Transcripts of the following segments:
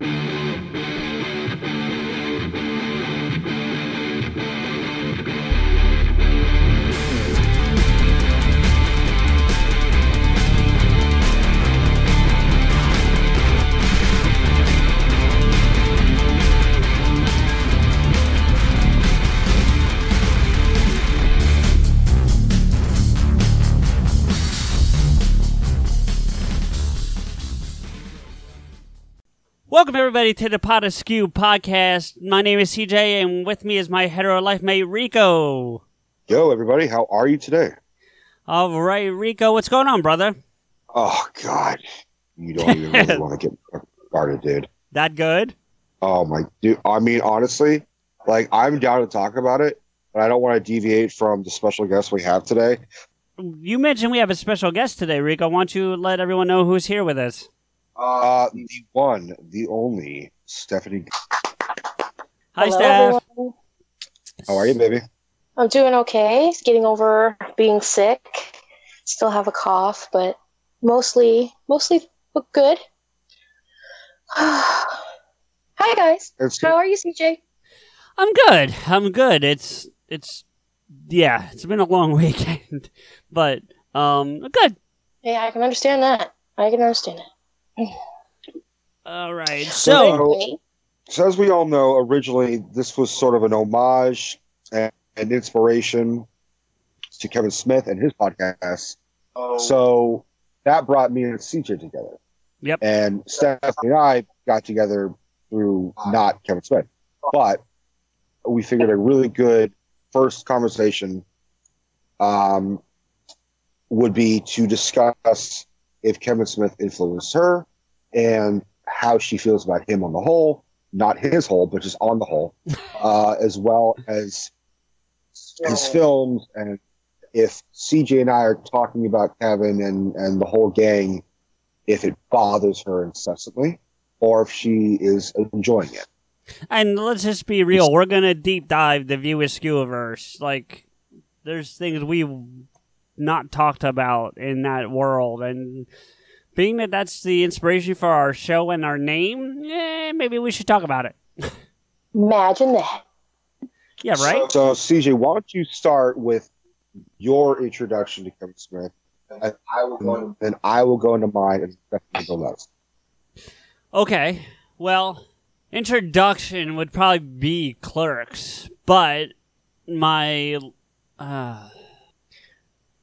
you Welcome everybody to the Pot of Skew podcast. My name is CJ, and with me is my hetero life mate Rico. Yo, everybody, how are you today? All right, Rico, what's going on, brother? Oh God, you don't even really want to get started, dude. That good? Oh my, dude. I mean, honestly, like I'm down to talk about it, but I don't want to deviate from the special guest we have today. You mentioned we have a special guest today, Rico. Why don't you let everyone know who's here with us? Uh, the one, the only Stephanie. Hi, Hello, Steph. everyone. How are you, baby? I'm doing okay. Getting over being sick. Still have a cough, but mostly, mostly look good. Hi guys. It's How are you, CJ? I'm good. I'm good. It's it's yeah. It's been a long weekend, but um, good. Yeah, I can understand that. I can understand it. All right. So- So so as we all know, originally this was sort of an homage and an inspiration to Kevin Smith and his podcast. So that brought me and CJ together. Yep. And Stephanie and I got together through not Kevin Smith, but we figured a really good first conversation um, would be to discuss if Kevin Smith influenced her and how she feels about him on the whole, not his whole, but just on the whole, uh, as well as his films and if CJ and I are talking about Kevin and, and the whole gang, if it bothers her incessantly or if she is enjoying it. And let's just be real. We're gonna deep dive the View Askewniverse. Like, there's things we've not talked about in that world, and being that that's the inspiration for our show and our name, eh, maybe we should talk about it. imagine that. Yeah, right. So, CJ, why don't you start with your introduction to Kevin Smith? And I will go, then I will go into mine and Stephanie go next. Okay. Well, introduction would probably be Clerks, but my uh,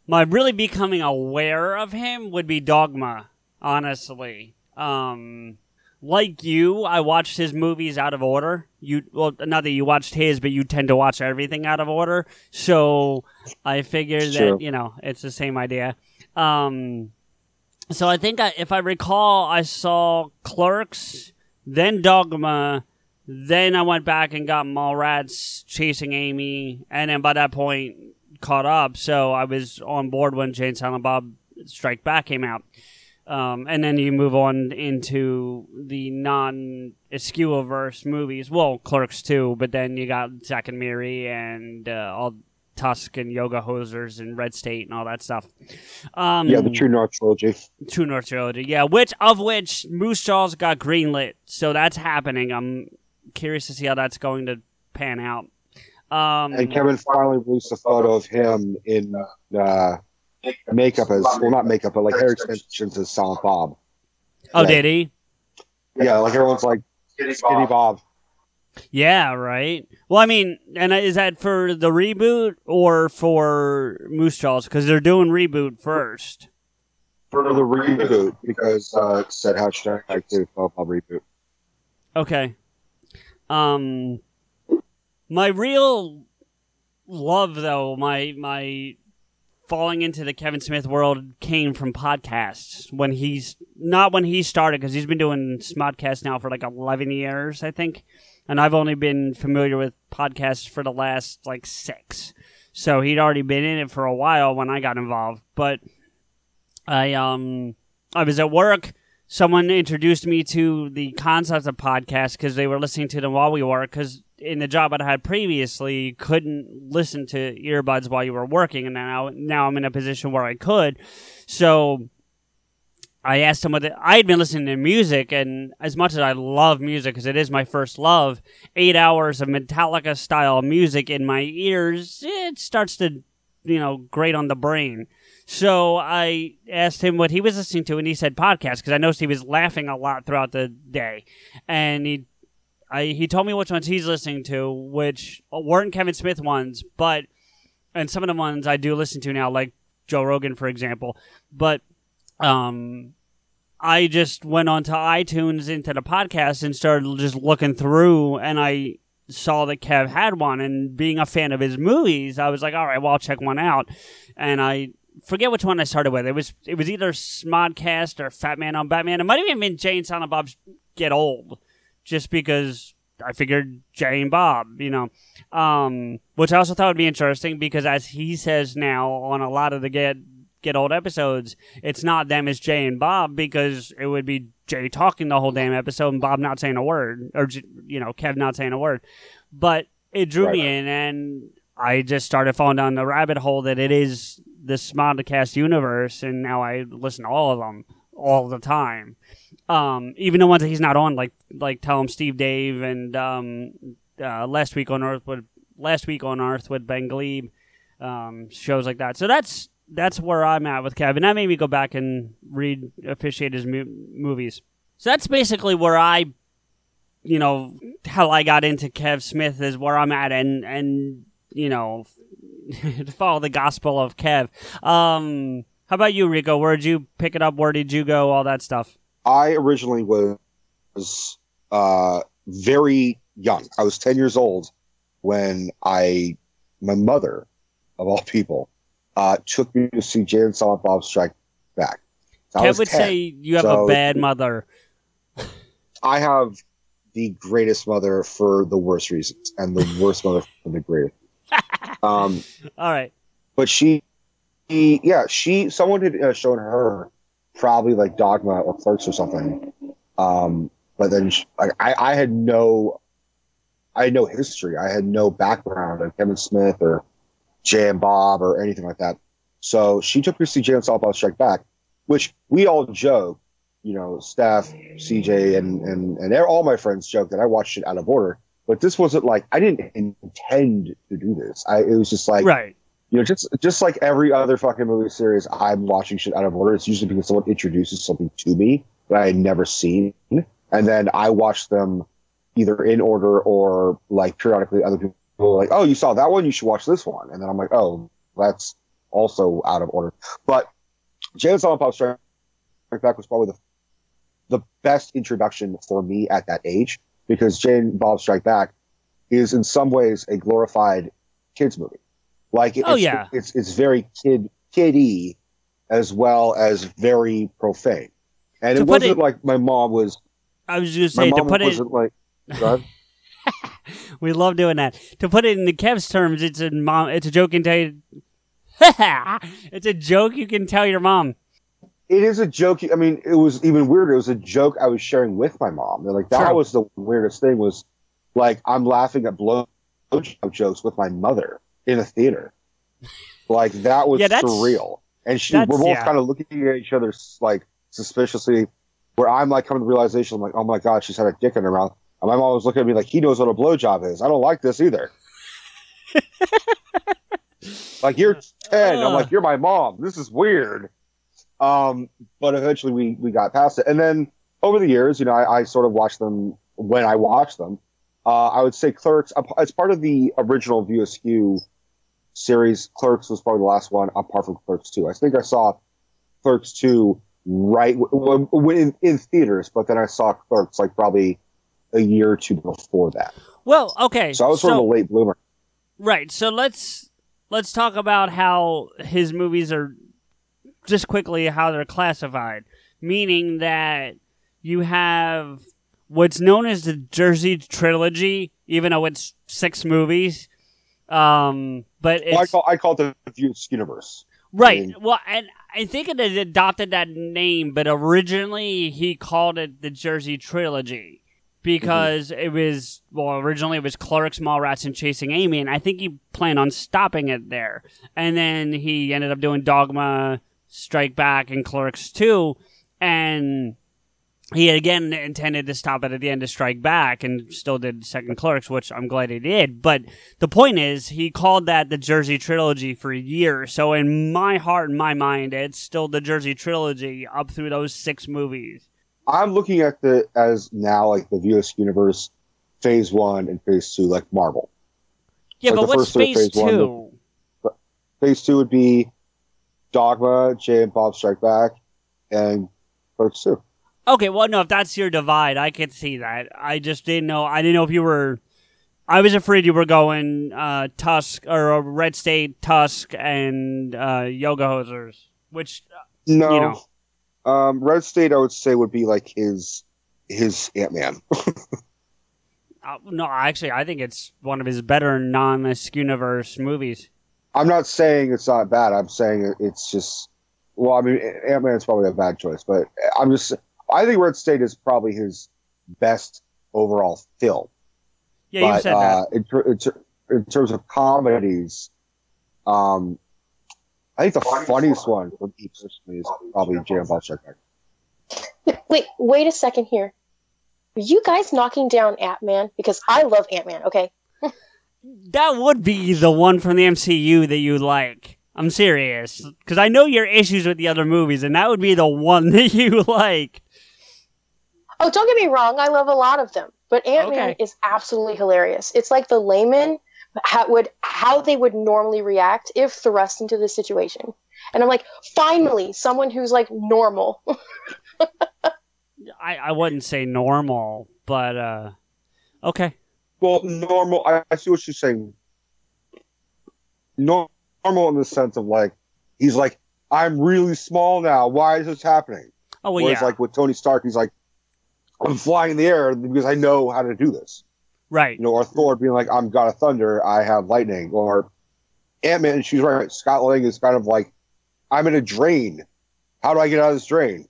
my really becoming aware of him would be Dogma. Honestly, um, like you, I watched his movies out of order. You well, not that you watched his, but you tend to watch everything out of order. So I figured True. that you know it's the same idea. Um, so I think I, if I recall, I saw Clerks, then Dogma, then I went back and got Mallrats chasing Amy, and then by that point caught up. So I was on board when Jay and Silent Bob Strike Back came out. Um, and then you move on into the non Askewniverse movies. Well, Clerks too, but then you got Zack and Miri and uh, all Tusk and Yoga Hosers and Red State and all that stuff. Um, Yeah, the True North trilogy. True North trilogy. Yeah, which of which Moose Jaws got greenlit, so that's happening. I'm curious to see how that's going to pan out. Um, And Kevin finally released a photo of him in uh, makeup as well, not makeup, but like hair extensions as Silent Bob. oh, like- did he? Yeah, like everyone's like Skinny Bob. Yeah, right. Well, I mean, and is that for the reboot or for Moose Jaws? Because they're doing reboot first. for the reboot because uh, said how should I like to Silent Bob reboot. Okay. Um, my real love, though, my my falling into the Kevin Smith world came from podcasts when he's not when he started because he's been doing Smodcast now for like 11 years, I think. And I've only been familiar with podcasts for the last like six. So he'd already been in it for a while when I got involved. But I, um, I was at work. Someone introduced me to the concept of podcasts because they were listening to them while we were Because in the job I had previously, couldn't listen to earbuds while you were working, and now now I'm in a position where I could. So I asked him what I had been listening to music, and as much as I love music because it is my first love, eight hours of Metallica style music in my ears, it starts to you know grate on the brain. So I asked him what he was listening to, and he said podcast because I noticed he was laughing a lot throughout the day, and he I, he told me which ones he's listening to, which weren't Kevin Smith ones, but and some of the ones I do listen to now, like Joe Rogan, for example. But um, I just went onto iTunes into the podcast and started just looking through, and I saw that Kev had one, and being a fan of his movies, I was like, all right, well, I'll check one out, and I forget which one I started with. It was it was either Smodcast or Fat Man on Batman. It might have even been Jay and Silent Bob's Get Old just because I figured Jay and Bob, you know, um, which I also thought would be interesting because as he says now on a lot of the get get old episodes, it's not them as Jay and Bob because it would be Jay talking the whole damn episode and Bob not saying a word or you know Kev not saying a word, but it drew right. me in and I just started falling down the rabbit hole that it is the Smodcast universe and now I listen to all of them all the time um, even the ones that he's not on, like like Tell Him Steve Dave and um, uh, last week on Earth with last week on Earth with Ben Gleib, um, shows like that. So that's that's where I'm at with Kevin. That made me go back and read officiate his movies. So that's basically where I, you know, how I got into Kev Smith is where I'm at, and and you know, to follow the gospel of Kev. Um, how about you, Rico? Where did you pick it up? Where did you go? All that stuff. I originally was uh, very young. I was 10 years old when I, my mother, of all people, uh, took me to see Jay and Silent Bob Strike Back. So Kev would 10. say you have so a bad mother. I have the greatest mother for the worst reasons, and the worst mother for the greatest. Um, all right. But she, she, yeah, she, someone had uh, shown her probably like Dogma or Clerks or something. Um, but then she, like I, I had no, I had no history. I had no background on Kevin Smith or Jay and Bob or anything like that. So she took me to see and Bob Strike Back, which we all joke, you know, Steph, CJ, and and and all my friends joke that I watched it out of order. But this wasn't like I didn't intend to do this. I it was just like right you know, just just like every other fucking movie series, I'm watching shit out of order. It's usually because someone introduces something to me that I had never seen, and then I watch them either in order or like periodically. Other people are like, "Oh, you saw that one? You should watch this one." And then I'm like, "Oh, that's also out of order." But Jay and Bob Strike Back was probably the the best introduction for me at that age because Jay and Bob Strike Back is in some ways a glorified kids movie. Like, oh yeah, it's it's very kid kiddie as well as very profane. And to it wasn't it, like my mom was. I was just saying to put it wasn't like. we love doing that. To put it in the Kev's terms, it's a mom. It's a joke you can tell. You, it's a joke you can tell your mom. It is a joke. I mean, it was even weirder. It was a joke I was sharing with my mom. They're like that sure. was the weirdest thing. Was like I'm laughing at blow jokes with my mother in a theater. Like that was yeah, surreal. And she, we're both yeah. kind of looking at each other like suspiciously. Where I'm like coming to the realization, I'm like, oh my god, she's had a dick in her mouth. And my mom was looking at me like, he knows what a blowjob is. I don't like this either. like you're ten. Uh. I'm like, you're my mom. This is weird. Um, but eventually we we got past it. And then over the years, you know, I, I sort of watched them when I watched them. Uh, I would say Clerks, as part of the original View Askew series. Clerks was probably the last one, apart from Clerks 2. I think I saw Clerks 2 right in, in theaters, but then I saw Clerks like probably a year or two before that. Well, okay. So I was sort so, of a late bloomer. Right. So let's let's talk about how his movies are just quickly how they're classified, meaning that you have what's known as the Jersey trilogy, even though it's six movies. Um, but it's, Well, I call I call it the Views universe. Right. mean- Well, and I think it adopted that name, but originally he called it the Jersey Trilogy because it was well originally it was Clerks, Mallrats, and Chasing Amy, and I think he planned on stopping it there, and then he ended up doing Dogma, Strike Back, and Clerks Two, and he again intended to stop it at the end of Strike Back, and still did second Clerks, which I'm glad he did, but the point is he called that the Jersey trilogy for years. So in my heart and my mind, it's still the Jersey trilogy up through those six movies. I'm looking at the as now like the Views universe, phase one and phase two, like Marvel. Yeah, Like but what's phase phase one, two? Phase two would be Dogma, Jay and Bob Strike Back, and Clerks two. Okay, well, no, if that's your divide, I can see that. I just didn't know. I didn't know if you were. I was afraid you were going uh, Tusk or uh, Red State, Tusk, and uh, Yoga Hosers, which No, You know. um, Red State I would say would be like his his Ant Man. uh, no, actually, I think it's one of his better non-universe movies. I'm not saying it's not bad. I'm saying it's just well, I mean Ant Man's probably a bad choice, but I'm just I think Red State is probably his best overall film. Yeah, you but said uh, in, ter- in, ter- in terms of comedies, um, I think the funniest one for me personally is probably Jay and Bob Wait, wait, wait a second here. Are you guys knocking down Ant Man? Because I love Ant Man. Okay. That. That would be the one from the MCU that you like. I'm serious, because I know your issues with the other movies, and that would be the one that you like. Oh, don't get me wrong. I love a lot of them, but Ant Man Okay. is absolutely hilarious. It's like the layman how would how they would normally react if thrust into the situation. And I'm like, finally, someone who's like normal. I, I wouldn't say normal, but uh, okay. Well, normal. I, I see what you're saying. Normal in the sense of like he's like I'm really small now. Why is this happening? Oh well, Whereas yeah, like with Tony Stark, he's like I'm flying in the air because I know how to do this. right. You know, or Thor being like I'm God of Thunder, I have lightning, or Ant Man. She's right. Scott Lang is kind of like I'm in a drain. How do I get out of this drain?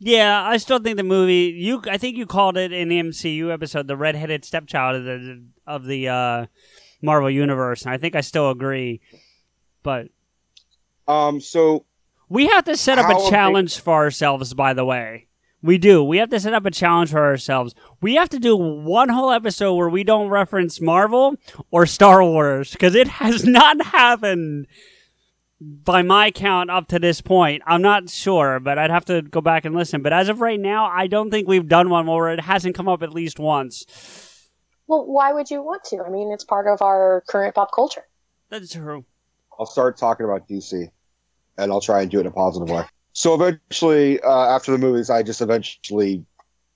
Yeah, I still think the movie. You, I think you called it in the MCU episode the redheaded stepchild of the of the uh, Marvel universe, and I think I still agree. But Um, so we have to set up a challenge for ourselves. By the way, we do. We have to set up a challenge for ourselves. We have to do one whole episode where we don't reference Marvel or Star Wars because it has not happened. By my count, up to this point, I'm not sure, but I'd have to go back and listen. But as of right now, I don't think we've done one where it hasn't come up at least once. well, why would you want to? I mean, it's part of our current pop culture. That's true. I'll start talking about DC, and I'll try and do it in a positive way. So eventually, uh, after the movies, I just eventually,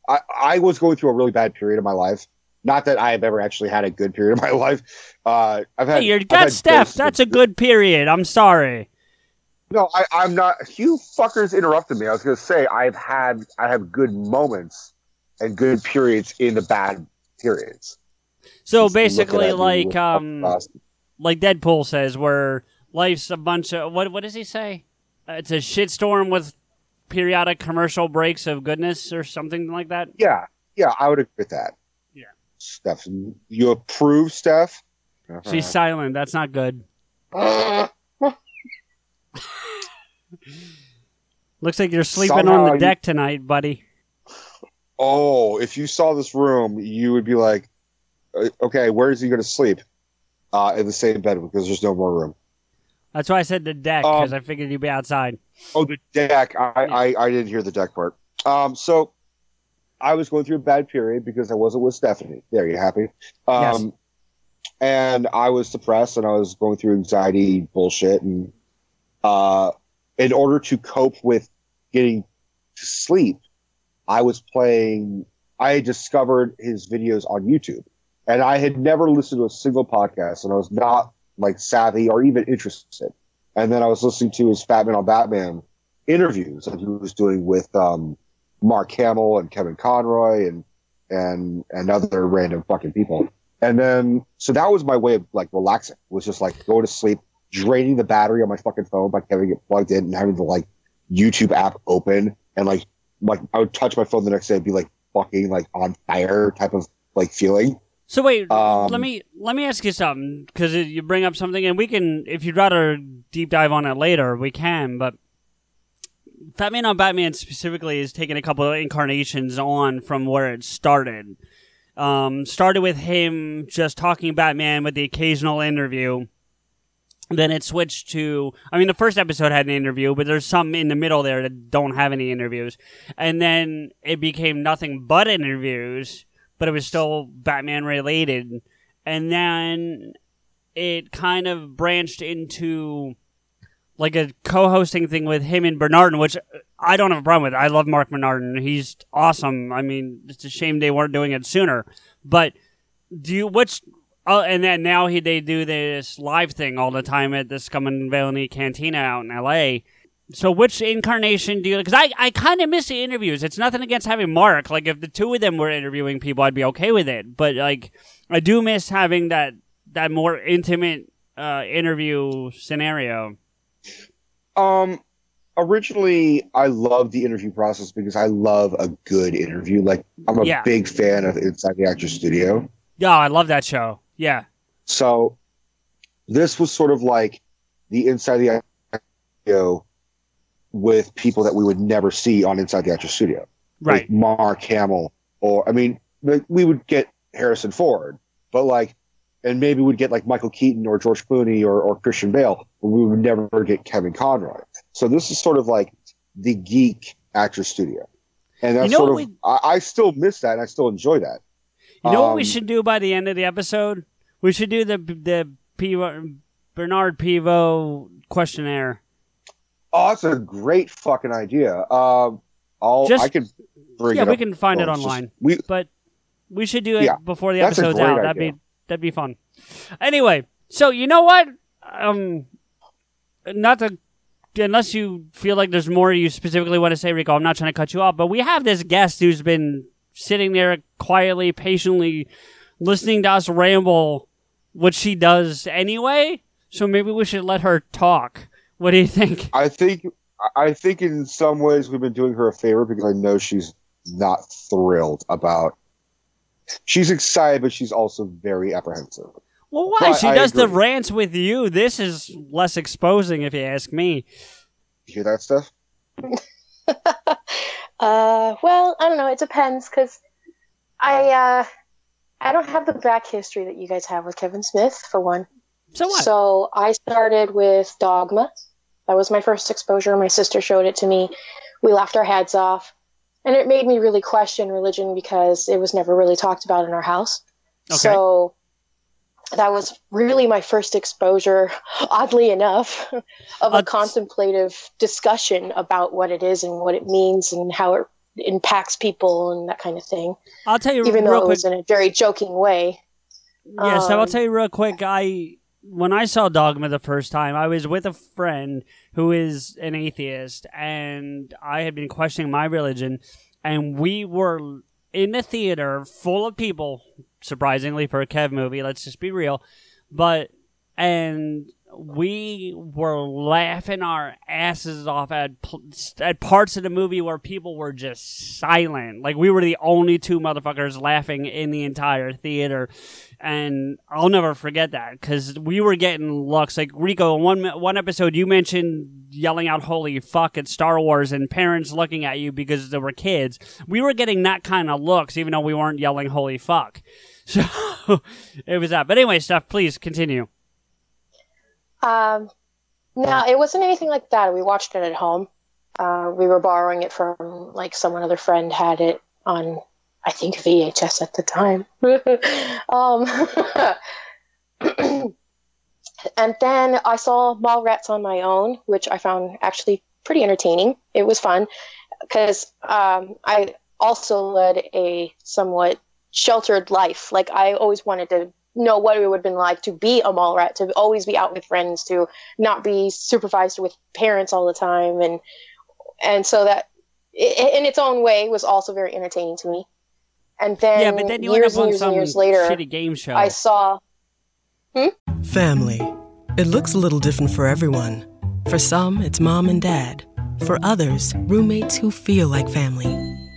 I, I was going through a really bad period of my life. Not that I have ever actually had a good period of my life. Uh, I've had. Hey, you got had Steph. That's a good period. I'm sorry. No, I, I'm not. You fuckers interrupted me. I was going to say I've had I have good moments and good periods in the bad periods. So Just basically, like um, like Deadpool says, where life's a bunch of what? What does he say? Uh, it's a shitstorm with periodic commercial breaks of goodness or something like that. yeah, yeah, I would agree with that. Yeah. Steph, you approve, Steph? She's silent. That's not good. Looks like you're sleeping on Somehow the you- deck tonight, buddy. Oh, if you saw this room, you would be like, uh, okay, where is he going to sleep? Uh, in the same bed because there's no more room. That's why I said the deck because Um, I figured you'd be outside. Oh, the deck. I, I, I didn't hear the deck part. Um, so I was going through a bad period because I wasn't with Stephanie. There, you happy? Um, Yes. and I was depressed and I was going through anxiety bullshit. And, uh, in order to cope with getting to sleep, I was playing, I had discovered his videos on YouTube and I had never listened to a single podcast and I was not like savvy or even interested. And then I was listening to his Fat Man on Batman interviews that he was doing with um, Mark Hamill and Kevin Conroy and and and other random fucking people. And then so that was my way of like relaxing was just like go to sleep, draining the battery on my fucking phone by having it plugged in and having the like YouTube app open and like like I would touch my phone the next day and be like fucking like on fire type of like feeling. So wait, Um, let me let me ask you something because you bring up something, and we can, if you'd rather deep dive on it later, we can. But Fat Man on Batman specifically is taking a couple of incarnations on from where it started. Um, started with him just talking Batman with the occasional interview. Then it switched to, I mean, the first episode had an interview, but there's some in the middle there that don't have any interviews. And then it became nothing but interviews, but it was still Batman related. And then it kind of branched into like a co-hosting thing with him and Bernardin, which I don't have a problem with. I love Marc Bernardin; he's awesome. I mean, it's a shame they weren't doing it sooner. But do you which? Oh, and then now he they do this live thing all the time at this Common Villainy Cantina out in L.A. So which incarnation do you? Because I I kind of miss the interviews. It's nothing against having Mark. Like if the two of them were interviewing people, I'd be okay with it. But like I do miss having that that more intimate uh, interview scenario. Um, originally, I love the interview process because I love a good interview. Like, I'm a Yeah. big fan of Inside the Actor Studio. Yeah, I love that show. Yeah. So, this was sort of like the Inside the Actor Studio with people that we would never see on Inside the Actor Studio. Right. Like Mark Hamill, or, I mean, like, we would get Harrison Ford, but like, and maybe we'd get like Michael Keaton or George Clooney or, or Christian Bale, but we would never get Kevin Conroy. So this is sort of like the geek actor studio. And that's You know sort of, I, I still miss that and I still enjoy that. You know what we Um, should do by the end of the episode? We should do the the Pivot, Bernard Pivot questionnaire. Oh, that's a great fucking idea. Um, I'll, Just- I can bring it. yeah, we up. can find it Oh, it's just- online. we, But we should do it Yeah, before the episode's out. That'd be that'd be fun. Anyway, so you know what? Um, not to unless you feel like there's more you specifically want to say, Rico. I'm not trying to cut you off, but we have this guest who's been sitting there quietly, patiently listening to us ramble, which she does anyway. So maybe we should let her talk. What do you think? I think I think in some ways we've been doing her a favor because I know she's not thrilled about. She's excited, but she's also very apprehensive. Well, why? But she I does the rants with you. This is less exposing, if you ask me. You hear that stuff? Uh, well, I don't know. It depends because I uh, I don't have the back history that you guys have with Kevin Smith for one. So what? So I started with Dogma. That was my first exposure. My sister showed it to me. We laughed our heads off, and it made me really question religion because it was never really talked about in our house. Okay. So that was really my first exposure, oddly enough, of a Uh, contemplative discussion about what it is and what it means and how it impacts people and that kind of thing. I'll tell you Even though real it quick. was in a very joking way. Yes, I'll Um, tell you real quick. I when I saw Dogma the first time, I was with a friend who is an atheist, and I had been questioning my religion, and we were in the theater full of people. Surprisingly, for a Kev movie, let's just be real, but and we were laughing our asses off at at parts of the movie where people were just silent. Like we were the only two motherfuckers laughing in the entire theater, and I'll never forget that because we were getting looks. Like Rico, one one episode you mentioned yelling out "Holy fuck!" at Star Wars and parents looking at you because there were kids. We were getting that kind of looks, even though we weren't yelling "Holy fuck." So it was that. But anyway, stuff. Please continue. Um, no, it wasn't anything like that. We watched it at home. Uh, we were borrowing it from like someone other friend had it on, I think VHS at the time. um, and then I saw Mallrats on my own, which I found actually pretty entertaining. It was fun because um, I also led a somewhat sheltered life. Like I always wanted to know what it would have been like to be a mall rat, to always be out with friends, to not be supervised with parents all the time, and and so that in its own way was also very entertaining to me. And then, yeah, but then you years end up on and years some and years later, shitty game show. I saw. Hmm? Family. It looks a little different for everyone. For some, it's mom and dad. For others, roommates who feel like family.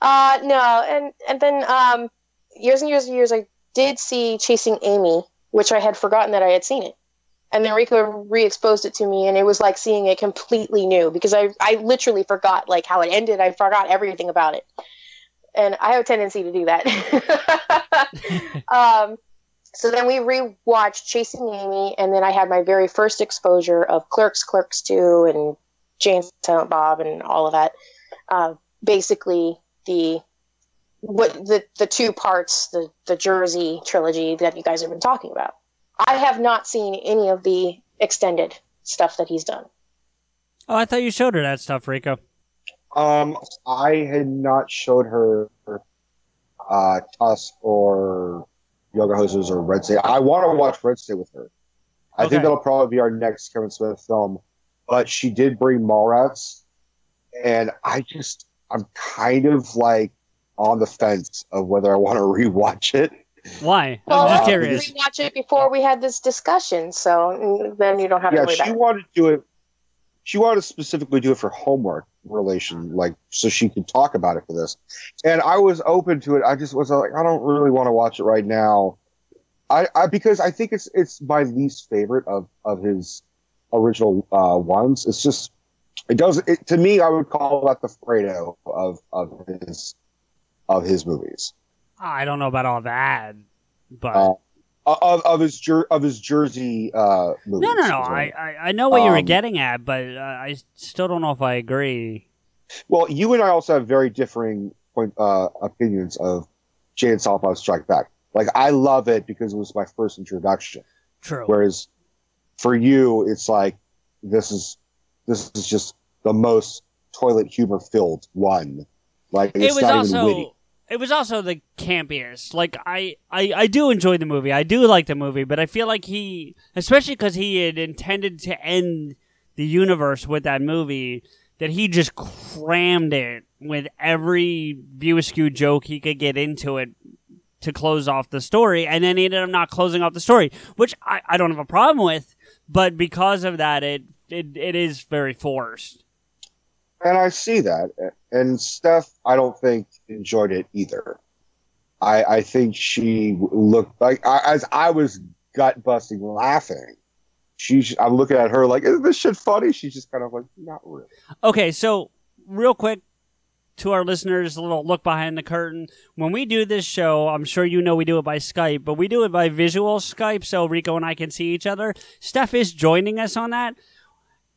uh no and and then um years and years and years i did see chasing amy which i had forgotten that i had seen it. And then rico re-exposed it to me and it was like seeing it completely new because i i literally forgot like how it ended. I forgot everything about it. And i have a tendency to do that. Um so then we rewatched chasing amy and then i had my very first exposure of clerks clerks 2 and Jay and Silent Bob and all of that. Uh, basically, the what the the two parts, the the Jersey trilogy that you guys have been talking about. I have not seen any of the extended stuff that he's done. Oh, I thought you showed her that stuff, Rico. Um, I had not showed her uh, Tusk or Yoga Hosers or Red State. I want to watch Red State with her. I Okay. think that'll probably be our next Kevin Smith film. But she did bring Mallrats, and I just I'm kind of like on the fence of whether I want to rewatch it. Why? Well, I'm just curious. We watch it before we had this discussion, so then you don't have yeah, to worry she about wanted to do it. She wanted to specifically do it for homework relation, like so she could talk about it for this. And I was open to it. I just was like, I don't really want to watch it right now. I, I because I think it's it's my least favorite of of his original uh, ones. It's just it does it to me. I would call that the Fredo of of his of his movies. I don't know about all that, but Uh, of of his jer- of his Jersey uh, movies. no, no, no. I, I, I know what you were Um, getting at, but uh, I still don't know if I agree. Well, you and I also have very differing point uh, opinions of Jay and Silent Strike Back. Like I love it because it was my first introduction, True. whereas for you, it's like this is this is just the most toilet humor filled one. Like it was not even witty. also it was also the campiest. Like I, I I do enjoy the movie. I do like the movie, but I feel like he, especially because he had intended to end the universe with that movie, that he just crammed it with every view askew joke he could get into it to close off the story, and then he ended up not closing off the story, which I, I don't have a problem with. But because of that, it it, it is very forced. And I see that. And Steph, I don't think enjoyed it either. I, I think she looked like I, as I was gut busting laughing. She's I'm looking at her like, is this shit funny? She's just kind of like, not really. Okay, so real quick to our listeners, a little look behind the curtain. When we do this show, I'm sure you know we do it by Skype, but we do it by visual Skype so Rico and I can see each other. Steph is joining us on that.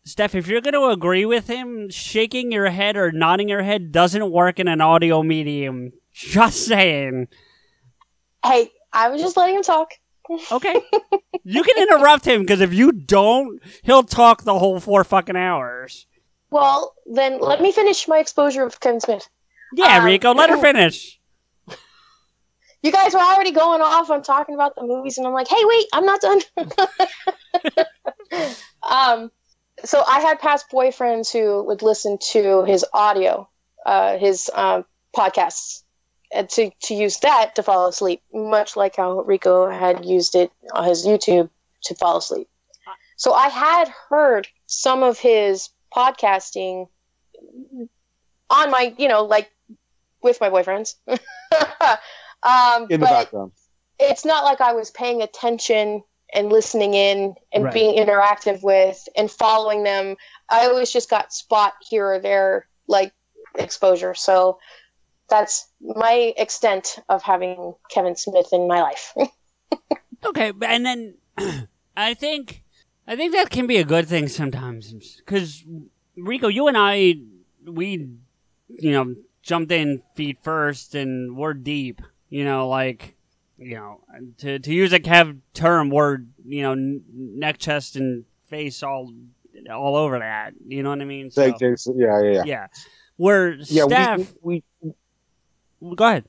Steph, if you're going to agree with him, shaking your head or nodding your head doesn't work in an audio medium. Just saying. Hey, I was just letting him talk. Okay. you can interrupt him because if you don't, he'll talk the whole four fucking hours. Well, then let me finish my exposure of Kevin Smith. Yeah, Um, Rico, let her finish. You guys were already going off on talking about the movies, and I'm like, hey, wait, I'm not done. um, so I had past boyfriends who would listen to his audio, uh, his um, podcasts, and to, to use that to fall asleep, much like how Rico had used it on his YouTube to fall asleep. So I had heard some of his podcasting on my, you know, like with my boyfriends. um, In the background. it's not like I was paying attention and listening in and Right. being interactive with and following them. I always just got spot here or there, like exposure. So that's my extent of having Kevin Smith in my life. Okay, and then I think I think that can be a good thing sometimes because Rico, you and I, we, you know, jumped in feet first and we're deep. You know, like you know, to to use a Kev term, we're you know n- neck, chest, and face all all over that. You know what I mean? So, Like, there's- yeah, yeah, yeah. yeah. Where Yeah, Steph, we, we go ahead.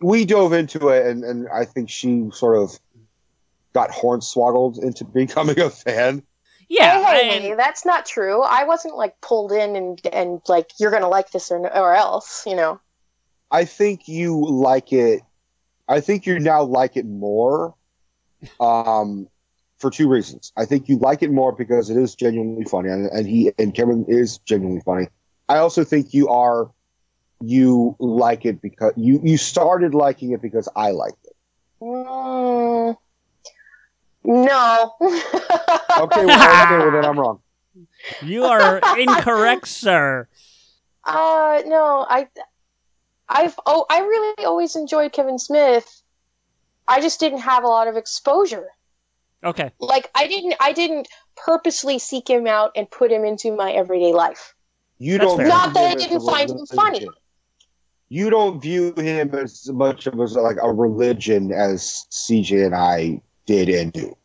we dove into it, and, and I think she sort of got hornswoggled into becoming a fan. Yeah, hey, hey, I- hey, that's not true. I wasn't like pulled in and and like you're gonna like this or or else, you know. I think you like it. I think you now like it more, um, for two reasons. I think you like it more because it is genuinely funny, and, and he and Kevin is genuinely funny. I also think you are you like it because you you started liking it because I liked it. Mm, no. Okay, well, okay, well then I'm wrong. you are incorrect, sir. Uh, no, I, I've oh, I really always enjoyed Kevin Smith. I just didn't have a lot of exposure. Okay, Like I didn't, I didn't purposely seek him out and put him into my everyday life. You That's don't fair. Not that I didn't a find him funny. You don't view him as much of as like a religion as CJ and I did and do.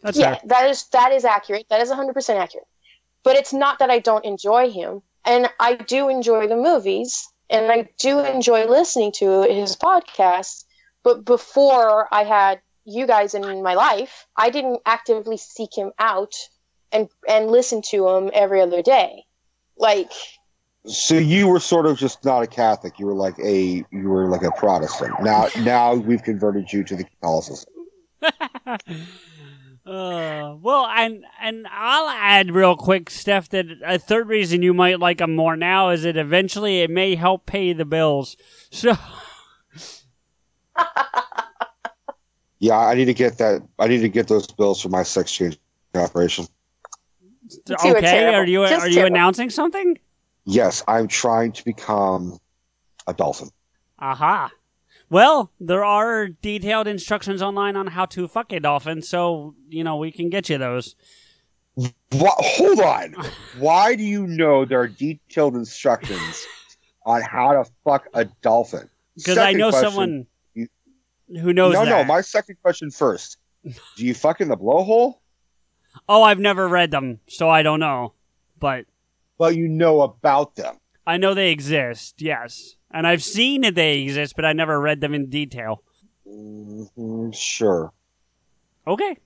that's yeah, fair. that is that is accurate. That is hundred percent accurate. But it's not that I don't enjoy him, and I do enjoy the movies, and I do enjoy listening to his podcast. But before I had you guys in my life, I didn't actively seek him out and and listen to him every other day. Like So you were sort of just not a Catholic. You were like a you were like a Protestant. Now now we've converted you to the Catholicism. Uh, well, and and I'll add real quick, Steph, that a third reason you might like them more now is that eventually it may help pay the bills. So Yeah, I need to get that. I need to get those bills for my sex change operation. Okay, are you Just are you terrible. announcing something? Yes, I'm trying to become a dolphin. Aha. Well, there are detailed instructions online on how to fuck a dolphin, so you know we can get you those. What? Hold on. Why do you know there are detailed instructions on how to fuck a dolphin? Because I know question, someone you- who knows no, that. no. My second question first. Do you fuck in the blowhole? Oh, I've never read them, so I don't know. But Well, you know about them. I know they exist, yes. And I've seen that they exist, but I never read them in detail. Mhm, sure. Okay.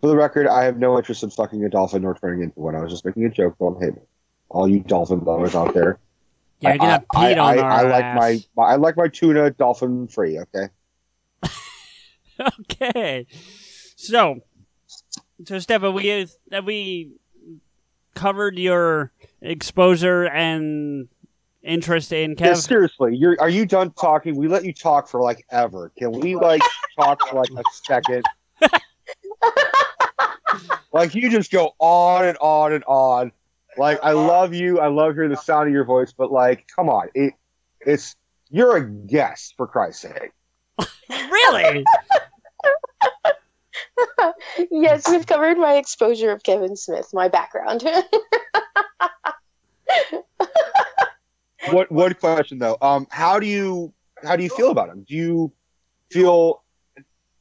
For the record, I have no interest in fucking a dolphin nor turning into one. I was just making a joke on hey, all you dolphin lovers out there. Yeah, you're gonna I, I, on I, our I like ass. my, my I like my tuna dolphin free. Okay. okay. So, so Stefan, we have we covered your exposure and interest in Yeah, seriously, you're are you done talking? We let you talk for like ever. Can we like talk for like a second? like you just go on and on and on. Like I love you, I love hearing the sound of your voice, but like, come on, it it's you're a guest for Christ's sake. really? yes, we've covered my exposure of Kevin Smith, my background. What one question though? Um, how do you how do you feel about him? Do you feel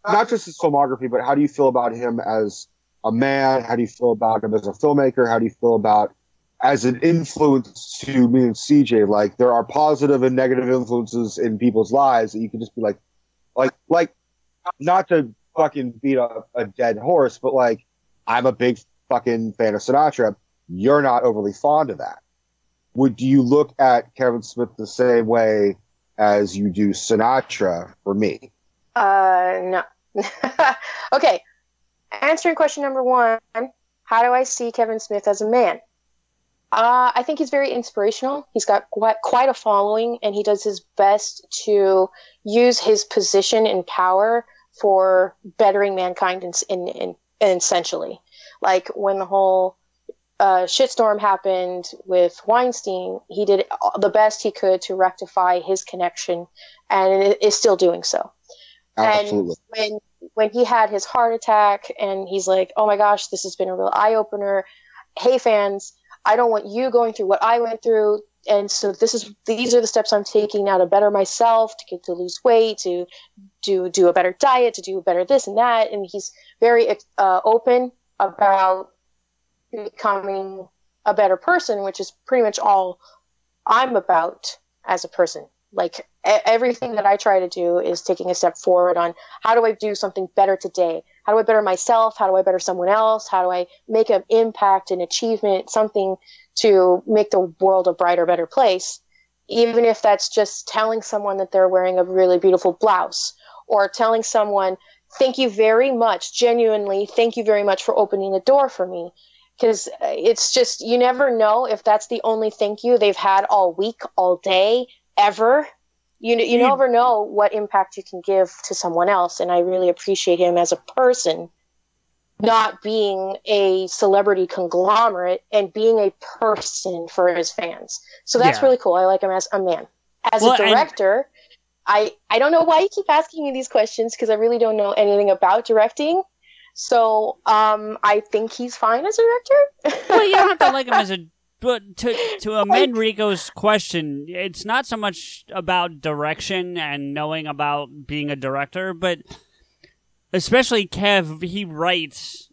not just his filmography, but how do you feel about him as a man? How do you feel about him as a filmmaker? How do you feel about as an influence to me and CJ? Like there are positive and negative influences in people's lives that you can just be like, like, like, not to fucking beat a, a dead horse, but like, I'm a big fucking fan of Sinatra. You're not overly fond of that would you look at Kevin Smith the same way as you do Sinatra for me? Uh, no. okay. Answering question number one How do I see Kevin Smith as a man? Uh, I think he's very inspirational. He's got quite, quite a following, and he does his best to use his position and power for bettering mankind in, in, in, essentially. Like when the whole uh, shitstorm happened with Weinstein, he did the best he could to rectify his connection, and is still doing so. Absolutely. And when when he had his heart attack and he's like, "Oh my gosh, this has been a real eye opener." Hey fans, I don't want you going through what I went through and so this is these are the steps I'm taking now to better myself, to get to lose weight, to do do a better diet, to do better this and that. And he's very uh, open about becoming a better person, which is pretty much all I'm about as a person. Like everything that I try to do is taking a step forward on how do I do something better today? How do I better myself? How do I better someone else? How do I make an impact, an achievement, something to make the world a brighter, better place? Even if that's just telling someone that they're wearing a really beautiful blouse or telling someone, thank you very much, genuinely, thank you very much for opening the door for me. Because it's just, you never know if that's the only thank you they've had all week, all day, ever you you mm. never know what impact you can give to someone else and i really appreciate him as a person not being a celebrity conglomerate and being a person for his fans so that's yeah. really cool i like him as a man as well, a director and- I, I don't know why you keep asking me these questions because I really don't know anything about directing. So um, I think he's fine as a director. well, you don't have to like him as a but to to amend Rico's question, it's not so much about direction and knowing about being a director, but especially Kev, he writes.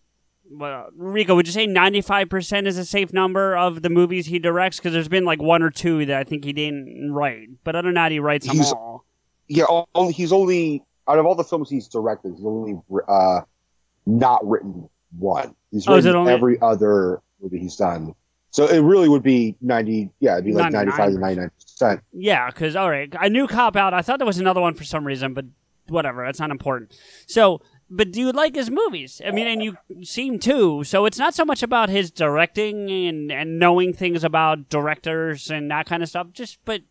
Well, Rico, would you say ninety five percent is a safe number of the movies he directs? Because there's been like one or two that I think he didn't write, but other than that, he writes them he's, all. Yeah, only, he's only out of all the films he's directed, he's only uh, not written one. He's oh, written only... every other movie he's done. So it really would be 90, yeah, it'd be like 95 to 99%. Yeah, because, all right, I knew Cop Out. I thought there was another one for some reason, but whatever, that's not important. So, but do you like his movies? I mean, and you seem to. So it's not so much about his directing and, and knowing things about directors and that kind of stuff, just, but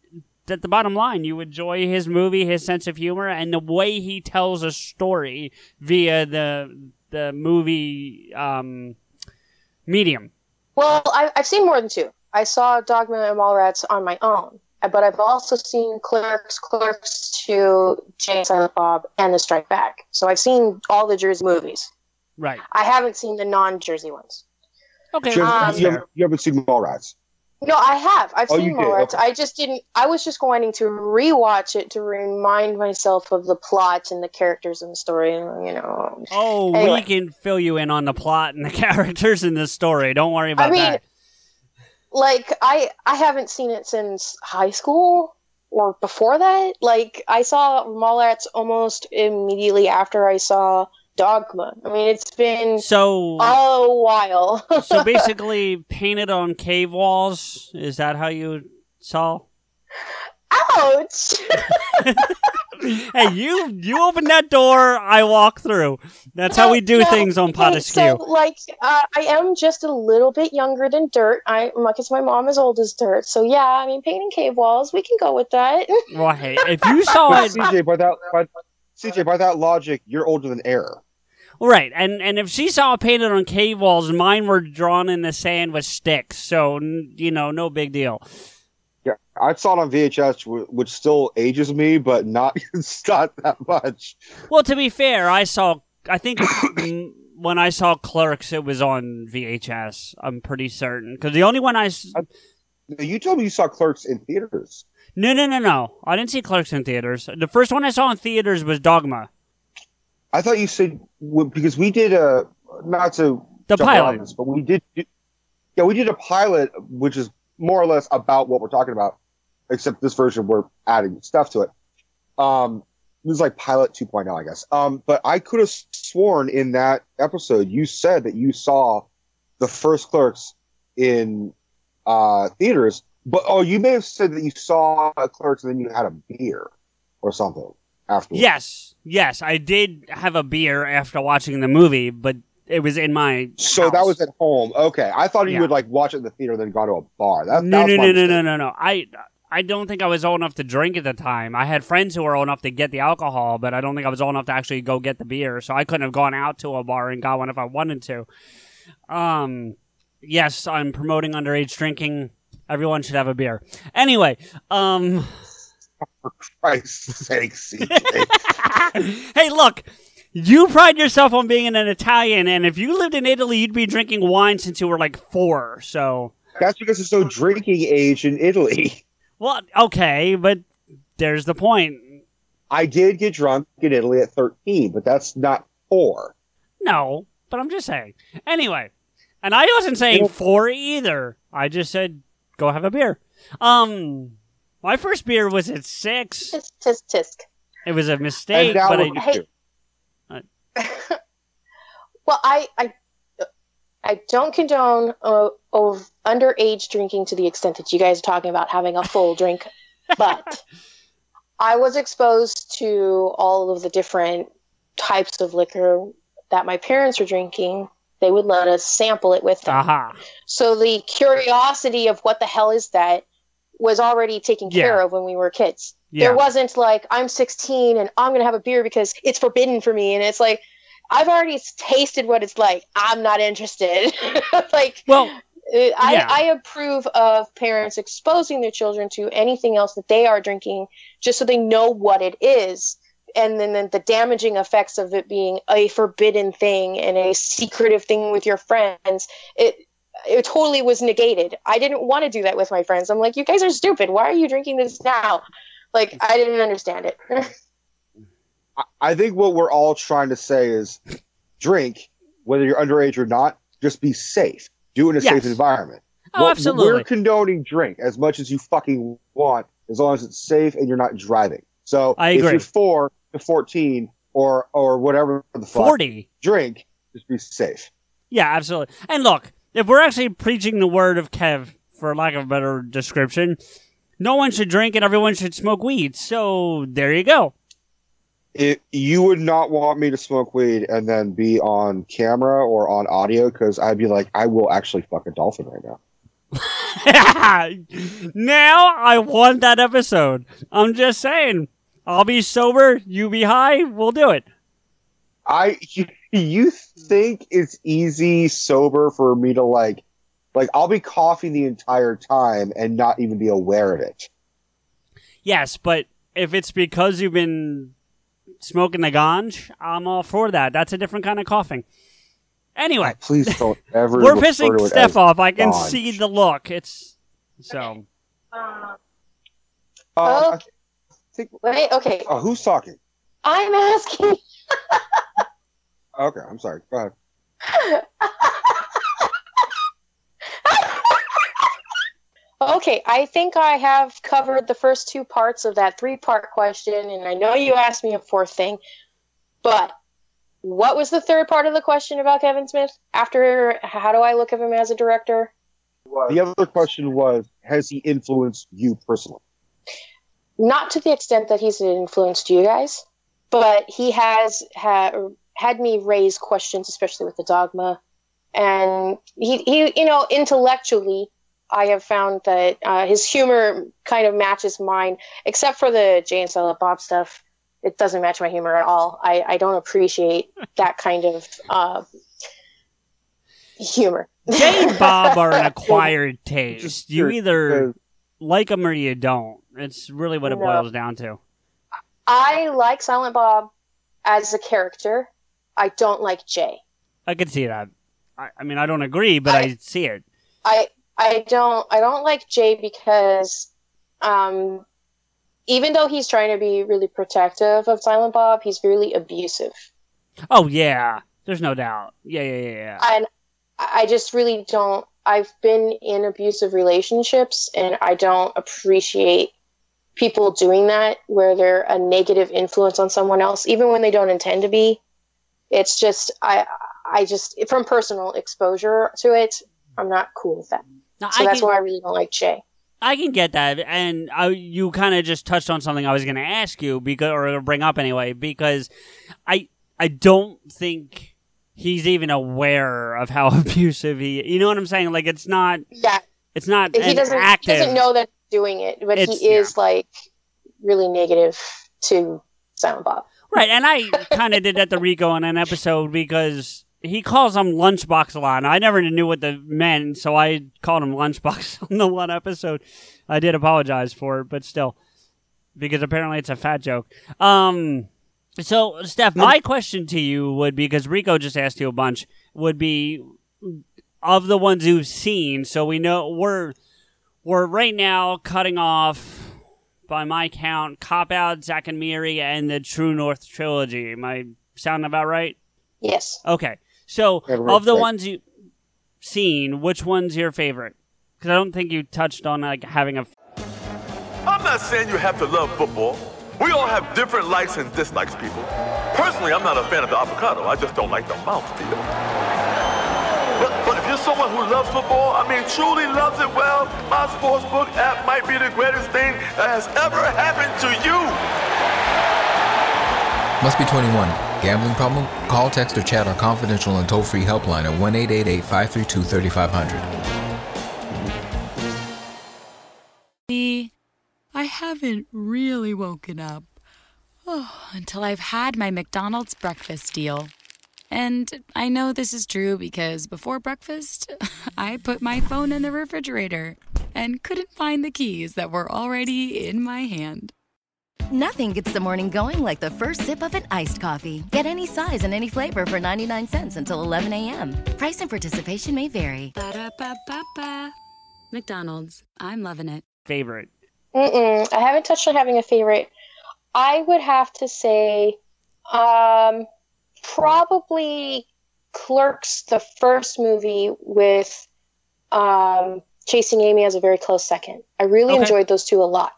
at the bottom line, you enjoy his movie, his sense of humor, and the way he tells a story via the the movie um, medium. Well, I, have seen more than two. I saw Dogma and Mallrats on my own, but I've also seen Clerks, Clerks 2, Jay Silent Bob, and The Strike Back. So I've seen all the Jersey movies. Right. I haven't seen the non-Jersey ones. Okay. Um, you, haven't, you haven't seen Mallrats? No, I have. I've oh, seen Mallrats. Okay. I just didn't. I was just wanting to rewatch it to remind myself of the plot and the characters and the story. And you know. Oh, anyway. we can fill you in on the plot and the characters in the story. Don't worry about I mean, that. Like I, I haven't seen it since high school or before that. Like I saw Mallrats almost immediately after I saw dogma. I mean, it's been so a while. so basically, painted on cave walls. Is that how you saw? Ouch! hey, you you open that door, I walk through. That's how we do no, things on Pot So, like, uh, I am just a little bit younger than Dirt. I, because my mom is old as Dirt. So yeah, I mean, painting cave walls, we can go with that. well, hey, if you saw it, CJ, by that, by, CJ, by that logic, you're older than Air. Right, and and if she saw painted on cave walls, mine were drawn in the sand with sticks, so you know, no big deal. Yeah, I saw it on VHS, which still ages me, but not not that much. Well, to be fair, I saw. I think when I saw Clerks, it was on VHS. I'm pretty certain because the only one I. Uh, you told me you saw Clerks in theaters. No, no, no, no. I didn't see Clerks in theaters. The first one I saw in theaters was Dogma. I thought you said because we did a not to the pilot, this, but we did. Yeah, we did a pilot, which is more or less about what we're talking about, except this version we're adding stuff to it. Um, it was like pilot 2.0, I guess. Um, but I could have sworn in that episode you said that you saw the first Clerks in uh, theaters, but oh, you may have said that you saw a Clerks and then you had a beer or something afterwards. Yes, yes, I did have a beer after watching the movie, but it was in my. So house. that was at home. Okay, I thought you yeah. would like watch it in the theater, then go to a bar. That, no, no, no, no, no, no, no. I. I don't think I was old enough to drink at the time. I had friends who were old enough to get the alcohol, but I don't think I was old enough to actually go get the beer. So I couldn't have gone out to a bar and got one if I wanted to. Um, yes, I'm promoting underage drinking. Everyone should have a beer. Anyway, um, for Christ's sake, CJ. hey, look, You pride yourself on being an Italian, and if you lived in Italy, you'd be drinking wine since you were like four. So, That's because it's no drinking age in Italy. well, okay, but there's the point. I did get drunk in Italy at 13, but that's not four. No, but I'm just saying. Anyway, and I wasn't saying four either. I just said go have a beer. Um, my first beer was at six. Tisk, tisk, tisk. It was a mistake, And but I, Hey. you. well, I, I, I don't condone uh, of underage drinking to the extent that you guys are talking about having a full drink, but I was exposed to all of the different types of liquor that my parents were drinking. They would let us sample it with them. aha. So the curiosity of what the hell is that was already taken care of when we were kids. Yeah. There wasn't like I'm 16 and I'm gonna have a beer because it's forbidden for me, and it's like I've already tasted what it's like. I'm not interested. like Well, I, Yeah. I approve of parents exposing their children to anything else that they are drinking, just so they know what it is. And then, then the damaging effects of it being a forbidden thing and a secretive thing with your friends, it it totally was negated. I didn't want to do that with my friends. I'm like, you guys are stupid. Why are you drinking this now? Like, I didn't understand it. I- I think what we're all trying to say is drink, whether you're underage or not, just be safe. Do it in a Yes. safe environment. oh, What- absolutely. We're condoning drink as much as you fucking want, as long as it's safe and you're not driving. So I if you're four to fourteen or or whatever the fuck, 40. drink, just be safe. Yeah, absolutely. And look, if we're actually preaching the word of Kev, for lack of a better description, no one should drink and everyone should smoke weed. So there you go. It, you would not want me to smoke weed and then be on camera or on audio because I'd be like, I will actually fuck a dolphin right now. now I want that episode. I'm just saying. I'll be sober, you be high, we'll do it. I you, you think it's easy sober for me to like like I'll be coughing the entire time and not even be aware of it. Yes, but if it's because you've been smoking the ganj, I'm all for that. That's a different kind of coughing. Anyway, Please don't ever. we're refer pissing to it Steph off. I can ganj. see the look. It's so. Uh, Oh. I think. Wait, okay. Oh, who's talking? I'm asking. Okay, I'm sorry. Go ahead. Okay, I think I have covered the first two parts of that three part question, and I know you asked me a fourth thing, but what was the third part of the question about Kevin Smith? After, how do I look at him as a director? The other question was, has he influenced you personally? Not to the extent that he's influenced you guys, but he has ha- had me raise questions, especially with the dogma. And he, he, you know, intellectually, I have found that uh, his humor kind of matches mine, except for the Jay and Silent Bob stuff. It doesn't match my humor at all. I, I don't appreciate that kind of uh, humor. Jay and Bob are an acquired taste. You either like them or you don't. It's really what it No. boils down to. I like Silent Bob as a character. I don't like Jay. I can see that. I, I mean, I don't agree, but I, I- see it. I I don't I don't like Jay because um even though he's trying to be really protective of Silent Bob, he's really abusive. Oh yeah, there's no doubt. Yeah, yeah, yeah, yeah. And I I just really don't I've been in abusive relationships and I don't appreciate people doing that where they're a negative influence on someone else even when they don't intend to be. It's just I I just from personal exposure to it, I'm not cool with that. Now, So I that's can, why I really don't like Jay. I can get that, and I, you kind of just touched on something I was going to ask you because, or bring up anyway, because I I don't think he's even aware of how abusive he. You know what I'm saying? Like it's not Yeah, it's not he doesn't active. he doesn't know that he's doing it, but he is like really negative to Silent Bob. Right, and I kind of did that to Rico in an episode because he calls him Lunchbox a lot. And I never knew what the meant, so I called him Lunchbox on the one episode. I did apologize for it, but still, because apparently it's a fat joke. Um, So, Steph, my question to you would be because Rico just asked you a bunch would be of the ones you've seen. So we know we're we're right now cutting off by my count Cop Out, Zack and Miri, and the True North trilogy. Am I sounding about right? Yes. Okay. So Everyone's of the right. ones you've seen, which one's your favorite? Because I don't think you touched on like having a. I'm not saying you have to love football. We all have different likes and dislikes, people. Personally, I'm not a fan of the avocado. I just don't like the mouthfeel. Someone who loves football, I mean, truly loves it well, my sportsbook app might be the greatest thing that has ever happened to you. Must be 21. Gambling problem? Call, text, or chat our confidential and toll free helpline at 1 888 532 3500. I haven't really woken up. Oh, until I've had my McDonald's breakfast deal. And I know this is true because before breakfast, I put my phone in the refrigerator and couldn't find the keys that were already in my hand. Nothing gets the morning going like the first sip of an iced coffee. Get any size and any flavor for 99 cents until 11 a.m. Price and participation may vary. Ba-da-ba-ba-ba. McDonald's. I'm loving it. favorite. Mm-mm. I haven't touched on having a favorite. I would have to say, um, probably Clerks, the first movie with um, Chasing Amy as a very close second. I really Okay. enjoyed those two a lot.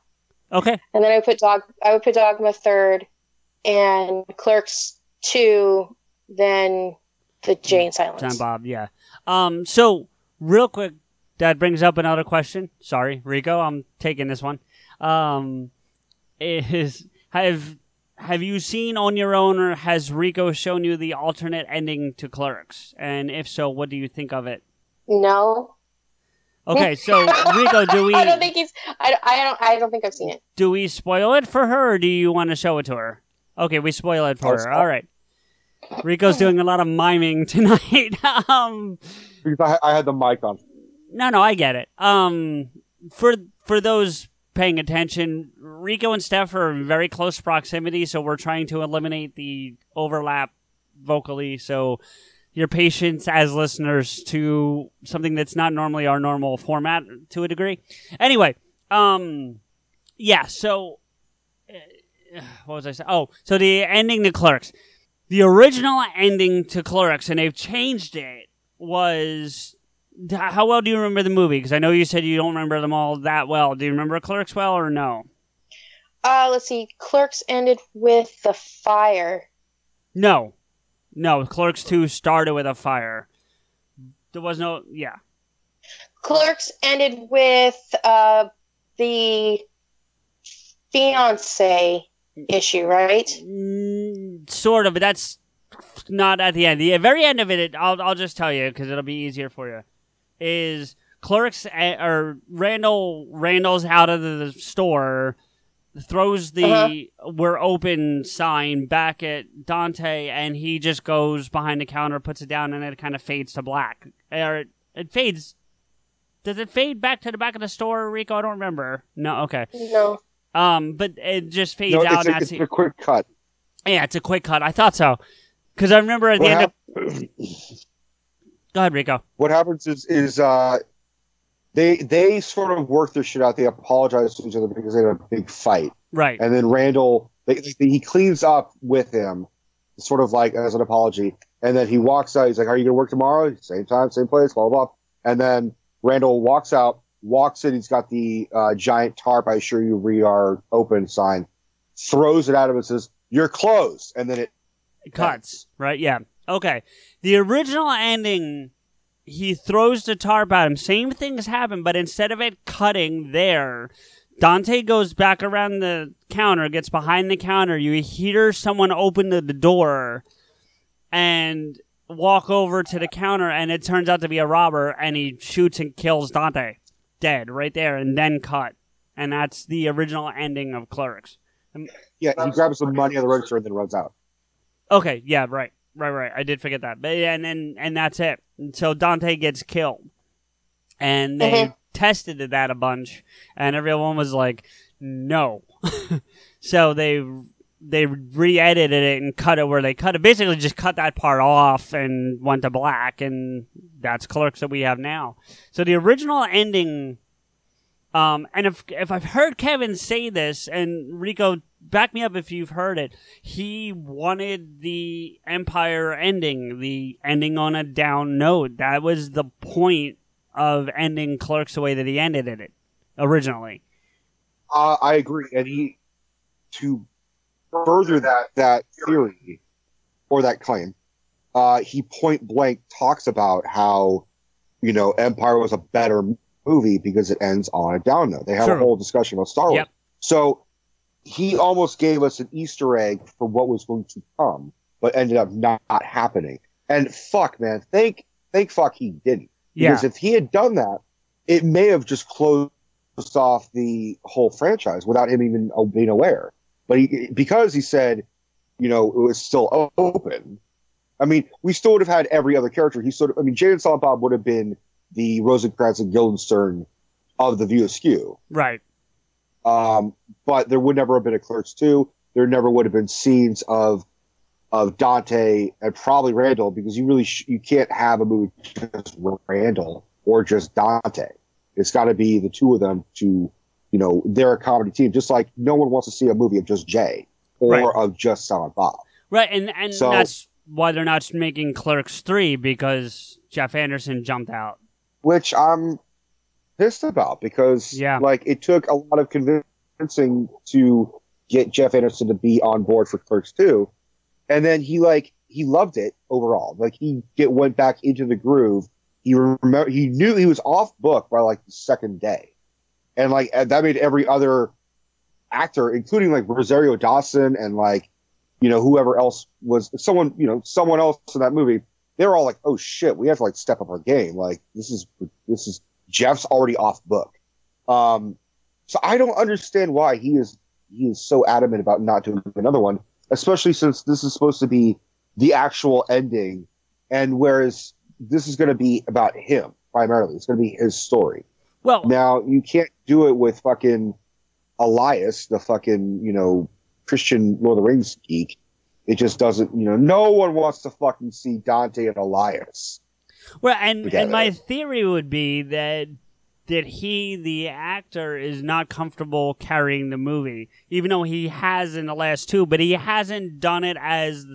Okay. And then I put dog. I would put Dogma third, and Clerks two. Then the Jane John Silence. Bob, yeah. Um, so real quick, that brings up another question. Sorry, Rico, I'm taking this one. Um, is have have you seen on your own, or has Rico shown you the alternate ending to Clerks? And if so, what do you think of it? No. Okay, so Rico, do we I don't think he's. I, I don't. I don't think I've seen it. do we spoil it for her, or do you want to show it to her? Okay, we spoil it for I'll her. spoil- All right. Rico's doing a lot of miming tonight. um, Because I, I had the mic on. No, no, I get it. Um, for for those paying attention, Rico and Steph are in very close proximity, so we're trying to eliminate the overlap vocally. So your patience as listeners to something that's not normally our normal format to a degree. Anyway, um, yeah. So uh, what was I saying? Oh, so the ending to Clerks, the original ending to Clerks, and they've changed it was How well do you remember the movie? Because I know you said you don't remember them all that well. Do you remember Clerks well or no? Uh, let's see. Clerks ended with the fire. No, no. Clerks two started with a fire. There was no. Yeah. Clerks ended with uh the fiance issue, right? Mm, sort of, but that's not at the end. The very end of it, I'll I'll just tell you because it'll be easier for you. Is Clerks eh, or Randall Randall's out of the store, throws the "We're open" sign back at Dante, and he just goes behind the counter, puts it down, and it kind of fades to black. Or it, it fades. Does it fade back to the back of the store, Rico? I don't remember. No, okay. No. Um, but it just fades No, out. it's, and a, that's it's a quick cut. yeah, it's a quick cut. I thought so. Because I remember at the What, end hap- of. Go ahead, Rico. what happens is is uh, they they sort of work their shit out. They apologize to each other because they had a big fight, Right. and then Randall they, they- he cleans up with him, sort of like as an apology, and then he walks out. He's like, "Are you gonna work tomorrow? Same time, same place, blah blah." blah. And then Randall walks out, walks in. He's got the uh, giant tarp. I assure you, we are open sign. Throws it at him and says, "You're closed." And then it It cuts. Right? Yeah. Okay. The original ending, he throws the tarp at him. Same things happen, but instead of it cutting there, Dante goes back around the counter, gets behind the counter. You hear someone open the, the door and walk over to the counter, and it turns out to be a robber, and he shoots and kills Dante. Dead right there, and then cut. And that's the original ending of Clerks. yeah, he grabs some money on the register and then runs out. Okay, yeah, right, right, right. I did forget that, but yeah, and and and that's it. And so Dante gets killed, and they Mhm. tested that a bunch, and everyone was like, "No." so they they re-edited it and cut it where they cut it. Basically, just cut that part off and went to black, and that's Clerks that we have now. So the original ending, um, and if if I've heard Kevin say this, and Rico, back me up if you've heard it, he wanted the Empire ending, the ending on a down note. That was the point of ending Clerks the way that he ended it originally. Uh, I agree, and he to further that that theory or that claim, uh, he point blank talks about how you know Empire was a better movie because it ends on a down note. They have True. a whole discussion about Star Wars. Yep. So he almost gave us an Easter egg for what was going to come, but ended up not happening. And fuck, man, thank thank fuck he didn't. Yeah. Because if he had done that, it may have just closed off the whole franchise without him even being aware. But he, because he said, you know, it was still open. I mean, we still would have had every other character. He sort of, I mean, Silent Bob would have been the Rosencrantz and Guildenstern of the View Askew. Right. Um, but there would never have been a Clerks 2. There never would have been scenes of of Dante and probably Randall because you really sh- you can't have a movie just Randall or just Dante. It's got to be the two of them to, you know, they're a comedy team. Just like no one wants to see a movie of just Jay or Right. of just Silent Bob. Right, and and So- that's why they're not making Clerks three because Jeff Anderson jumped out. Which I'm pissed about because Yeah. like it took a lot of convincing to get Jeff Anderson to be on board for Clerks 2. And then he like he loved it overall. Like he get went back into the groove. He remember he knew he was off book by like the second day. And like that made every other actor, including like Rosario Dawson and like you know whoever else was someone you know someone else in that movie they're all like, "Oh shit, we have to like step up our game." Like this is this is Jeff's already off book. Um, so I don't understand why he is he is so adamant about not doing another one, especially since this is supposed to be the actual ending, and whereas this is going to be about him primarily, it's going to be his story. Well, Now you can't do it with fucking Elias, the fucking you know Christian Lord of the Rings geek. It just doesn't, you know, no one wants to fucking see Dante and Elias. well, and Together. and my theory would be that that he, the actor, is not comfortable carrying the movie, even though he has in the last two, but he hasn't done it as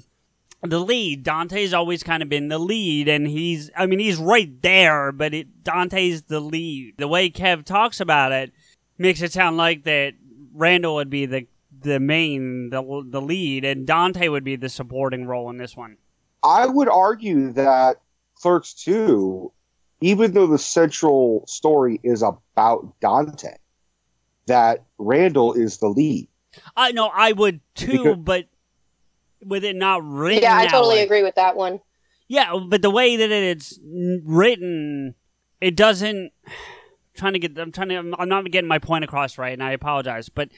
the lead. Dante's always kind of been the lead, and he's, I mean, he's right there, but it, Dante's the lead. The way Kev talks about it makes it sound like that Randall would be the the main, the the lead, and Dante would be the supporting role in this one. I would argue that Clerks 2, even though the central story is about Dante, that Randall is the lead. I know I would too, Because- but with it not written. Yeah, I that totally way. agree with that one. Yeah, but the way that it's written, it doesn't. Trying to get, I'm trying to, I'm I'm not getting my point across right, and I apologize, but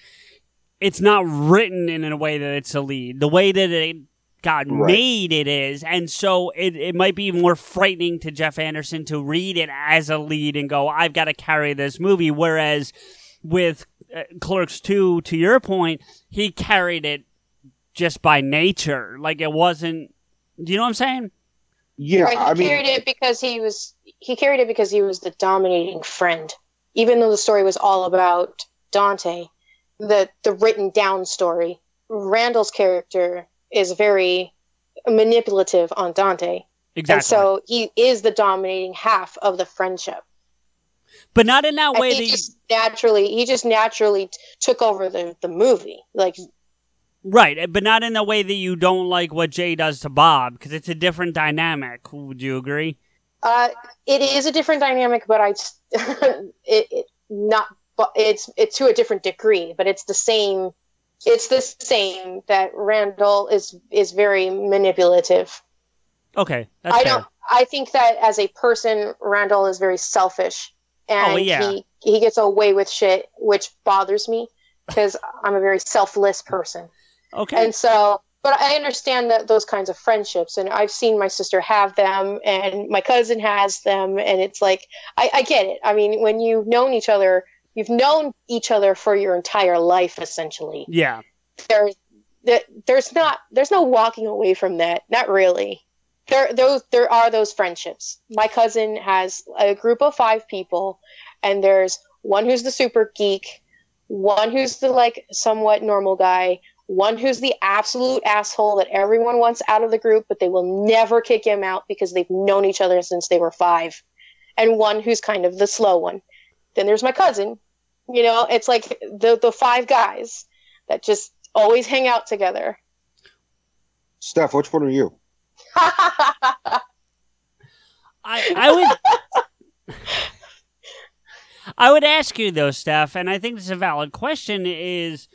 it's not written in a way that it's a lead. The way that it got Right. made, it is, and so it it might be more frightening to Jeff Anderson to read it as a lead and go, I've got to carry this movie. Whereas with uh, Clerks two, to your point, he carried it just by nature, like it wasn't. Do you know what I'm saying? Yeah, Right, he I mean, carried it because he was he carried it because he was the dominating friend. Even though the story was all about Dante, the the written down story, Randall's character is very manipulative on Dante. Exactly. And so he is the dominating half of the friendship. but not in that And way. he That you- just naturally he just naturally t- took over the, the movie. Like Right, but not in the way that you don't like what Jay does to Bob, because it's a different dynamic. Would you agree? Uh, it is a different dynamic, but I, it, it not, but it's it's to a different degree, but it's the same. It's the same that Randall is is very manipulative. Okay, that's I fair. don't. I think that as a person, Randall is very selfish, and Oh, yeah. he he gets away with shit, which bothers me because I'm a very selfless person. Okay, And so, but I understand that those kinds of friendships, and I've seen my sister have them, and my cousin has them, and it's like I, I get it. I mean, when you've known each other, you've known each other for your entire life, essentially. yeah, There, there's not there's no walking away from that. Not really. There those there are those friendships. My cousin has a group of five people, and there's one who's the super geek, one who's the like somewhat normal guy, one who's the absolute asshole that everyone wants out of the group, but they will never kick him out because they've known each other since they were five, and one who's kind of the slow one. Then there's my cousin. You know, it's like the the five guys that just always hang out together. Steph, which one are you? I I would I would ask you though, Steph, and I think this is a valid question is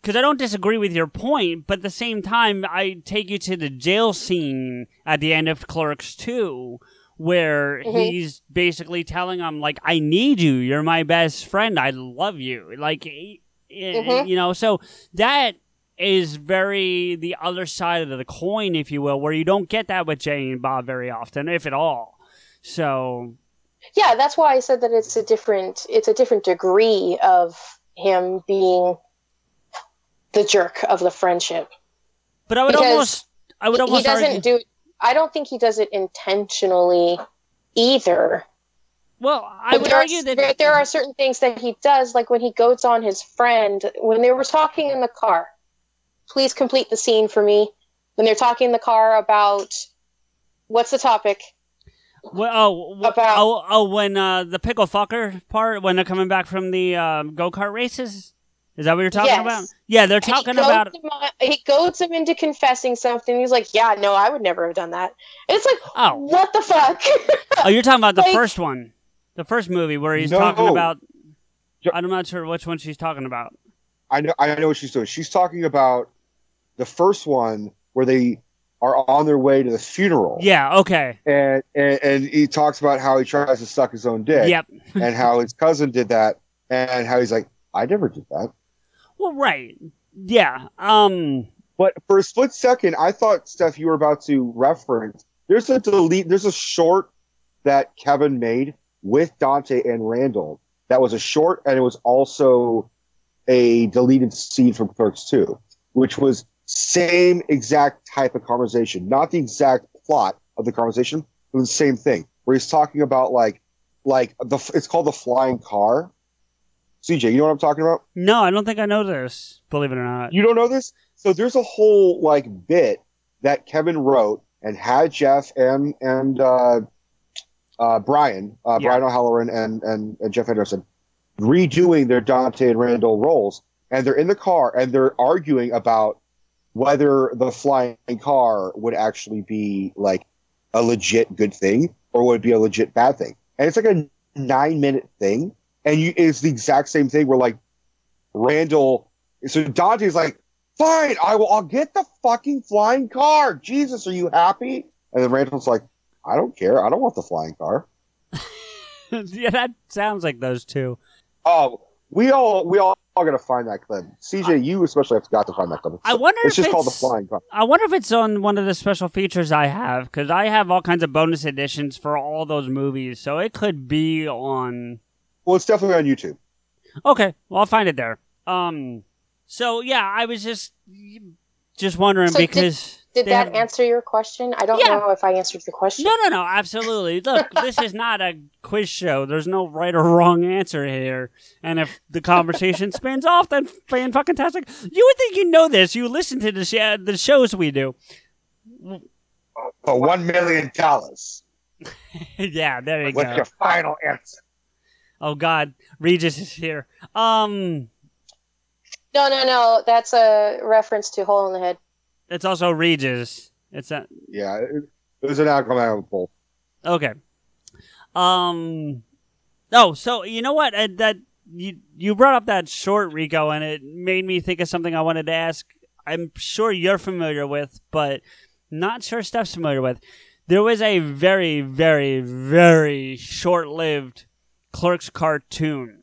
because I don't disagree with your point, but at the same time, I take you to the jail scene at the end of Clerks 2, where Mhm. he's basically telling him, like, I need you. You're my best friend. I love you. Like, eh, Mhm. you know, so that is very the other side of the coin, if you will, where you don't get that with Jay and Bob very often, if at all. So, yeah, that's why I said that it's a different it's a different degree of him being the jerk of the friendship. but I would Because almost, I would almost he doesn't argue, do I don't think he does it intentionally either. well, I would argue that there, there are certain things that he does, like when he goes on his friend, when they were talking in the car. Please complete the scene for me. When they're talking in the car about what's the topic? Well, oh, About- oh, oh, when uh, the pickle fucker part, when they're coming back from the um, go kart races, is that what you're talking Yes. about? Yeah, they're And he talking about. him on- he goads him into confessing something. He's like, "Yeah, no, I would never have done that." And it's like, Oh, what the fuck? oh, you're talking about the Like- first one, the first movie where he's No. talking about. I'm not sure which one she's talking about. I know I know what she's doing. She's talking about the first one where they are on their way to the funeral. Yeah. Okay. And, and and he talks about how he tries to suck his own dick. Yep. and how his cousin did that and how he's like, I never did that. Well, right. Yeah. Um. But for a split second, I thought Steph, you were about to reference. There's a delete. There's a short that Kevin made with Dante and Randall. That was a short, and it was also a deleted scene from Clerks 2, which was same exact type of conversation, not the exact plot of the conversation, but the same thing. Where he's talking about like, like the it's called the flying car. CJ, you know what I'm talking about? No, I don't think I know this. Believe it or not. You don't know this? So there's a whole like bit that Kevin wrote and had Jeff and and uh, uh, Brian, uh, Yeah. Brian O'Halloran and, and and Jeff Anderson redoing their Dante and Randall roles, and they're in the car and they're arguing about whether the flying car would actually be like a legit good thing or would it be a legit bad thing. And it's like a nine minute thing, and you it's the exact same thing where like Randall. So Dante's like, fine, I will. I'll get the fucking flying car. Jesus, are you happy? And then Randall's like, I don't care. I don't want the flying car. yeah, that sounds like those two. Oh, we all we all, are gonna find that clip. CJ, you especially have got to find that clip. I wonder It's if just called the flying car. I wonder if it's on one of the special features I have because I have all kinds of bonus editions for all those movies, so it could be on. Well, it's definitely on YouTube. Okay, well I'll find it there. Um, so yeah, I was just just wondering So because Did they that have- answer your question? I don't Yeah. know if I answered your question. No, no, no, absolutely. Look, this is not a quiz show. There's no right or wrong answer here. And if the conversation spins off, then fan fucking tastic. You would think you know this. You listen to the sh- the shows we do. For one million dollars. yeah, there you What's go. What's your final answer? Oh God, Regis is here. Um, No, no, no. That's a reference to Hole in the Head. it's also Regis. It's a Yeah, it, it was an alcohol. okay. Um, oh, so you know what? Uh, that you you brought up that short Rico, and it made me think of something I wanted to ask. I'm sure you're familiar with, but not sure Steph's familiar with. There was a very, very, very short-lived Clerks cartoon,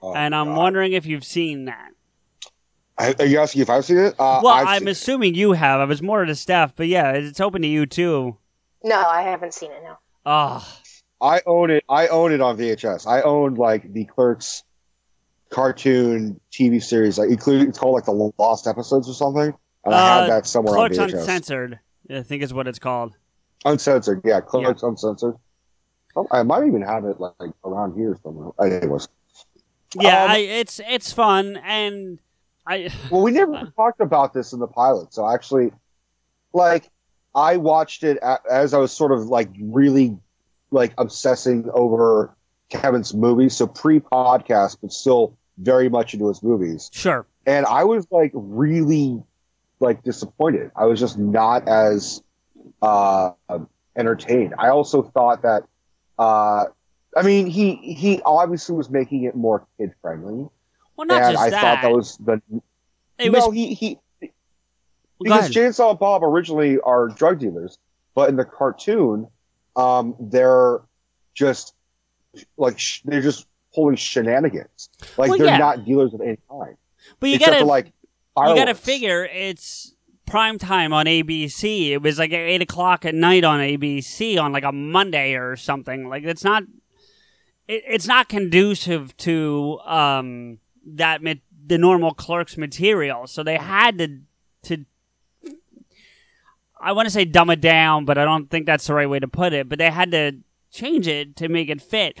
Oh, and I'm God. wondering if you've seen that. I- Are you asking if I've seen it? Uh, well, I've I'm seen it. assuming you have. I was more to Steph, but yeah, it's open to you too. No, I haven't seen it. No. Oh, I own it. I own it on VHS. I own like the Clerks cartoon TV series, like including it's called like the Lost Episodes or something. And I have that somewhere Clerks on VHS. Uncensored, I think is what it's called. Uncensored, yeah, Clerks Uncensored. Oh, I might even have it like around here somewhere. Anyways, Yeah, Um, I, it's it's fun, and I well, we never talked about this in the pilot, so actually, like, I watched it as I was sort of like really like obsessing over Kevin's movies. So pre-podcast, but still very much into his movies. sure. and I was like really like disappointed. I was just not as uh, entertained. I also thought that uh, I mean he he obviously was making it more kid friendly, Well, not and just I that. thought that was the it no was he he because. Jay and Silent Bob originally are drug dealers, but in the cartoon, um, they're just like sh- they're just pulling shenanigans. Like Well, they're yeah. not dealers of any kind. but you gotta for like you gotta figure it's prime time on ABC. It was like at eight o'clock at night on ABC on like a Monday or something. Like it's not it, it's not conducive to um that ma- the normal clerks material. So they had to to I want to say dumb it down, but I don't think that's the right way to put it. But they had to change it to make it fit,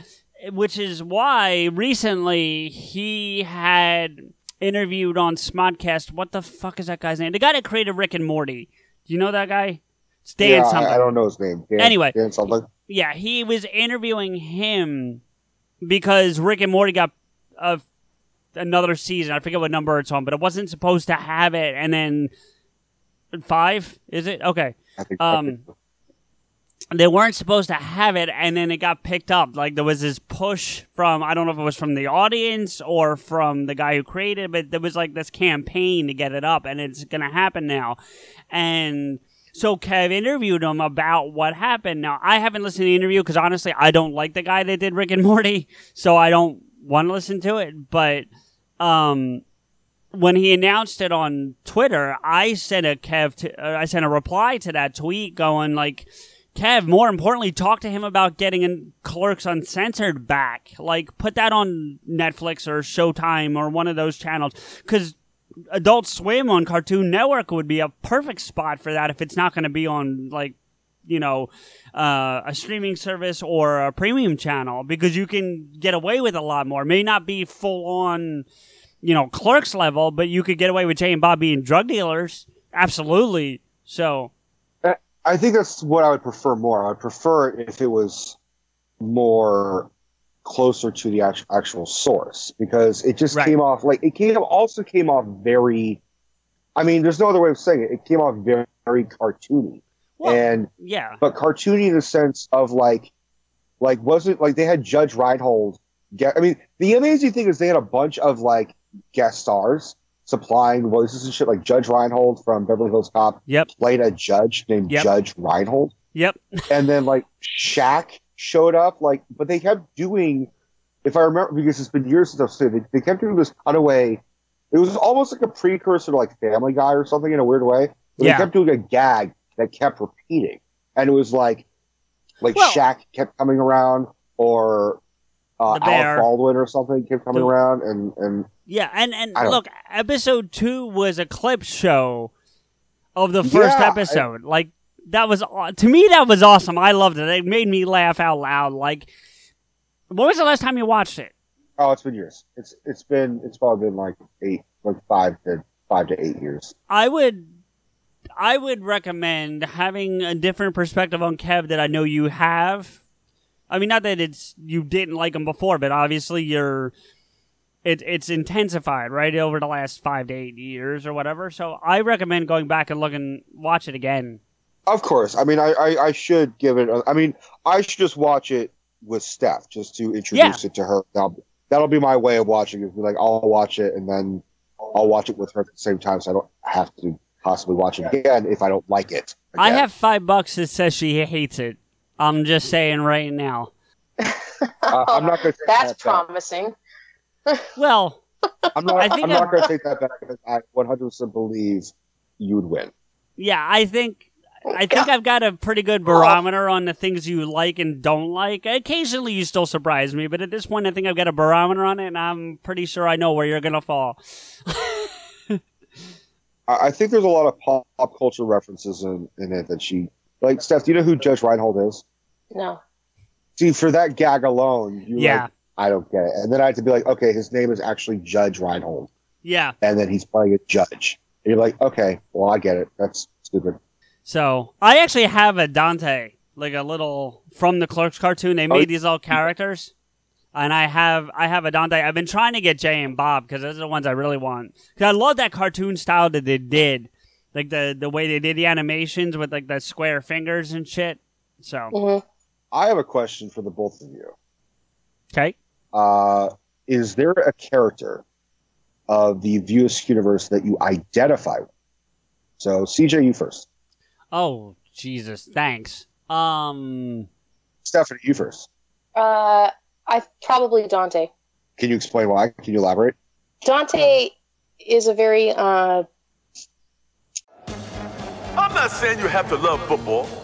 which is why recently he had interviewed on Smodcast. What the fuck is that guy's name? The guy that created Rick and Morty. Do you know that guy? It's Dan yeah, something. I, I don't know his name. Dan, Anyway. Dan something. Yeah, he was interviewing him because Rick and Morty got a, another season. I forget what number it's on, but it wasn't supposed to have it. And then five is it? Okay. I think. Um, they weren't supposed to have it, and then it got picked up. Like there was this push from I don't know if it was from the audience or from the guy who created, it, but there was like this campaign to get it up, and it's gonna happen now. And so Kev interviewed him about what happened. Now I haven't listened to the interview because honestly I don't like the guy that did Rick and Morty, so I don't want to listen to it. But um, when he announced it on Twitter, I sent a Kev to, uh, I sent a reply to that tweet going like, Kev, more importantly, talk to him about getting in Clerks Uncensored back. Like, put that on Netflix or Showtime or one of those channels. Because Adult Swim on Cartoon Network would be a perfect spot for that if it's not going to be on, like, you know, uh, a streaming service or a premium channel because you can get away with a lot more. May not be full on, you know, clerks level, but you could get away with Jay and Bob being drug dealers. Absolutely. So, I think that's what I would prefer more. I would prefer it if it was more closer to the actual, actual source because it just Right. came off like it came also came off very. I mean, there's no other way of saying it. It came off very, very cartoony, well, and yeah. but cartoony in the sense of like, like wasn't like they had Judge Reinhold. Get, I mean, the amazing thing is they had a bunch of like guest stars supplying voices and shit. Like Judge Reinhold from Beverly Hills Cop Yep. played a judge named Yep. Judge Reinhold, Yep. and then like Shaq showed up. Like, but they kept doing, if I remember, because it's been years since I've seen it, they, kept doing this cutaway. It was almost like a precursor to like Family Guy or something in a weird way. But Yeah. They kept doing a gag that kept repeating, and it was like, like Well- Shaq kept coming around, or uh, Alec Baldwin or something kept coming The- around, and and Yeah, and and look, episode two was a clip show of the first Yeah, I- episode. like that was to me that was awesome. I loved it. It made me laugh out loud. Like, when was the last time you watched it? oh, it's been years. It's it's been it's probably been like eight, like five to five to eight years. I would, I would recommend having a different perspective on Kev that I know you have. I mean, not that it's you didn't like him before, but obviously you're. It, it's intensified right over the last five to eight years or whatever. So I recommend going back and looking, watch it again. Of course. I mean, I, I, I should give it. A, I mean, I should just watch it with Steph just to introduce it to her. That'll, that'll be my way of watching it. Be like, I'll watch it and then I'll watch it with her at the same time, so I don't have to possibly watch it again if I don't like it. I have five bucks that says she hates it. I'm just saying right now. Uh, I'm not going to. That's that back. promising. Well, I'm not. I think I'm I'm- not going to take that back because I 100 percent believe you would win. yeah, I think I think I've got a pretty good barometer on the things you like and don't like. Occasionally, you still surprise me, but at this point, I think I've got a barometer on it, and I'm pretty sure I know where you're gonna fall. I I think there's a lot of pop, pop culture references in, in it that she like. Steph, do you know who Judge Reinhold is? No. See, for that gag alone, you Yeah. like, I don't get it. And then I had to be like, okay, his name is actually Judge Reinhold, Yeah. and then he's playing a judge. And you're like, okay, well, I get it. That's stupid. So I actually have a Dante, like a little from the Clerks cartoon. They made these little characters, and I have I have a Dante. I've been trying to get Jay and Bob because those are the ones I really want. Because I love that cartoon style that they did, like the the way they did the animations with like the square fingers and shit. So hmm I have a question for the both of you. okay, Uh, is there a character of the View Askew universe that you identify with? So, CJ, you first. oh Jesus, thanks. Um, Stephanie, you first. Uh, I probably Dante. Can you explain why? Can you elaborate? Dante is a very uh, I'm not saying you have to love football.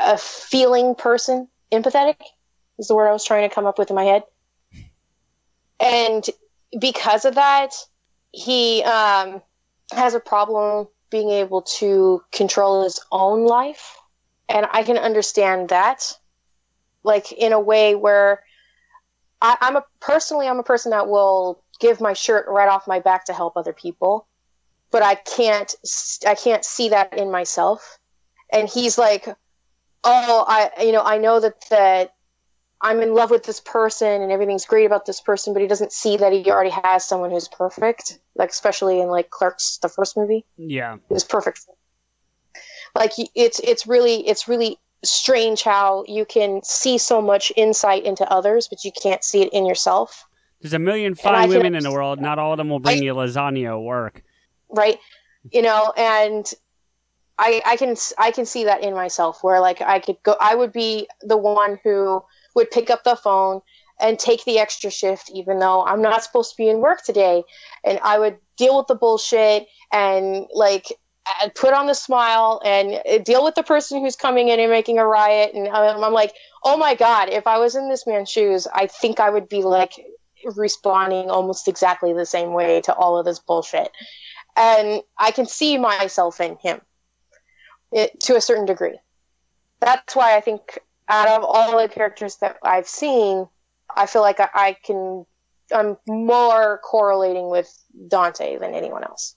a feeling person. Empathetic is the word I was trying to come up with in my head. And because of that, he um, has a problem being able to control his own life. And I can understand that, like in a way where I, I'm a personally, I'm a person that will give my shirt right off my back to help other people but I can't I can't see that in myself. And he's like, "Oh, I you know, I know that that I'm in love with this person and everything's great about this person, but he doesn't see that he already has someone who's perfect, like especially in like Clerks the first movie. yeah, Is perfect. Like it's it's really it's really strange how you can see so much insight into others, but you can't see it in yourself. there's a million fine women in the world. Not all of them will bring I- you lasagna work. right you know and i i can i can see that in myself where like i could go i would be the one who would pick up the phone and take the extra shift even though i'm not supposed to be in work today. And i would deal with the bullshit and like put on the smile and uh, deal with the person who's coming in and making a riot. And I'm, I'm like oh my god if i was in this man's shoes i think i would be like responding almost exactly the same way to all of this bullshit. And I can see myself in him it, to a certain degree. That's why I think out of all the characters that I've seen, I feel like I, I can I'm more correlating with Dante than anyone else.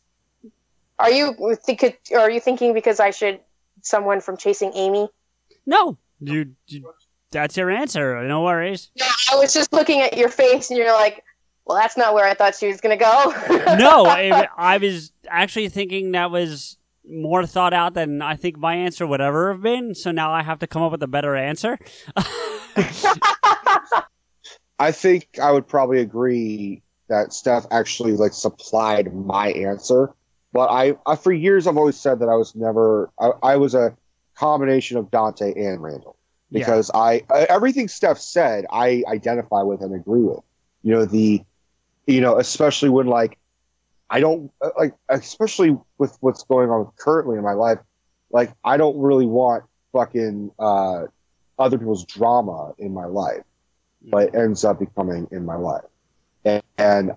Are you think are you thinking because I should someone from Chasing Amy? No, you, you that's your answer. No worries. No, I was just looking at your face and you're like, well, that's not where I thought she was gonna go. no, I, I was actually thinking that was more thought out than I think my answer would ever have been. So now I have to come up with a better answer. I think I would probably agree that Steph actually like supplied my answer. But I, I for years I've always said that I was never I, I was a combination of Dante and Randall because I I everything Steph said I identify with and agree with. You know the, you know especially when like I don't like especially with what's going on currently in my life, like I don't really want fucking uh, other people's drama in my life but it ends up becoming in my life. And, and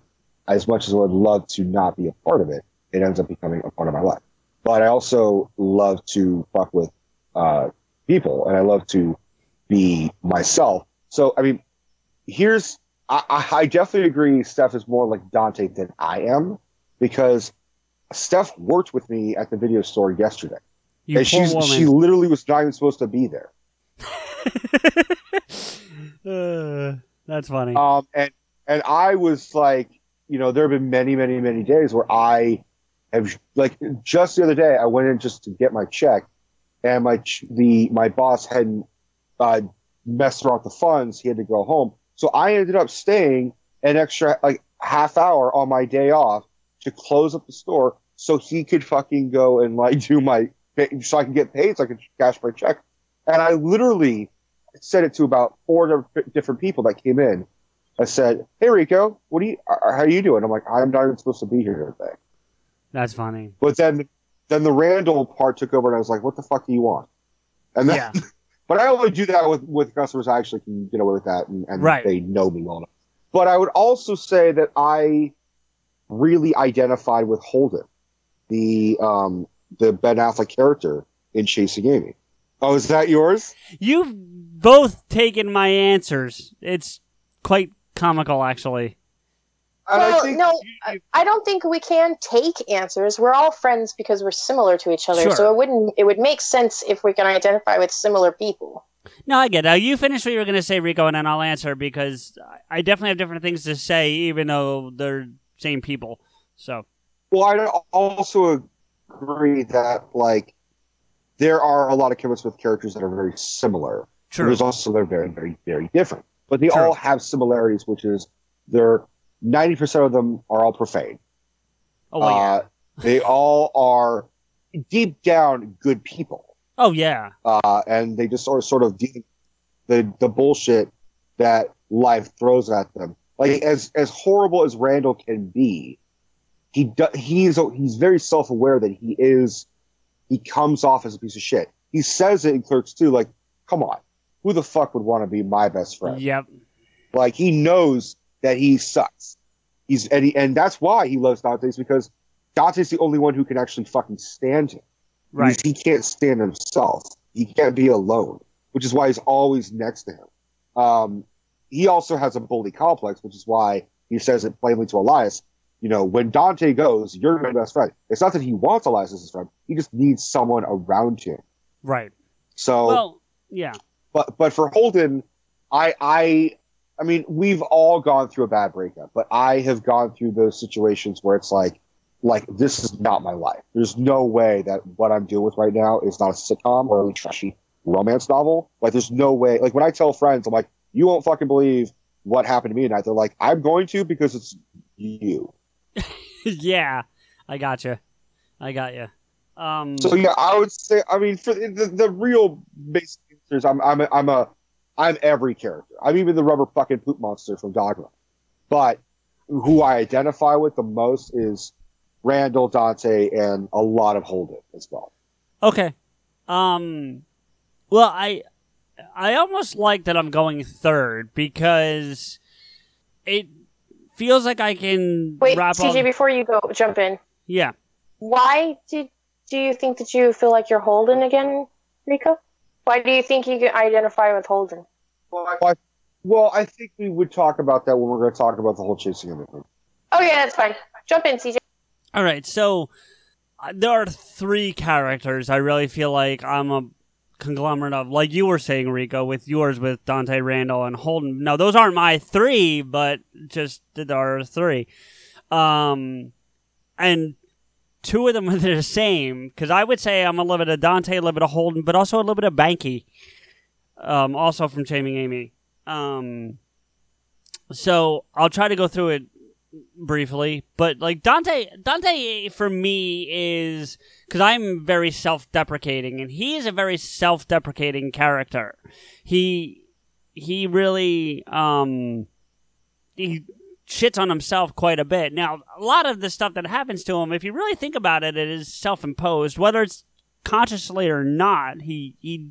as much as I would love to not be a part of it, it ends up becoming a part of my life. but I also love to fuck with uh, people, and I love to be myself. So I mean, here's I, I I definitely agree. Steph is more like Dante than I am because Steph worked with me at the video store yesterday, You and she's woman. she literally was not even supposed to be there. Uh, that's funny. Um, and and I was like, you know, there have been many, many, many days where I have like just the other day I went in just to get my check, and my ch- the my boss hadn't uh, messed around with the funds. He had to go home, so I ended up staying an extra like half hour on my day off to close up the store so he could fucking go and like do my so I can get paid so I can cash my check. And I literally said it to about four different- people that came in. I said, "Hey Rico, what do you? How are you doing?" I'm like, "I'm not even supposed to be here today." That's funny. But then, then the Randall part took over, and I was like, "What the fuck do you want?" And then, Yeah. but I only do that with with customers I actually can get away with that, and, and Right. they know me well enough. But I would also say that I really identified with Holden, the um the Ben Affleck character in Chasing Amy. Oh, is that yours? You've both taken my answers. It's quite comical, actually. And I well, think no, I- I don't think we can take answers. We're all friends because we're similar to each other. Sure. So it wouldn't. It would make sense if we can identify with similar people. No, I get it. Now, you finish what you were going to say, Rico, and then I'll answer because I definitely have different things to say, even though they're same people. So, Well, I also agree that like there are a lot of comics with characters that are very similar. True. There's also they're very, very, very different. But they True. all have similarities, which is they're ninety percent of them are all profane. oh, well, yeah. Uh, they all are deep down good people, oh, yeah. uh, and they just sort of sort of deal the the bullshit that life throws at them. Like as as horrible as Randall can be, he do, he's he's very self aware that he is he comes off as a piece of shit. He says it in Clerks too, like, come on, who the fuck would want to be my best friend? Yep. Like he knows that he sucks. He's and, he, and that's why he loves Dante's because Dante's the only one who can actually fucking stand him. Right. Because He can't stand himself. He can't be alone, which is why he's always next to him. Um, he also has a bully complex, which is why he says it plainly to Elias. You know, when Dante goes, you're my best friend. It's not that he wants Elias as his friend; he just needs someone around him. Right. So, Well, yeah. but but for Holden, I I I mean, we've all gone through a bad breakup, but I have gone through those situations where it's like like this is not my life. There's no way that what I'm dealing with right now is not a sitcom or a trashy romance novel. Like there's no way. Like when I tell friends, I'm like, you won't fucking believe what happened to me tonight. They're like, I'm going to because it's you. yeah. I got you. I got you. Um, So yeah, I would say. I mean, for the, the, the real basic answers, I'm I'm a, I'm a I'm every character. I'm even the rubber fucking poop monster from Dogma. But who I identify with the most is Randall, Dante, and a lot of Holden as well. Okay. Um well I I almost like that I'm going third because it feels like I can Wait, wrap CJ, up before you go jump in, Yeah. why did do you think that you feel like you're Holden again, Rico? Why do you think you can identify with Holden? Well, I, well, I think we would talk about that when we're going to talk about the whole chasing Amy thing. Oh yeah, that's fine. Jump in, CJ. All right. So uh, there are three characters I really feel like I'm a conglomerate of like you were saying Rico with yours with Dante Randall and Holden. No, those aren't my 3, but just there are 3. Um and two of them are the same because I would say I'm a little bit of Dante, a little bit of Holden, but also a little bit of Banky. Um, also from Chasing Amy. Um, so I'll try to go through it briefly, but like Dante, Dante for me is because I'm very self-deprecating, and he is a very self-deprecating character. He he really um he shits on himself quite a bit. Now, a lot of the stuff that happens to him, if you really think about it, it is self-imposed, whether it's consciously or not. He he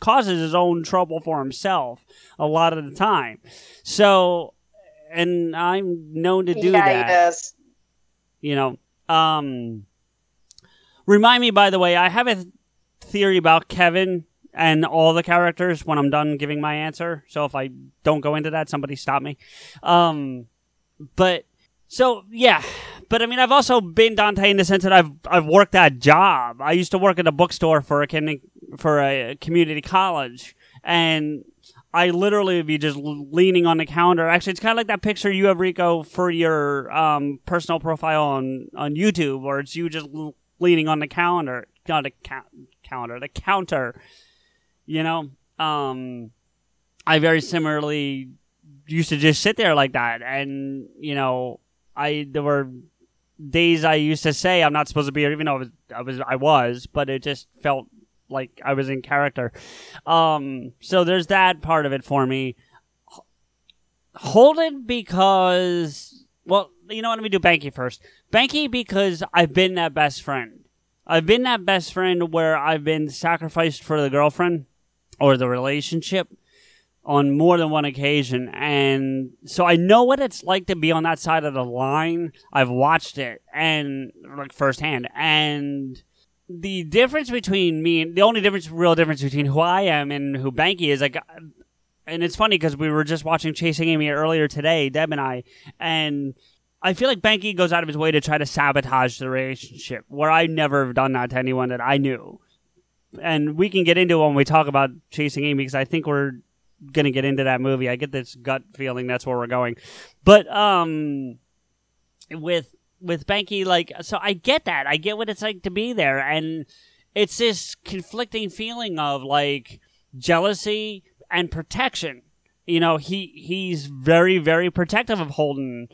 causes his own trouble for himself a lot of the time. So, and I'm known to do yeah, that he does. you know um Remind me, by the way, I have a theory about Kevin and all the characters when I'm done giving my answer. So if I don't go into that, somebody stop me. Um, but so yeah, but I mean, I've also been Dante in the sense that I've I've worked that job. I used to work at a bookstore for a for a community college, and I literally would be just leaning on the counter. Actually, it's kind of like that picture you have, Rico, for your um, personal profile on on YouTube, where it's you just leaning on the counter, not the ca- counter, the counter. You know, um, I very similarly used to just sit there like that, and you know, I there were days I used to say I'm not supposed to be here, even though I was I was, I was but it just felt like I was in character. Um, so there's that part of it for me. Holden because well, you know what? Let me do Banky first. Banky because I've been that best friend. I've been that best friend where I've been sacrificed for the girlfriend or the relationship on more than one occasion. And so I know what it's like to be on that side of the line. I've watched it and like firsthand. And the difference between me and the only difference, real difference between who I am and who Banky is, like, and it's funny because we were just watching Chasing Amy earlier today, Deb and I, and I feel like Banky goes out of his way to try to sabotage the relationship, where I never have done that to anyone that I knew. And we can get into when we talk about Chasing Amy because I think we're gonna get into that movie. I get this gut feeling that's where we're going. But um with with Banky, like so I get that. I get what it's like to be there and it's this conflicting feeling of like jealousy and protection. You know, he he's very, very protective of Holden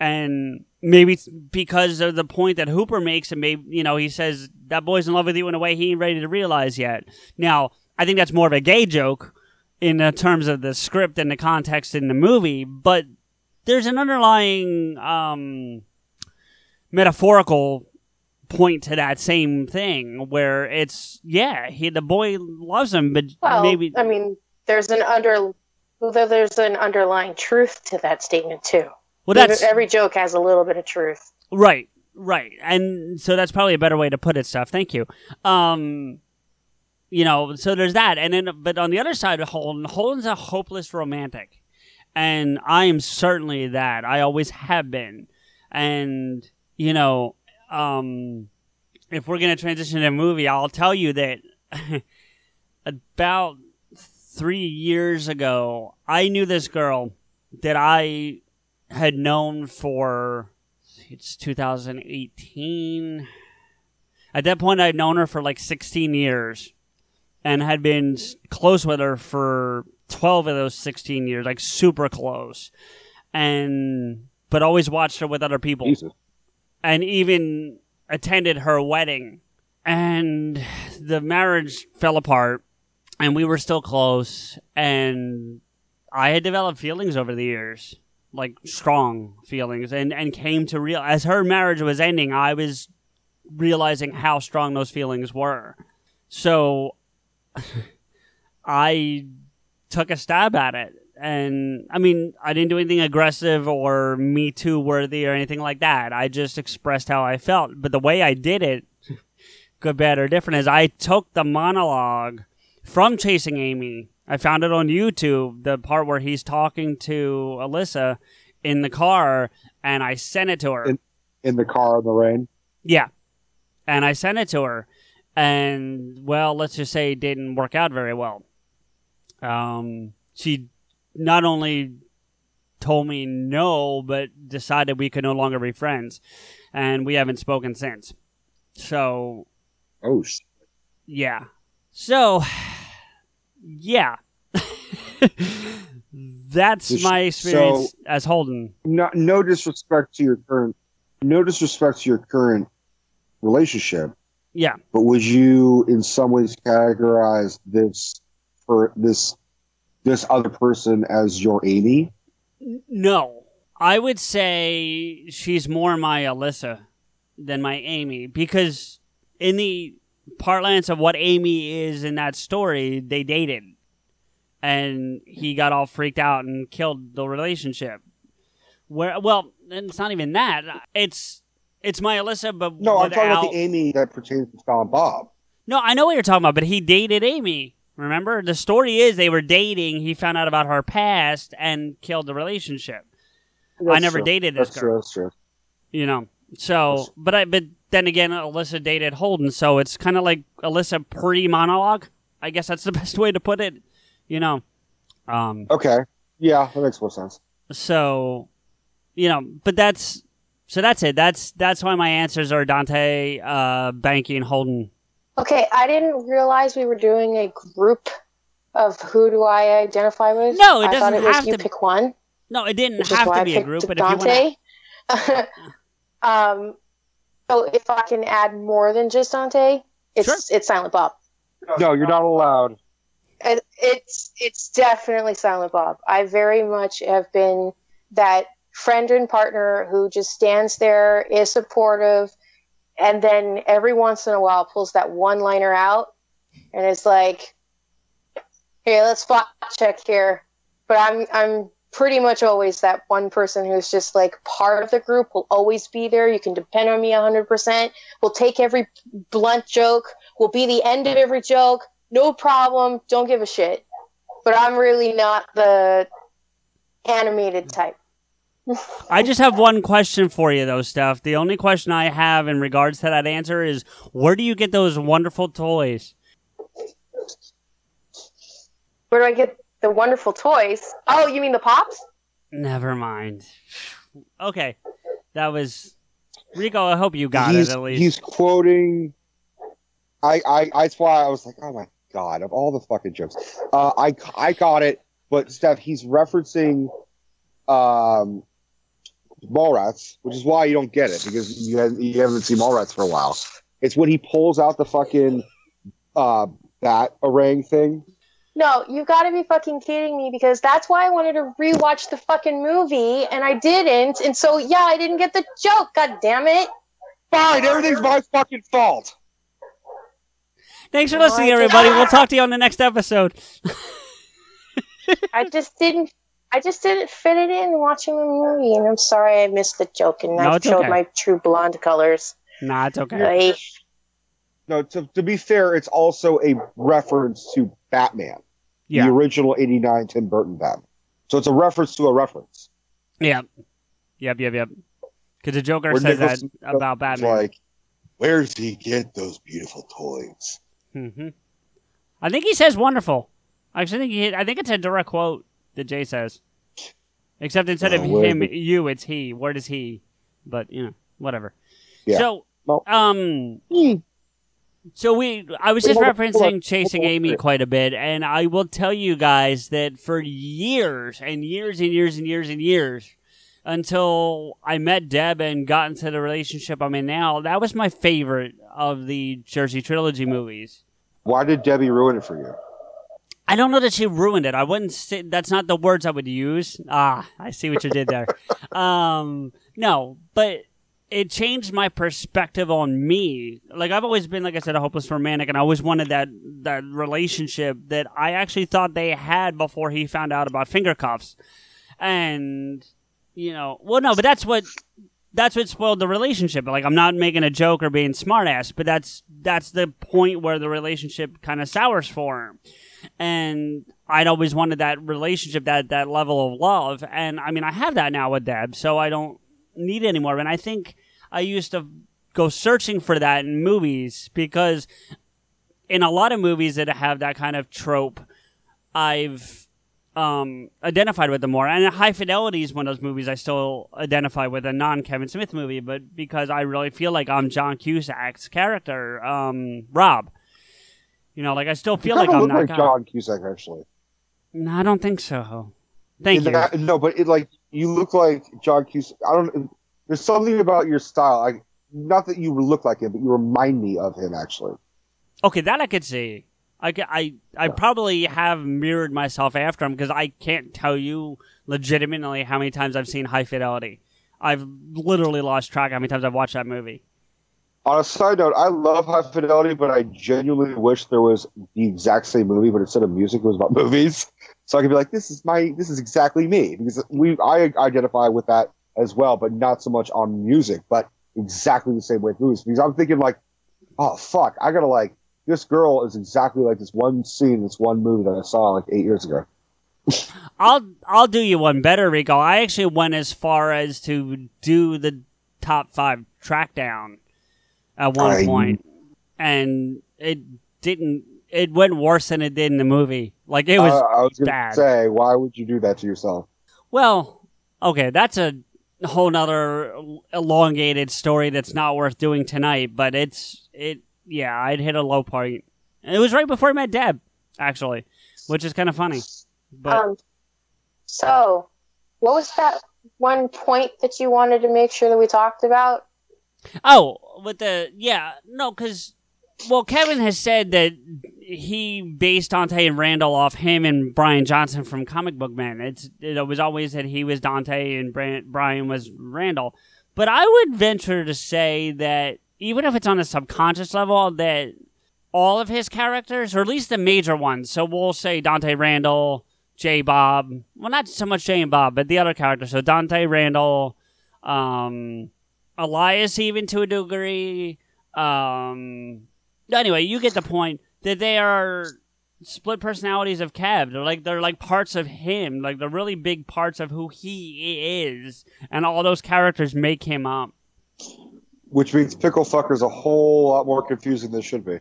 and maybe it's because of the point that Hooper makes, and maybe you know he says that boy's in love with you in a way he ain't ready to realize yet. Now, I think that's more of a gay joke in terms of the script and the context in the movie, but there's an underlying um, metaphorical point to that same thing where it's yeah, he the boy loves him, but Well, maybe I mean, there's an under, although there's an underlying truth to that statement too. Well, that's- every joke has a little bit of truth. Right, right. And so that's probably a better way to put it, Steph. Thank you. Um you know, so there's that. And then but on the other side of Holden, Holden's a hopeless romantic. And I am certainly that. I always have been. And, you know, um if we're gonna transition to a movie, I'll tell you that about three years ago, I knew this girl that I had known for it's 2018. At that point, I'd known her for like 16 years and had been close with her for 12 of those 16 years, like super close. And, but always watched her with other people. Jesus. And even attended her wedding. And the marriage fell apart and we were still close. And I had developed feelings over the years, like strong feelings, and and came to real as her marriage was ending, I was realizing how strong those feelings were. So I took a stab at it. And I mean, I didn't do anything aggressive or me too worthy or anything like that. I just expressed how I felt. But the way I did it, good, bad, or different, is I took the monologue from Chasing Amy. I found it on YouTube, the part where he's talking to Alyssa in the car, and I sent it to her. In, in the car in the rain. Yeah. And I sent it to her. And, well, let's just say it didn't work out very well. Um, she not only told me no, but decided we could no longer be friends. And we haven't spoken since. So, Oh, yeah. So, yeah. That's my experience so- as Holden. no, no disrespect to your current, no disrespect to your current relationship, Yeah. but would you in some ways categorize this for this this other person as your Amy? No. I would say she's more my Alyssa than my Amy because in the parlance of what Amy is in that story, they dated. And he got all freaked out and killed the relationship. Where well, it's not even that. It's It's my Alyssa, but No, I'm talking about the Amy that pertains to Silent Bob. No, I know what you're talking about, but he dated Amy. Remember? The story is they were dating. He found out about her past and killed the relationship. I never true. dated this That's girl. true. That's true. You know. So, but I but then again, Alyssa dated Holden, so it's kind of like Alyssa pre-monologue. I guess that's the best way to put it. You know. Um. Okay. Yeah, that makes more sense. So, you know, but that's so that's it. That's that's why my answers are Dante, uh, Banky, and Holden. Okay, I didn't realize we were doing a group of who do I identify with. No, it I doesn't thought it was have you to- pick one. No, it didn't which is have to be a group, but if you want to, Dante. um, so if I can add more than just Dante, it's it's Silent Bob. No, you're not allowed. It, it's it's definitely Silent Bob. I very much have been that friend and partner who just stands there, is supportive, and then every once in a while pulls that one liner out and is like, hey let's spot check here." But I'm I'm pretty much always that one person who's just like part of the group will always be there. You can depend on me 100%. We'll take every blunt joke. we'll be the end of every joke. No problem. Don't give a shit. But I'm really not the animated type. I just have one question for you, though, Steph. The only question I have in regards to that answer is, where do you get those wonderful toys? Where do I get the wonderful toys? Oh, you mean the pops? Never mind. Okay, that was Rico. I hope you got he's, it at least. He's quoting. I, I, I, that's why I was like, oh my god, of all the fucking jokes, uh, I, I got it. But Steph, he's referencing, um, Mallrats, which is why you don't get it because you haven't, you haven't seen Mallrats for a while. It's when he pulls out the fucking, uh, batarang thing. No, you gotta be fucking kidding me because that's why I wanted to rewatch the fucking movie and I didn't. And so, yeah, I didn't get the joke. God damn it. Fine, everything's my fucking fault. Thanks for listening, everybody. We'll talk to you on the next episode. I just didn't. I just didn't fit it in watching the movie, and I'm sorry I missed the joke, and No, I showed okay. my true blonde colors. Nah, it's okay. I, No, to, to be fair, it's also a reference to Batman, Yeah. the original '89 Tim Burton Batman. So it's a reference to a reference. Yep. Yep, yep, yep. Because the Joker Where says that about Batman. Like, where does he get those beautiful toys? hmm I think he says wonderful. I think he, I think it's a direct quote that Jay says. Except instead of Oh, him, you, it's he. Where does he? But you know, whatever. Yeah. So, um, so we, I was just Hold on, hold referencing chasing. Amy quite a bit, and I will tell you guys that for years and years and years and years and years, until I met Deb and got into the relationship I'm in now, that was my favorite of the Jersey trilogy movies. Why did Debbie ruin it for you? I don't know that she ruined it. I wouldn't say that's not the words I would use. Ah, I see what you did there. um, no, but it changed my perspective on me. Like I've always been, like I said, a hopeless romantic, and I always wanted that that relationship that I actually thought they had before he found out about finger cuffs. And you know, well, no, but that's what that's what spoiled the relationship. Like I'm not making a joke or being smartass, but that's that's the point where the relationship kind of sours for him. And I'd always wanted that relationship, that that level of love, and I mean I have that now with Deb, so I don't need it anymore. And I think I used to go searching for that in movies because in a lot of movies that have that kind of trope, I've um, identified with them more. And High Fidelity is one of those movies I still identify with a non Kevin Smith movie, but because I really feel like I'm John Cusack's character, um, Rob. You know, like I still feel like I'm look not. like. John Cusack, actually. No, I don't think so. Thank In you. no, but it like you look like John Cusack. I don't. There's something about your style. I not that you look like him, but you remind me of him. Actually, Okay, that I could see. I, I, I probably have mirrored myself after him because I can't tell you legitimately how many times I've seen High Fidelity. I've literally lost track how many times I've watched that movie. On a side note, I love High Fidelity, but I genuinely wish there was the exact same movie, but instead of music, it was about movies. So I could be like, this is my, this is exactly me because we, I identify with that as well, but not so much on music. But exactly the same way with movies because I'm thinking like, oh fuck, I gotta like this girl is exactly like this one scene, this one movie that I saw like eight years ago. I'll I'll do you one better, Rico. I actually went as far as to do the top five track down at one I- point, and it didn't. It went worse than it did in the movie. Like it was Uh, I was gonna bad. say, why would you do that to yourself? Well, okay, that's a whole nother elongated story that's not worth doing tonight. But it's it. Yeah, I'd hit a low point. It was right before I met Deb, actually, which is kind of funny. But um, so, what was that one point that you wanted to make sure that we talked about? Oh, with the yeah, no, because well, Kevin has said that he based Dante and Randall off him and Brian Johnson from Comic Book Men. It's it was always that he was Dante and Brian was Randall. But I would venture to say that even if it's on a subconscious level, that all of his characters, or at least the major ones, so we'll say Dante Randall, Jay Bob, well, not so much Jay and Bob, but the other characters. So Dante Randall, um, Elias, even to a degree. Um, anyway, you get the point that they are split personalities of Kev. They're like they're like parts of him. Like they're really big parts of who he is, and all those characters make him up. Which means pickle fucker's a whole lot more confusing than it should be.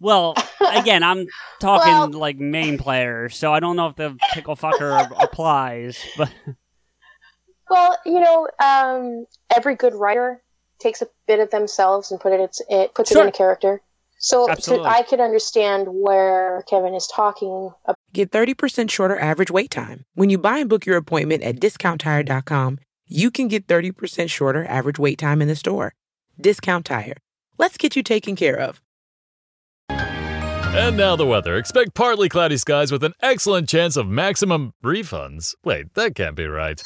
Well, again, I'm talking Well- like main players, so I don't know if the pickle fucker applies, but Well, you know, um, every good writer takes a bit of themselves and put it, it puts it in a character. So to, I could understand where Kevin is talking about. Get 30% shorter average wait time. When you buy and book your appointment at discounttire.com, you can get 30% shorter average wait time in the store. Discount Tire. Let's get you taken care of. And now the weather. Expect partly cloudy skies with an excellent chance of maximum refunds. Wait, that can't be right.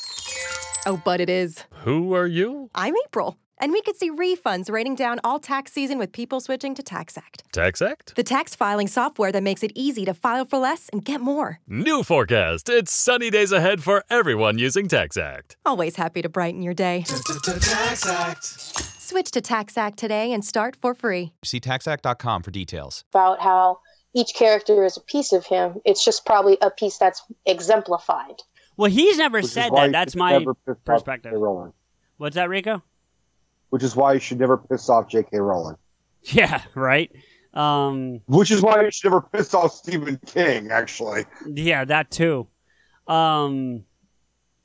Oh, but it is. Who are you? I'm April, and we could see refunds raining down all tax season with people switching to TaxAct, TaxAct? The tax filing software that makes it easy to file for less and get more. New forecast. It's sunny days ahead for everyone using TaxAct. Always happy to brighten your day. TaxAct. Switch to TaxAct today and start for free. See taxact.com for details. about how each character is a piece of him. It's just probably a piece that's exemplified. Well, he's never Which said that. That's my never piss off perspective. What's that, Rico? Which is why you should never piss off J.K. Rowling. Yeah, right. Um, Which is why you should never piss off Stephen King. Actually, yeah, that too. Um,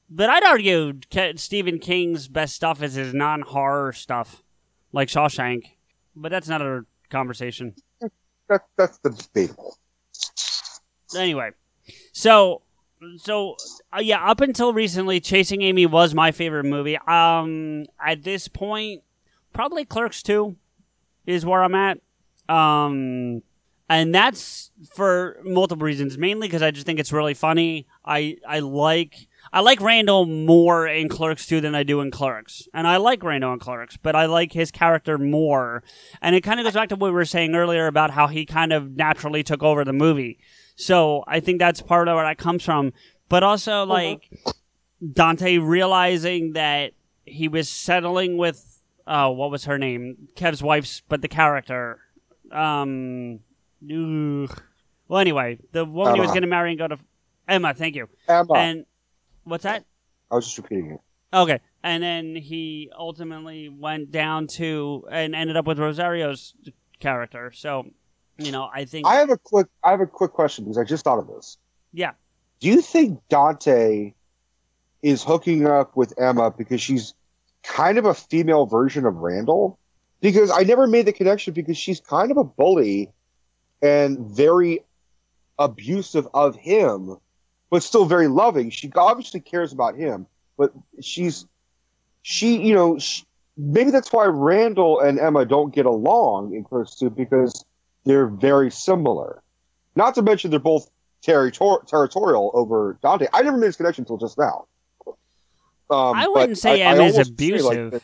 but I'd argue Stephen King's best stuff is his non-horror stuff, like Shawshank. But that's not another conversation. that, that's debatable. Anyway, so so uh, yeah, up until recently, Chasing Amy was my favorite movie. Um, at this point, probably Clerks Two is where I'm at. Um, and that's for multiple reasons. Mainly because I just think it's really funny. I I like I like Randall more in Clerks 2 than I do in Clerks. And I like Randall in Clerks, but I like his character more. And it kind of goes back to what we were saying earlier about how he kind of naturally took over the movie. So I think that's part of where that comes from. But also, like, Dante realizing that he was settling with, oh, what was her name? Kev's wife's, but the character. Um, ugh. well, anyway, the woman he was going to marry and go to Emma. Thank you. Emma. And what's that? I was just repeating it. Okay, and then he ultimately went down to and ended up with Rosario's character. So, you know, I think I have a quick. I have a quick question because I just thought of this. yeah. Do you think Dante is hooking up with Emma because she's kind of a female version of Randall? Because I never made the connection because she's kind of a bully and very abusive of him, but still very loving. She obviously cares about him, but she's she, you know, sh maybe that's why Randall and Emma don't get along in Clerks 2 because they're very similar. Not to mention they're both territor- territorial over Dante. I never made this connection until just now. Um, I wouldn't say I- I Emma's almost like, abusive.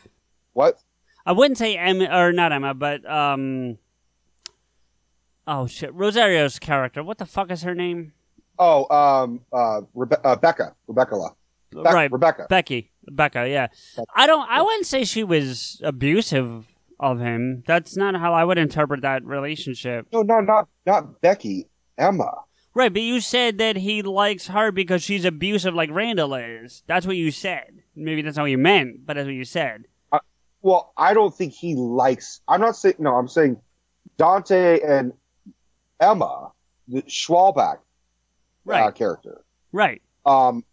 what? I wouldn't say Emma or not Emma, but um. Oh shit, Rosario's character. What the fuck is her name? Oh, um, uh, Rebe- uh, Becca, Rebecca, La. Be- right, Rebecca. Becky. Becca, yeah. I don't. I wouldn't say she was abusive of him. That's not how I would interpret that relationship. No, no, not not Becky. Emma. Right, but you said that he likes her because she's abusive, like Randall is. That's what you said. Maybe that's not what you meant, but that's what you said. Uh, well, I don't think he likes. I'm not saying. No, I'm saying Dante and Emma, the Schwalbach Right. uh, character. Right. Um,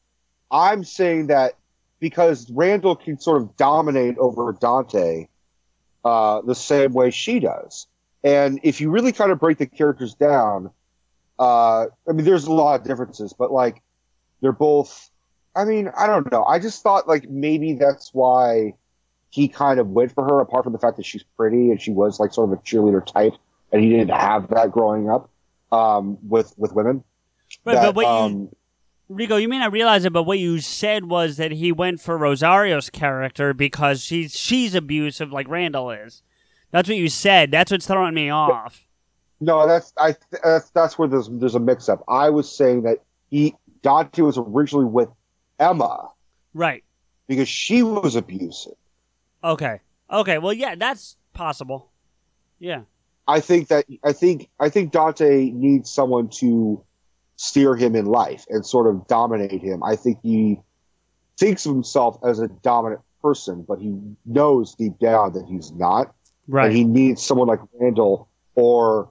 I'm saying that because Randall can sort of dominate over Dante uh, the same way she does. And if you really kind of break the characters down, uh, I mean, there's a lot of differences, but like they're both. I mean, I don't know. I just thought like maybe that's why he kind of went for her, apart from the fact that she's pretty and she was like sort of a cheerleader type, and he didn't have that growing up um, with with women. Right, That, but what um, you, Rico, you may not realize it, but what you said was that he went for Rosario's character because she's she's abusive, like Randall is. That's what you said. That's what's throwing me off. No, that's I. That's, that's where there's there's a mix up. I was saying that he Dante was originally with Emma Right. because she was abusive. Okay. Okay. Well, yeah, that's possible. Yeah. I think that I think I think Dante needs someone to steer him in life and sort of dominate him. I think he thinks of himself as a dominant person, but he knows deep down that he's not. Right. And he needs someone like Randall or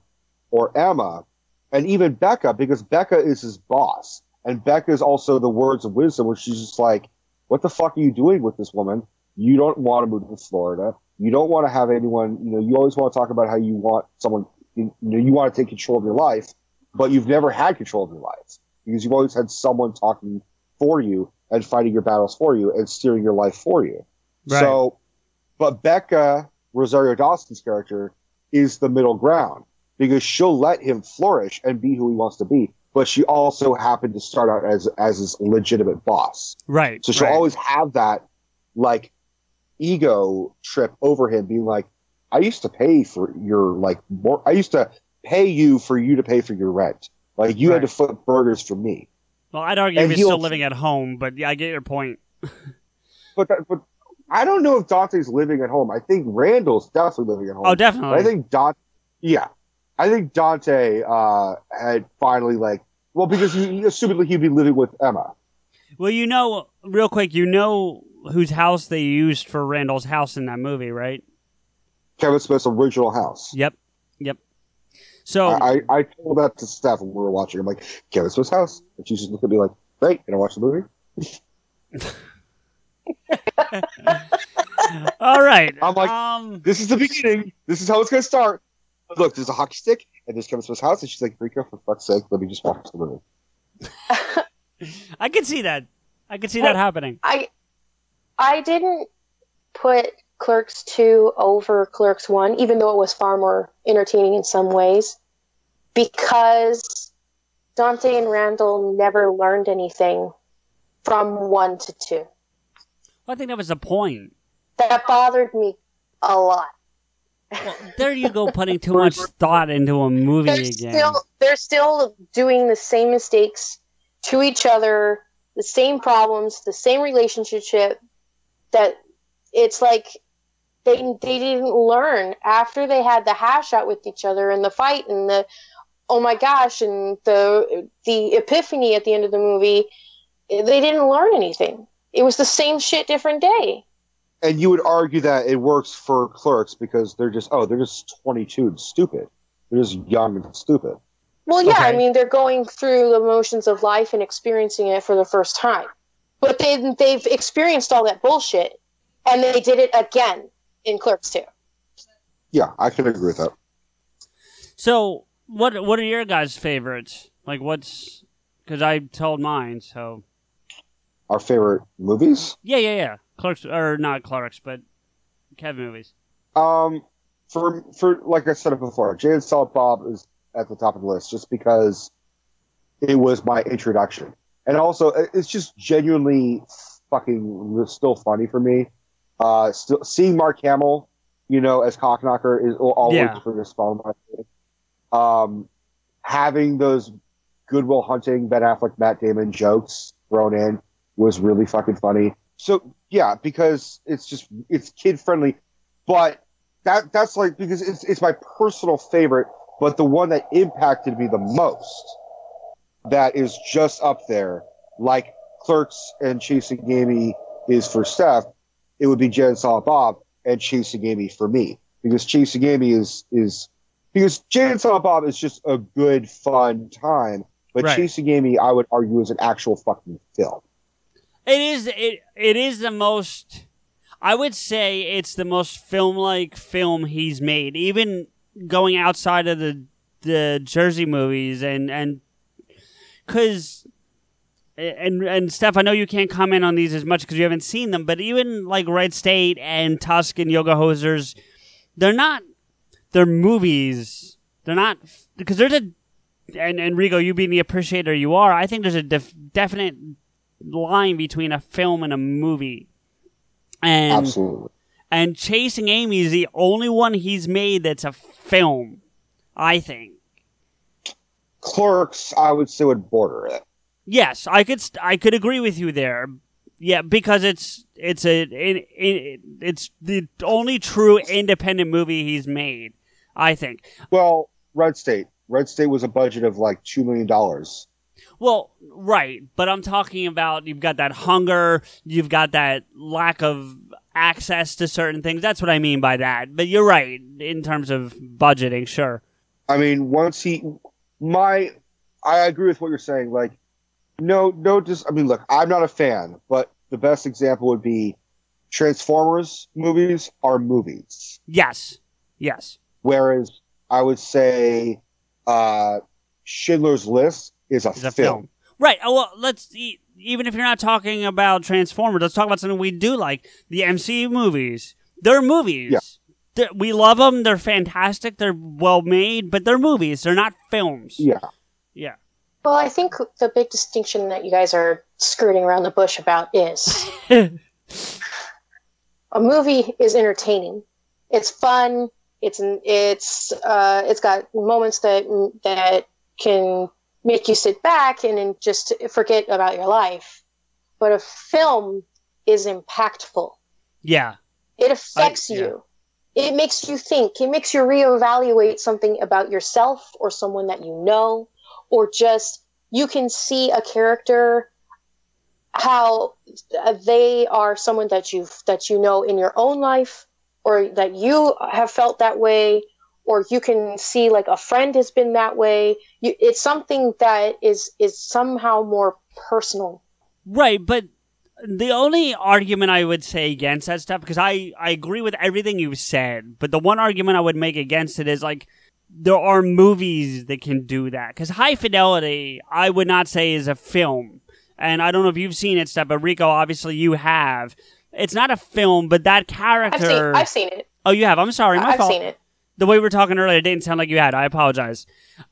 or Emma and even Becca because Becca is his boss. And Becca is also the words of wisdom where she's just like, What the fuck are you doing with this woman? You don't want to move to Florida. You don't want to have anyone, you know, you always want to talk about how you want someone you know, you want to take control of your life, but you've never had control of your life because you've always had someone talking for you and fighting your battles for you and steering your life for you. Right. So, but Becca, Rosario Dawson's character, is the middle ground because she'll let him flourish and be who he wants to be. But she also happened to start out as as his legitimate boss. Right. So she'll right. always have that like ego trip over him, being like, I used to pay for your like more I used to pay you for you to pay for your rent. Like you had to flip burgers for me. Well, I'd argue he's still living at home, but yeah, I get your point. But that, but I don't know if Dante's living at home. I think Randall's definitely living at home. Oh, definitely. But I think Dante, yeah, I think Dante uh, had finally like, well, because he, he assumedly he'd be living with Emma. Well, you know, real quick, you know whose house they used for Randall's house in that movie, right? Kevin Smith's original house. Yep. So I, I, I told that to Steph when we were watching. I'm like, Kevin Smith's house, and she just looked at me like, "Great, can I watch the movie?" all right. I'm like, um, this is the beginning. This is how it's going to start. Look, there's a hockey stick, and there's Kevin Smith's house, and she's like, Rico, for fuck's sake, let me just watch the movie. I can see that. I can see that happening. I I didn't put Clerks 2 over Clerks 1, even though it was far more entertaining in some ways, because Dante and Randall never learned anything from 1 to 2. Well, I think that was the point. That bothered me a lot. There you go, putting too much thought into a movie They're again. still they're still doing the same mistakes to each other, the same problems, the same relationship. That it's like they they didn't learn after they had the hash out with each other and the fight and the oh my gosh and the the epiphany at the end of the movie. They didn't learn anything. It was the same shit, different day. And you would argue that it works for clerks because they're just, oh, they're just 22 and stupid. They're just young and stupid. Well, yeah, I mean, they're going through the motions of life and experiencing it for the first time. But they, they've experienced all that bullshit, and they did it again in Clerks 2. Yeah, I can agree with that. So, what what are your guys' favorites? Like, what's because I told mine. So, Our favorite movies? yeah, yeah, yeah. Clerks or not Clerks, but Kevin movies. Um, for for like I said it before, Jay and Silent Bob is at the top of the list just because it was my introduction, and also it's just genuinely fucking still funny for me. Uh, still seeing Mark Hamill, you know, as Cocknocker is always Yeah. bring a smile to my face. Um, having those Good Will Hunting Ben Affleck Matt Damon jokes thrown in was really fucking funny. So yeah, because it's just it's kid friendly, but that that's like because it's it's my personal favorite, but the one that impacted me the most, that is just up there, like Clerks and Chasing Amy is for Steph, it would be and Silent Bob and Chasing Amy for me because Chasing Amy is is because and Silent Bob is just a good fun time, but Right. Chasing Amy I would argue is an actual fucking film. It is it it is the most I would say it's the most film like film he's made. Even going outside of the the Jersey movies and and cuz and and Steph, I know you can't comment on these as much because you haven't seen them, but even like Red State and Tusk and Yoga Hosers, they're not they're movies. They're not because there's a and and Rico, you being the appreciator you are, I think there's a def- definite line between a film and a movie. And Absolutely. and Chasing Amy is the only one he's made that's a film, I think. Clerks I would say would border it. Yes, I could st- I could agree with you there. Yeah, because it's it's a it, it, it's the only true independent movie he's made, I think. Well, Red State. Red State was a budget of like two million dollars. Well, right, but I'm talking about you've got that hunger, you've got that lack of access to certain things. That's what I mean by that. But you're right in terms of budgeting, sure. I mean, once he, my, I agree with what you're saying. Like, no, no, just, I mean, look, I'm not a fan, but the best example would be Transformers movies are movies. Yes. Yes. Whereas I would say, uh, Schindler's List is a, It's a film. film. Right. Oh, well, let's even if you're not talking about Transformers, let's talk about something we do like the MCU movies. They're movies. Yeah. They're- we love them. They're fantastic. They're well made, but they're movies. They're not films. Yeah. Yeah. Well, I think the big distinction that you guys are skirting around the bush about is a movie is entertaining. It's fun. It's it's uh, it's got moments that that can make you sit back and, and just forget about your life. But a film is impactful. Yeah. It affects I- yeah. you. It makes you think. It makes you reevaluate something about yourself or someone that you know, or just you can see a character how they are someone that you that you know in your own life, or that you have felt that way, or you can see like a friend has been that way. You, it's something that is is somehow more personal. Right, but the only argument I would say against that stuff, because I, I agree with everything you've said, but the one argument I would make against it is like, there are movies that can do that. Because High Fidelity, I would not say is a film. And I don't know if you've seen it, Steph, but Rico, obviously you have. It's not a film, but that character. I've seen I've seen it. Oh, you have? I'm sorry. My I've fault. seen it. The way we were talking earlier it didn't sound like you had. I apologize.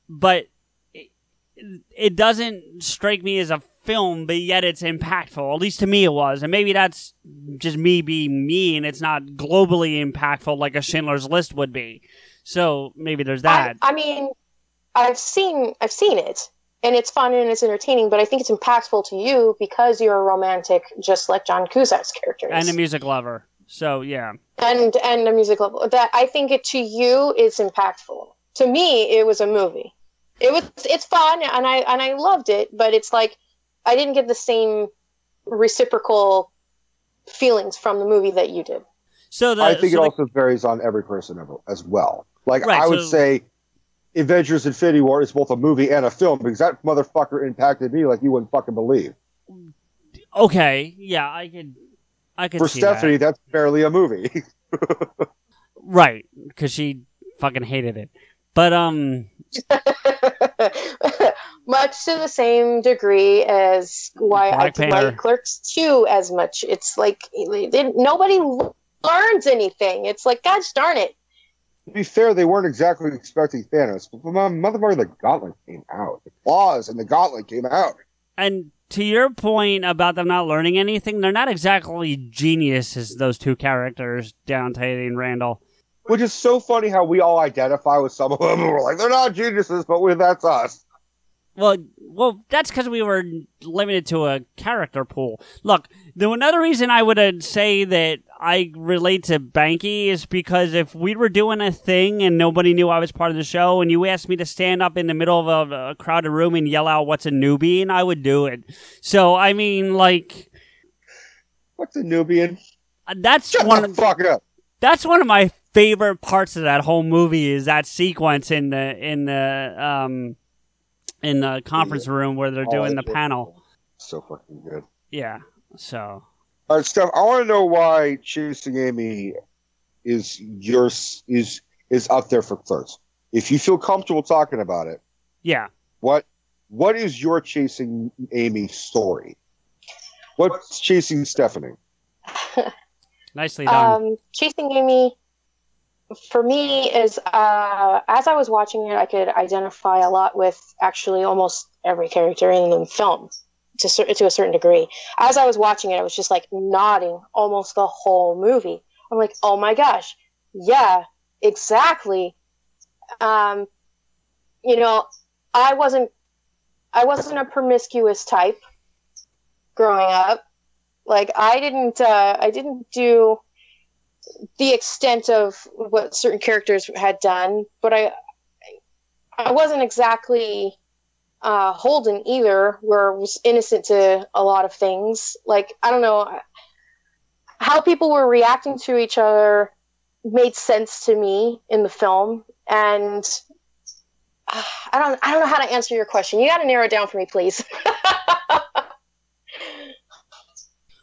But it, it doesn't strike me as a film, but yet it's impactful. At least to me it was. And maybe that's just me being me and it's not globally impactful like a Schindler's List would be. So maybe there's that. I, I mean, I've seen I've seen it, and it's fun and it's entertaining. But I think it's impactful to you because you're a romantic, just like John Cusack's character is, and a music lover. So yeah. and and a music lover. That I think it to you is impactful. To me, it was a movie. It was it's fun and I and I loved it, but it's like I didn't get the same reciprocal feelings from the movie that you did. So the, I think so it the- also varies on every person as well. Like Right, I would so- say, Avengers: Infinity War is both a movie and a film because that motherfucker impacted me like you wouldn't fucking believe. okay, yeah, I can, I can. For see Stephanie, that. that's barely a movie. Right, cuz she fucking hated it. But um much to the same degree as why Black I Panther. like Clerks 2 as much. It's like it- it- nobody learns anything. It's like, gosh darn it. To be fair, they weren't exactly expecting Thanos, but my motherfucker, the Gauntlet came out. The claws and the Gauntlet came out. And to your point about them not learning anything, they're not exactly geniuses, those two characters, Dante and Randall. Which is so funny how we all identify with some of them. And we're like, they're not geniuses, but we, that's us. Well, well, that's because we were limited to a character pool. Look, the another reason I would uh, say that I relate to Banky is because if we were doing a thing and nobody knew I was part of the show, and you asked me to stand up in the middle of a, a crowded room and yell out "What's a Nubian," I would do it. So I mean, like, what's a Nubian? That's Shut one the of fuck up. that's one of my favorite parts of that whole movie is that sequence in the in the um in the conference room where they're Oh, doing the panel. So fucking good. Yeah. So All right, Steph. I want to know why Chasing Amy is yours is is up there for first. If you feel comfortable talking about it, yeah. what what is your Chasing Amy story? What's chasing Stephanie? Nicely done. Um, Chasing Amy, for me, is uh, as I was watching it, I could identify a lot with actually almost every character in the film to, to a certain degree. As I was watching it, I was just like nodding almost the whole movie. I'm like, oh my gosh, yeah, exactly. Um, you know, I wasn't, I wasn't a promiscuous type growing up. Like I didn't, uh, I didn't do the extent of what certain characters had done, but I, I wasn't exactly uh, Holden either, was innocent to a lot of things. Like I don't know how people were reacting to each other made sense to me in the film, and uh, I don't, I don't know how to answer your question. You got to narrow it down for me, please.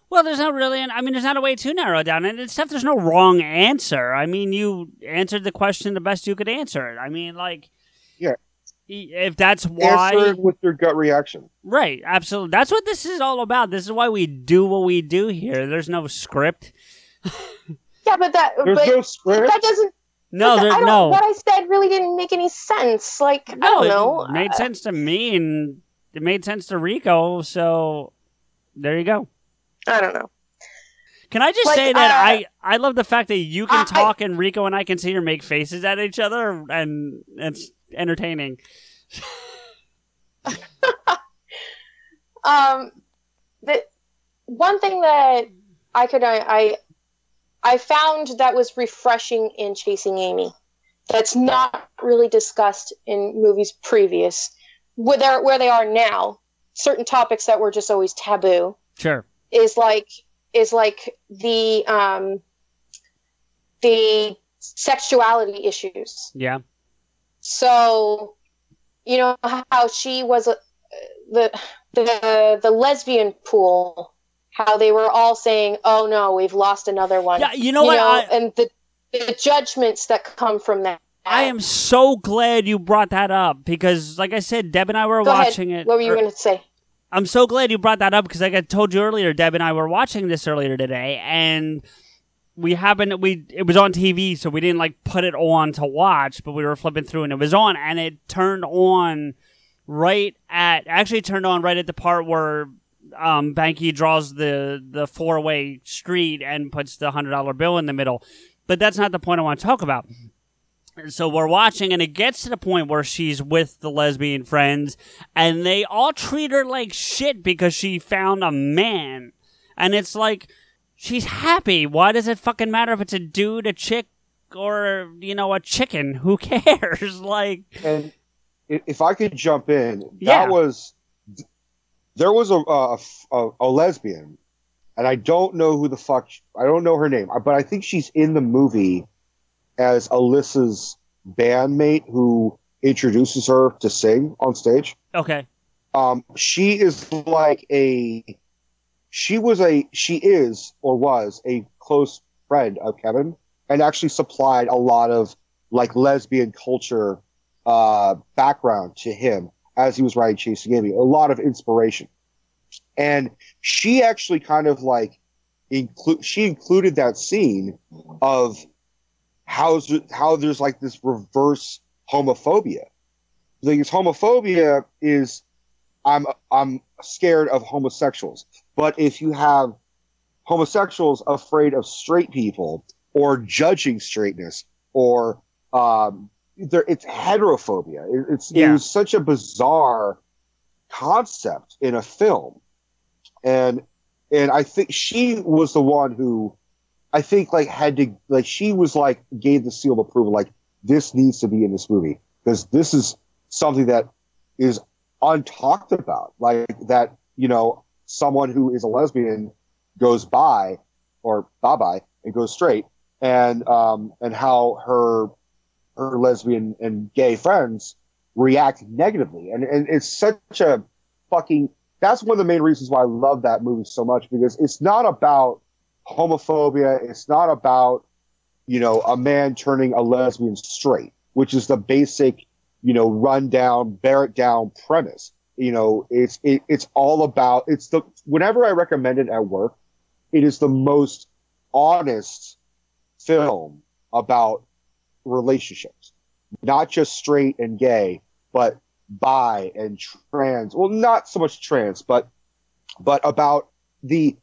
Well, there's not really, an, I mean, there's not a way to narrow down, and it's Steph. There's no wrong answer. I mean, you answered the question the best you could answer it. I mean, like. If that's why, Answer with your gut reaction. right? Absolutely, that's what this is all about. This is why we do what we do here. There's no script. yeah, but that, There's but no script. that doesn't. No, but there, I don't, no, What I said really didn't make any sense. Like I don't know. It made sense to me, and it made sense to Rico. So there you go. I don't know. Can I just Like, say that uh, I I love the fact that you can I- talk and Rico and I can see her make faces at each other, and it's entertaining. Um, the one thing that I could I, I I found that was refreshing in Chasing Amy, that's not really discussed in movies previous, where they're, where they are now. Certain topics that were just always taboo Sure. is like is like the um the sexuality issues. Yeah. So, you know how she was a, the the the lesbian pool, how they were all saying, "Oh no, we've lost another one." Yeah, you know what, I- and the the judgments that come from that. I am so glad you brought that up because, like I said, Deb and I were Go ahead. watching it. What were you er- going to say? I'm so glad you brought that up because, like I told you earlier, Deb and I were watching this earlier today, and we happened we it was on TV, so we didn't like put it on to watch, but we were flipping through and it was on, and it turned on right at actually turned on right at the part where um, Banky draws the the four way street and puts the hundred dollar bill in the middle. But that's not the point I want to talk about. So we're watching, and it gets to the point where she's with the lesbian friends, and they all treat her like shit because she found a man. And it's like, she's happy. Why does it fucking matter if it's a dude, a chick, or, you know, a chicken? Who cares? like, And if I could jump in, Yeah. that was there was a a, a a lesbian, and I don't know who the fuck I don't know her name, but I think she's in the movie as Alyssa's bandmate who introduces her to sing on stage. okay. Um, she is like a she was a she is or was a close friend of Kevin and actually supplied a lot of like lesbian culture uh background to him as he was writing Chasing Amy, a lot of inspiration. And she actually kind of like include she included that scene of how how there's like this reverse homophobia. Like it's homophobia is I'm I'm scared of homosexuals. But if you have homosexuals afraid of straight people or judging straightness or um there it's heterophobia. It- it's Yeah. it was such a bizarre concept in a film, and and I think she was the one who I think like had to like she was like gave the seal of approval like this needs to be in this movie because this is something that is untalked about like that you know someone who is a lesbian goes by or bye and goes straight and um and how her her lesbian and gay friends react negatively and and it's such a fucking that's one of the main reasons why I love that movie so much because it's not about homophobia. It's not about, you know, a man turning a lesbian straight, which is the basic, you know, rundown, it down premise. You know, it's it, it's all about it's the whenever I recommend it at work, it is the most honest film about relationships, not just straight and gay, but bi and trans. Well, not so much trans, but but about the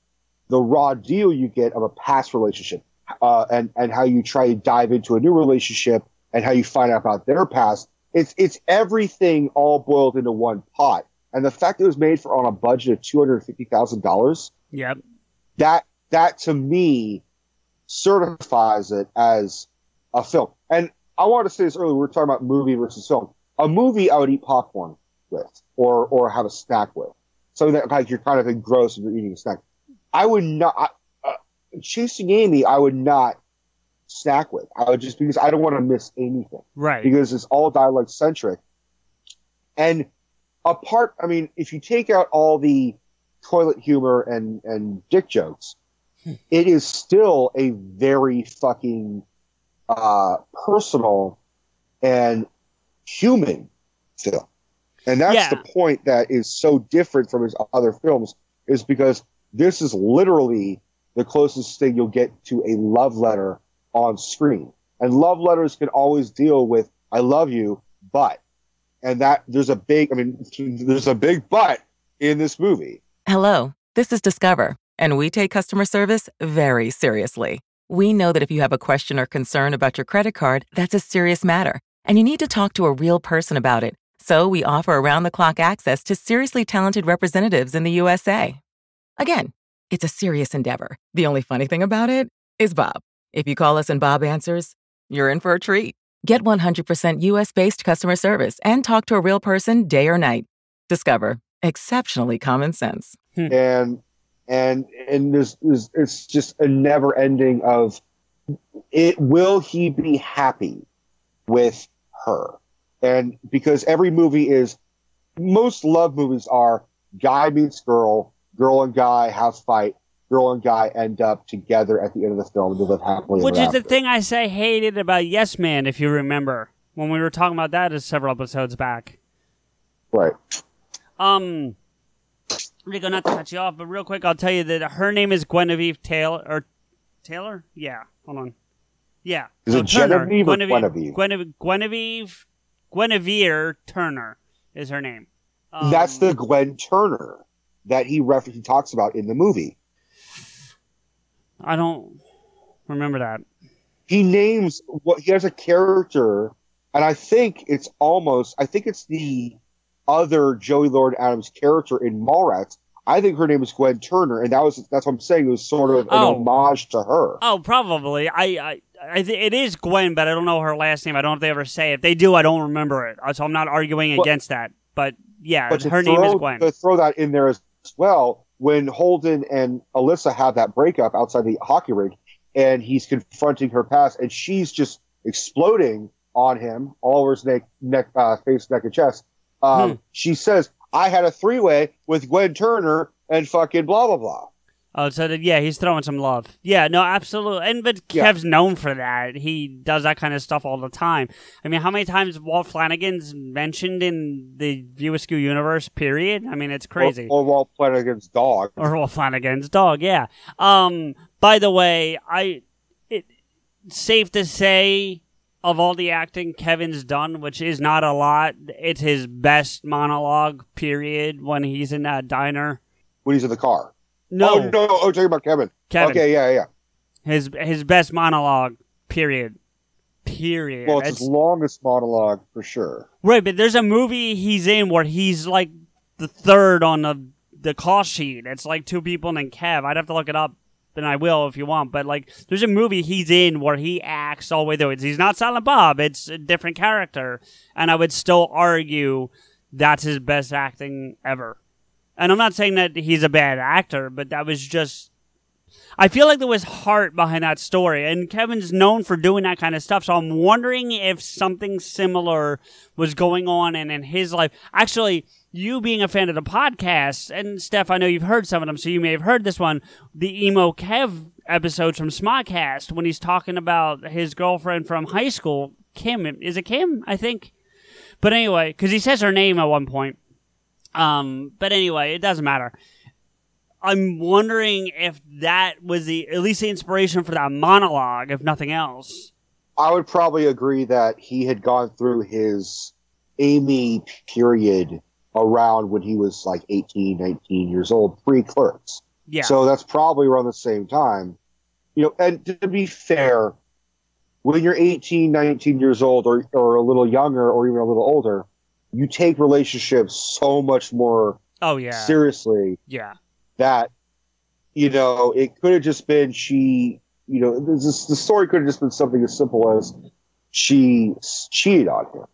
the raw deal you get of a past relationship, uh, and and how you try to dive into a new relationship and how you find out about their past. It's it's everything all boiled into one pot. And the fact that it was made for on a budget of two hundred fifty thousand dollars, Yep. that that to me certifies it as a film. And I wanted to say this earlier. We were talking about movie versus film. A movie I would eat popcorn with, or or have a snack with, something that like you're kind of engrossed and you're eating a snack. I would not I- uh, chasing Amy. I would not snack with. I would just because I don't want to miss anything. Right. Because it's all dialogue centric. And apart, I mean, if you take out all the toilet humor and and dick jokes, it is still a very fucking uh, personal and human film. And that's Yeah. the point that is so different from his other films, is because this is literally the closest thing you'll get to a love letter on screen. And love letters can always deal with "I love you," but, and that there's a big, I mean, there's a big but in this movie. Hello, this is Discover, and we take customer service very seriously. We know that if you have a question or concern about your credit card, that's a serious matter, and you need to talk to a real person about it. So we offer around the clock access to seriously talented representatives in the USA. Again, it's a serious endeavor. The only funny thing about it is Bob. If you call us and Bob answers, you're in for a treat. Get 100% US based customer service and talk to a real person day or night. Discover exceptionally common sense. Hmm. and and and there's, there's it's just a never ending of it will he be happy with her and because every movie is most love movies are guy meets girl girl and guy have fight girl and guy end up together at the end of the film to live happily Which is the thing I say hated about Yes Man, if you remember when we were talking about that several episodes back. right Um, Rico, not to cut you off, but real quick, I'll tell you that her name is Guinevere Taylor. Or Taylor? Yeah. Hold on. Yeah. Is No, it Turner. Genevieve or Guinevere? Guinevere, Guinevere, Guinevere Turner is her name. Um, that's the Gwen Turner that he refer- he talks about in the movie I don't remember that. he names what he has a character, and I think it's almost I think it's the other Joey Lauren Adams character in Mallrats. I think her name is Gwen Turner, and that was that's what I'm saying. It was sort of an Oh. homage to her. Oh, probably. I, I, I th- it is Gwen, but I don't know her last name. I don't know if they ever say it. If they do, I don't remember it. Uh, so I'm not arguing Well- against that. But yeah, but her name is Gwen. To throw that in there as well, when Holden and Alyssa have that breakup outside the hockey rink, and he's confronting her past, and she's just exploding on him all over his neck, neck uh, face, neck, and chest. Um, Hmm. She says, "I had a three way with Gwen Turner and fucking blah blah blah." Oh, so that, yeah, he's throwing some love. Yeah, no, absolutely. And but Yeah. Kev's known for that. He does that kind of stuff all the time. I mean, how many times Walt Flanagan's mentioned in the View Askew universe? Period. I mean, it's crazy. Or, or Walt Flanagan's dog. or Walt Flanagan's dog. Yeah. Um. By the way, I it safe to say of all the acting Kevin's done, which is not a lot, it's his best monologue. Period. When he's in that diner. When he's in the car. No. Oh no! Oh, talking about Kevin. Kevin. Okay, yeah, yeah. His his best monologue. Period. Period. Well, it's It's- his longest monologue for sure. Right, but there's a movie he's in where he's like the third on the the call sheet. It's like two people and then Kev. I'd have to look it up, and I will if you want. But like, there's a movie he's in where he acts all the way through. It's, he's not Silent Bob. It's a different character, and I would still argue that's his best acting ever. And I'm not saying that he's a bad actor, but that was just. I feel like there was heart behind that story, and Kevin's known for doing that kind of stuff. So I'm wondering if something similar was going on in, in his life. Actually, you being a fan of the podcast, and Steph, I know you've heard some of them, so you may have heard this one, the emo Kev episodes from Smodcast when he's talking about his girlfriend from high school, Kim. Is it Kim? I think. But anyway, because he says her name at one point. Um, but anyway, it doesn't matter. I'm wondering if that was the at least the inspiration for that monologue, if nothing else. I would probably agree that he had gone through his Amy period around when he was like 18, 19 years old, pre clerks. Yeah. So that's probably around the same time. You know, and to be fair, when you're 18, 19 years old or, or a little younger or even a little older, you take relationships so much more Oh yeah. seriously Yeah. that, you know, it could have just been she, you know, this, the story could have just been something as simple as she cheated on him.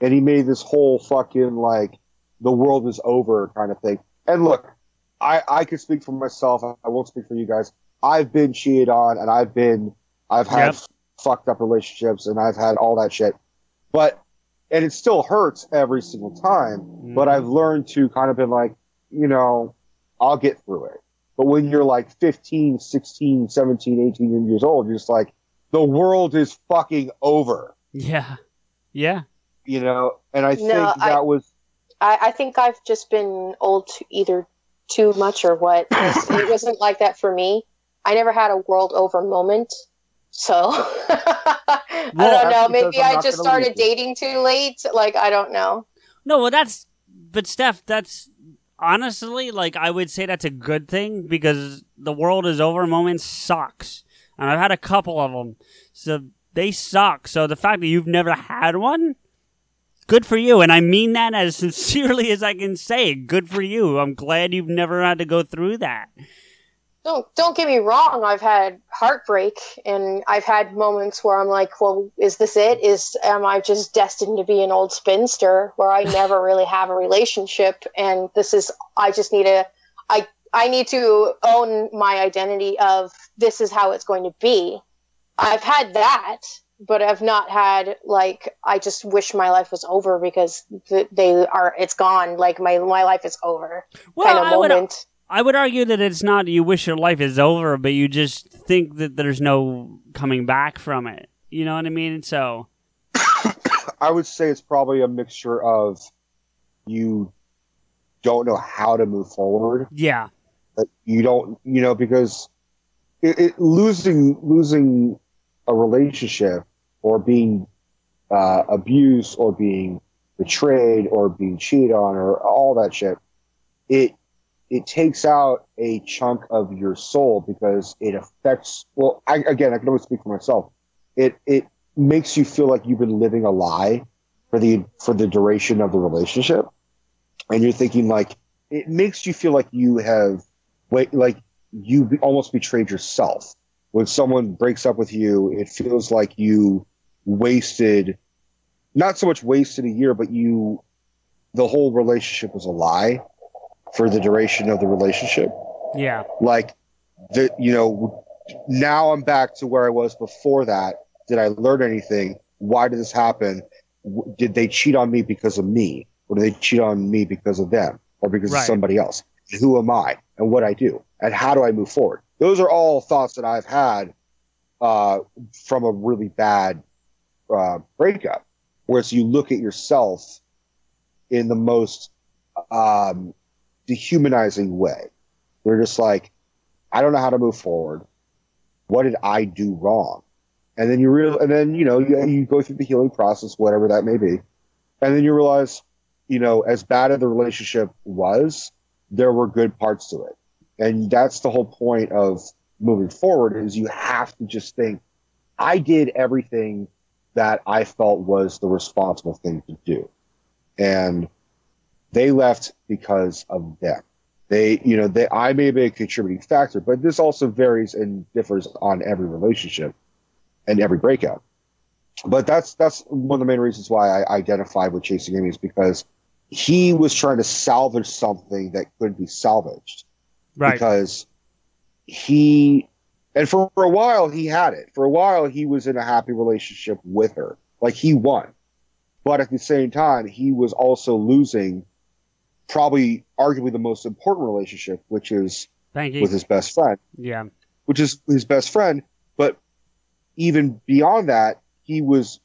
And he made this whole fucking like the world is over kind of thing. And look, I, I can speak for myself. I won't speak for you guys. I've been cheated on and I've been, I've had Yep. fucked up relationships and I've had all that shit. But, and it still hurts every single time. But mm. I've learned to kind of been like, you know, I'll get through it. But when you're like 15, 16, 17, 18 years old, you're just like, the world is fucking over, Yeah. Yeah. you know? And I think that I- was, I, I think I've just been old to either too much or what. it wasn't like that for me. I never had a world over moment. So I don't know. Maybe I just started dating too late. Like I don't know. No, well, that's. But Steph, that's honestly like I would say that's a good thing because the world is over moment sucks, and I've had a couple of them, so they suck. So the fact that you've never had one, good for you, and I mean that as sincerely as I can say. it. Good for you. I'm glad you've never had to go through that. Don't don't get me wrong. I've had heartbreak, and I've had moments where I'm like, "Well, is this it? Is am I just destined to be an old spinster where I never really have a relationship? And this is I just need a I I need to own my identity of this is how it's going to be. I've had that, but I've not had like I just wish my life was over because they are it's gone. Like my my life is over. Well, kind of moment. I would argue that it's not you wish your life is over, but you just think that there's no coming back from it. You know what I mean? So I would say it's probably a mixture of you don't know how to move forward. yeah, you don't, you know, because it, it, losing losing a relationship or being uh, abused or being betrayed or being cheated on or all that shit, it it takes out a chunk of your soul because it affects. Well, I, again, I can only speak for myself. It it makes you feel like you've been living a lie for the for the duration of the relationship, and you're thinking like it makes you feel like you have wait like you almost betrayed yourself when someone breaks up with you. It feels like you wasted not so much wasted a year, but you the whole relationship was a lie for the duration of the relationship. yeah. Like the you know now I'm back to where I was before that. Did I learn anything? Why did this happen? Did they cheat on me because of me, or did they cheat on me because of them, or because Right. of somebody else? Who am I, and what I do, and how do I move forward? Those are all thoughts that I've had uh, from a really bad uh, breakup, whereas you look at yourself in the most um, dehumanizing way. You're just like, I don't know how to move forward. What did I do wrong? And then you real, and then you know you, you go through the healing process, whatever that may be, and then you realize, you know, as bad as the relationship was, there were good parts to it, and that's the whole point of moving forward. Is you have to just think, I did everything that I felt was the responsible thing to do, and They left because of them. They, you know, they I may be a contributing factor, but this also varies and differs on every relationship and every breakup. But that's that's one of the main reasons why I identified with Chasing Amy is because he was trying to salvage something that couldn't be salvaged. Right. Because he and for, for a while he had it. For a while he was in a happy relationship with her. Like he won. But at the same time, he was also losing probably arguably the most important relationship, which is with his best friend, Yeah. which is his best friend. But even beyond that, he was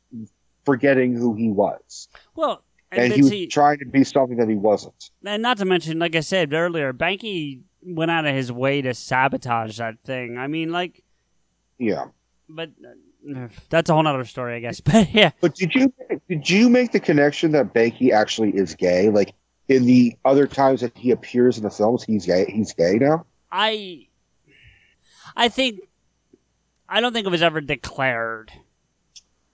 forgetting who he was. Well, And, and, he was trying to be something that he wasn't. and not to mention, like I said earlier, Banky went out of his way to sabotage that thing. I mean, like, Yeah. but uh, that's a whole other story, I guess. But yeah, But did you did you make the connection that Banky actually is gay? Like in the other times that he appears in the films, he's gay. He's gay now. I, I think, I don't think it was ever declared.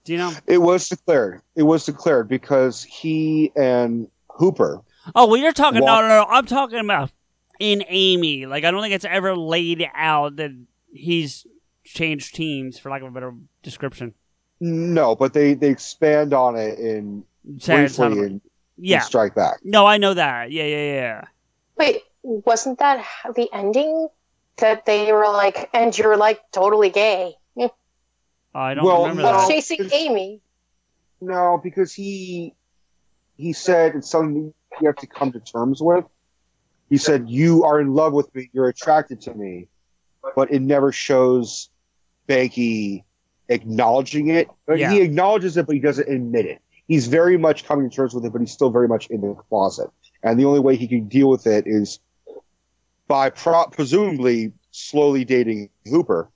Do you know? It was declared. It was declared because he and Hooper. Oh well, you're talking. No, Walk- no, no. I'm talking about in Amy. Like I don't think it's ever laid out that he's changed teams, for lack of a better description. No, but they they expand on it in briefly in Yeah. Strike Back. No, I know that. Yeah, yeah, yeah. Wait, wasn't that the ending? That they were like, and you're like totally gay. I don't Well, remember no. that. Chasing Amy. No, because he he said it's something you have to come to terms with. He said you are in love with me, you're attracted to me, but it never shows Banky acknowledging it. Like, Yeah. He acknowledges it, but he doesn't admit it. He's very much coming to terms with it, but he's still very much in the closet. And the only way he can deal with it is by pro- presumably slowly dating Hooper,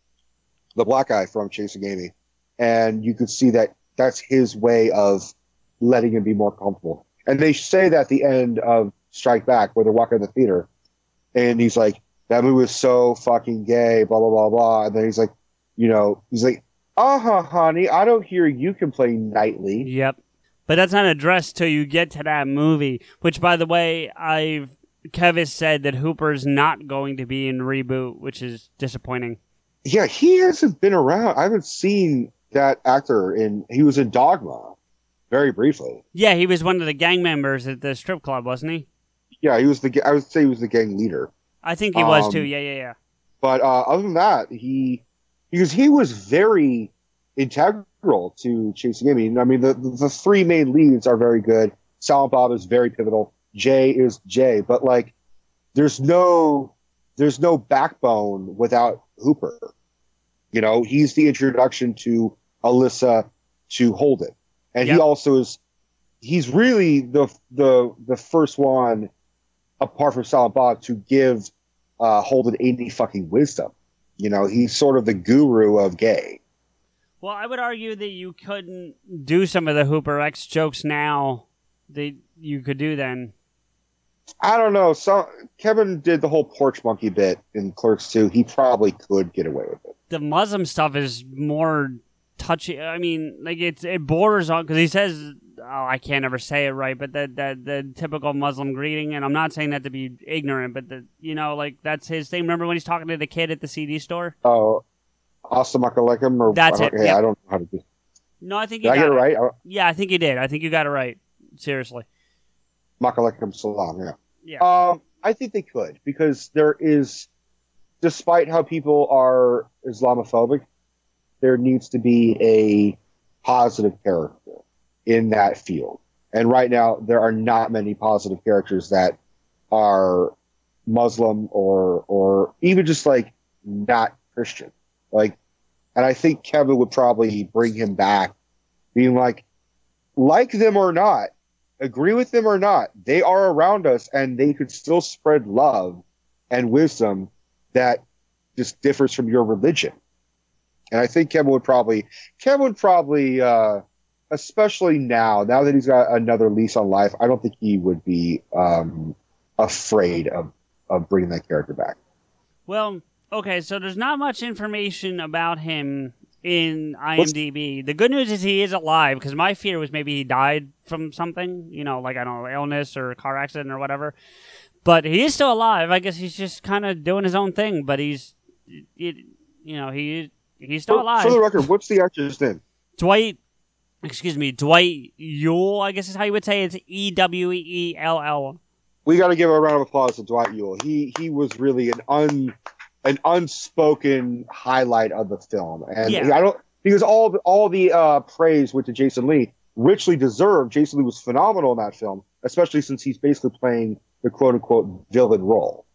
the black guy from Chasing Amy. And you could see that that's his way of letting him be more comfortable. And they say that at the end of Strike Back, where they're walking in the theater, and he's like, that movie was so fucking gay, blah, blah, blah, blah. And then he's like, you know, he's like, uh huh, honey, I don't hear you complain nightly. Yep. But that's not addressed till you get to that movie. Which, by the way, I've Kevis said that Hooper's not going to be in reboot, which is disappointing. Yeah, he hasn't been around. I haven't seen that actor in, he was in Dogma very briefly. Yeah, he was one of the gang members at the strip club, wasn't he? Yeah, he was the, I would say he was the gang leader. I think he was Um, too. Yeah, yeah, yeah. But uh, other than that, he because he was very integral to Chasing Amy. I mean, the the three main leads are very good. Silent Bob is very pivotal. Jay is Jay, but like, there's no there's no backbone without Hooper. You know, he's the introduction to Alyssa to Holden, and he also is he's really the the the first one apart from Silent Bob to give uh, Holden any fucking wisdom. You know, he's sort of the guru of gay. Well, I would argue that you couldn't do some of the Hooper X jokes now that you could do then. I don't know. So Kevin did the whole porch monkey bit in Clerks 2. He probably could get away with it. The Muslim stuff is more touchy. I mean, like it's it borders on because he says, "Oh, I can't ever say it right," but the the the typical Muslim greeting. And I'm not saying that to be ignorant, but the you know like that's his thing. Remember when he's talking to the kid at the CD store? Oh, Assalamualaikum or That's I it, yeah. I don't know how to do. No, I think Did you I got get it right? Yeah, I think you did. I think you got it right. Seriously. Makalaikum salam. Yeah. Yeah. Um, I think they could because there is, despite how people are Islamophobic, there needs to be a positive character in that field. And right now, there are not many positive characters that are Muslim or or even just like not Christian. Like, and I think Kevin would probably bring him back, being like, like them or not, agree with them or not, they are around us and they could still spread love and wisdom that just differs from your religion. And I think Kevin would probably, Kevin would probably, uh, especially now, now that he's got another lease on life, I don't think he would be um, afraid of, of bringing that character back. Well, okay, so there's not much information about him in IMDb. the good news is he is alive because my fear was maybe he died from something, you know, like I don't know, illness or car accident or whatever. But he is still alive. I guess he's just kind of doing his own thing, but he's, it, you know, he he's still For- alive. For the record, what's the actor's name? Dwight, excuse me, Dwight Yule, I guess is how you would say it. it's E W E L L. We got to give a round of applause to Dwight Ewell. He he was really an un an unspoken highlight of the film, and Yeah. I don't because all the, all the uh, praise went to Jason Lee, richly deserved. Jason Lee was phenomenal in that film, especially since he's basically playing the quote unquote villain role.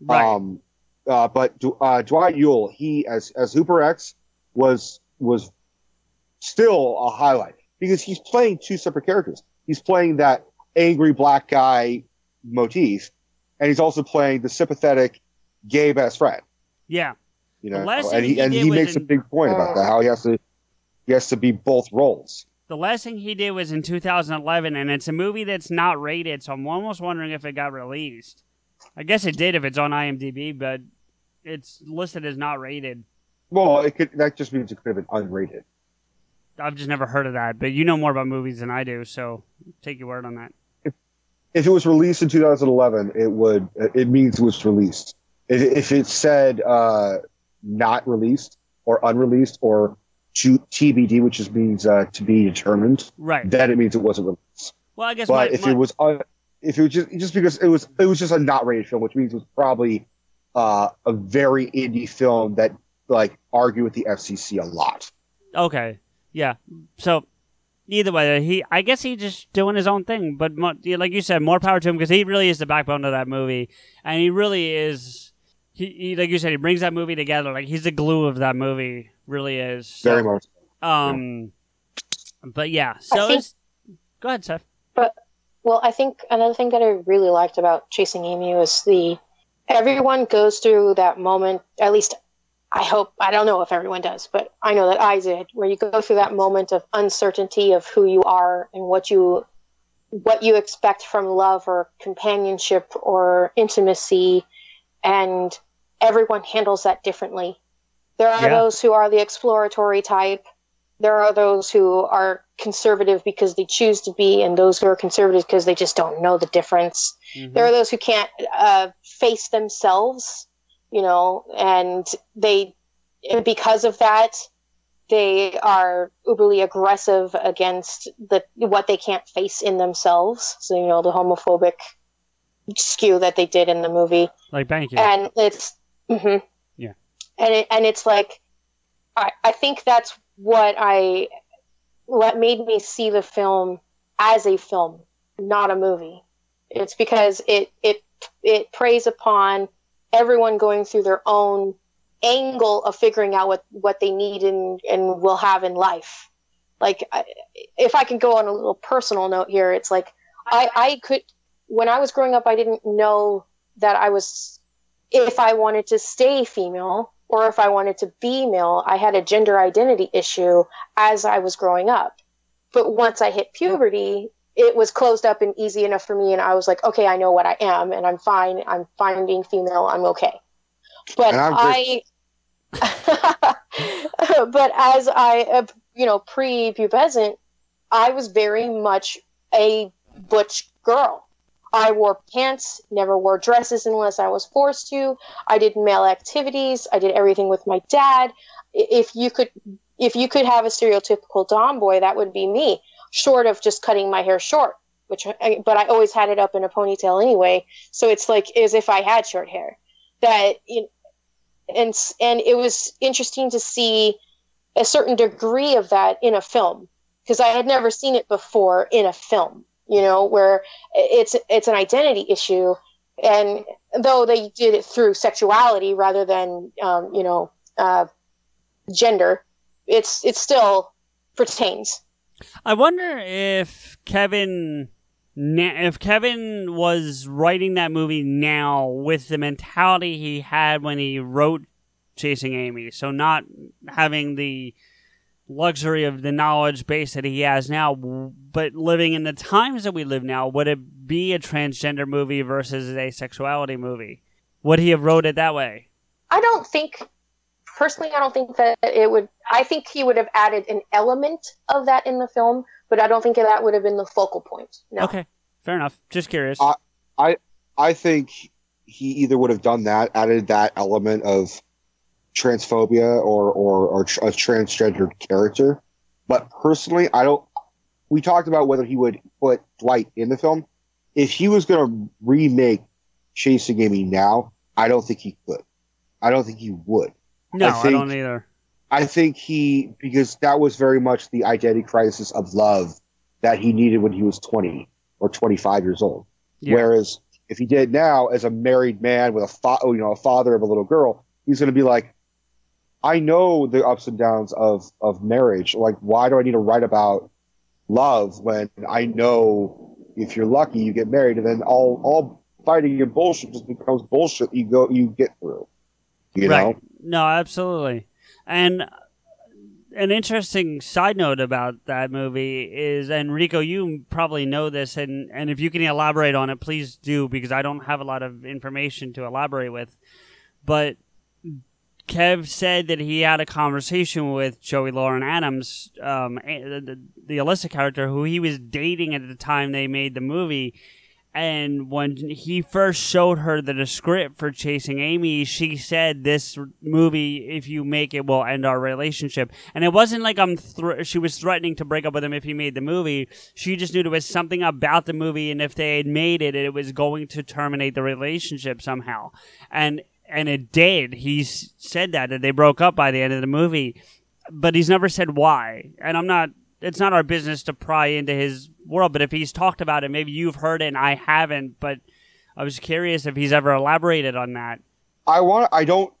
Right. Um, uh, but uh, Dwight Ewell, he as as Hooper X was was still a highlight because he's playing two separate characters. He's playing that angry black guy motif, and he's also playing the sympathetic gay best friend. Yeah. You know, and he, and he makes a big point about that how he has to he has to be both roles. The last thing he did was in 2011, and it's a movie that's not rated, so I'm almost wondering if it got released. I guess it did if it's on IMDb, but it's listed as not rated. Well, it could that just means it could have been unrated. I've just never heard of that, but you know more about movies than I do, so take your word on that. If it was released in 2011, it would it means it was released. If, if it said uh, not released or unreleased or to TBD, which just means uh, to be determined, Right. then it means it wasn't released. Well, I guess but my- if my- it was un, if it was just just because it was it was just a not rated film, which means it was probably uh, a very indie film that like argue with the FCC a lot. Okay, yeah. So either way, he I guess he's just doing his own thing. But like you said, more power to him because he really is the backbone of that movie, and he really is. He, he like you said, he brings that movie together. Like he's the glue of that movie. Really is. So, Very much. Um, but yeah. So think- it's- go ahead, Steph. But well, I think another thing that I really liked about Chasing Amy was the everyone goes through that moment. At least I hope I don't know if everyone does, but I know that I did, where you go through that moment of uncertainty of who you are and what you what you expect from love or companionship or intimacy, and everyone handles that differently. There are Yeah. those who are the exploratory type. There are those who are conservative because they choose to be, and those who are conservative because they just don't know the difference. There are those who can't uh, face themselves, you know, and they, because of that, they are uberly aggressive against the what they can't face in themselves. So you know the homophobic skew that they did in the movie Like Banky, and it's hmm Yeah. and it, and it's like I, I think that's what I what made me see the film as a film not a movie. It's because it it it preys upon everyone going through their own angle of figuring out what what they need and and will have in life. Like I, if i could go on a little personal note here it's like i i could when i was growing up i didn't know that i was if i wanted to stay female or if i wanted to be male i had a gender identity issue as i was growing up. But once i hit puberty it was closed up and easy enough for me and i was like okay i know what i am and i'm fine. I'm fine being female. I'm okay. But i but as I, uh, you know, pre-pubescent, I was very much a butch girl. I wore pants, never wore dresses unless I was forced to. I did male activities. I did everything with my dad. If you could, if you could have a stereotypical tomboy, that would be me. Short of just cutting my hair short, which, but I always had it up in a ponytail anyway. So it's like as if I had short hair. That you and and it was interesting to see a certain degree of that in a film because I had never seen it before in a film. You know, where it's it's an identity issue, and though they did it through sexuality rather than um, you know uh, gender, it's it still pertains. I wonder if Kevin, if Kevin was writing that movie now with the mentality he had when he wrote Chasing Amy, so not having the luxury of the knowledge base that he has now, but living in the times that we live now, would it be a transgender movie versus a sexuality movie? Would he have wrote it that way? I don't think personally, I don't think that it would. I think he would have added an element of that in the film, but I don't think that would have been the focal point. No. Okay, fair enough. Just curious. I, I, I think he either would have done that, added that element of transphobia or or, or a transgendered character. But personally, I don't. We talked about whether he would put Dwight in the film. If he was going to remake Chasing Amy now, I don't think he could. I don't think he would. no, I, think- don't either. I think he because that was very much the identity crisis of love that he needed when he was 20 or 25 years old. Yeah. Whereas if he did now as a married man with a fa- you know a father of a little girl, he's going to be like, I know the ups and downs of of marriage. Like, why do I need to write about love when I know if you're lucky you get married and then all all fighting and bullshit just becomes bullshit you go you get through. You know. No, absolutely. And an interesting side note about that movie is Enrico, you probably know this, and, and if you can elaborate on it, please do, because I don't have a lot of information to elaborate with. But Kev said that he had a conversation with Joey Lauren Adams, um, the, the Alyssa character, who he was dating at the time they made the movie. And when he first showed her the script for Chasing Amy, she said, "This movie, if you make it, will end our relationship." And it wasn't like I'm. She was threatening to break up with him if he made the movie. She just knew there was something about the movie, and if they had made it, it was going to terminate the relationship somehow. And and it did. He s- said that that they broke up by the end of the movie, but he's never said why. And I'm not. It's not our business to pry into his world. But if he's talked about it, maybe you've heard it and I haven't. But I was curious if he's ever elaborated on that. I want. I don't.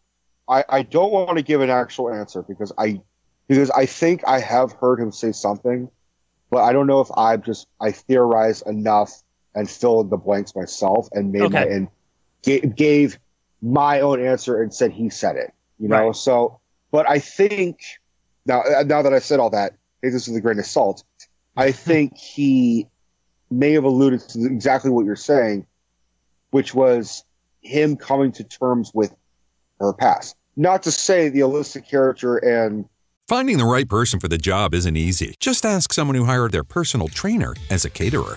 I, I don't want to give an actual answer because I because I think I have heard him say something, but I don't know if I've just I theorize enough and fill in the blanks myself and made my and ga- gave my own answer and said he said it. You know. Right. So, but I think now now that I said all that, take this with a grain of salt. I think he may have alluded to exactly what you're saying, which was him coming to terms with her past. Not to say the Alyssa character and Finding the right person for the job isn't easy. Just ask someone who hired their personal trainer as a caterer.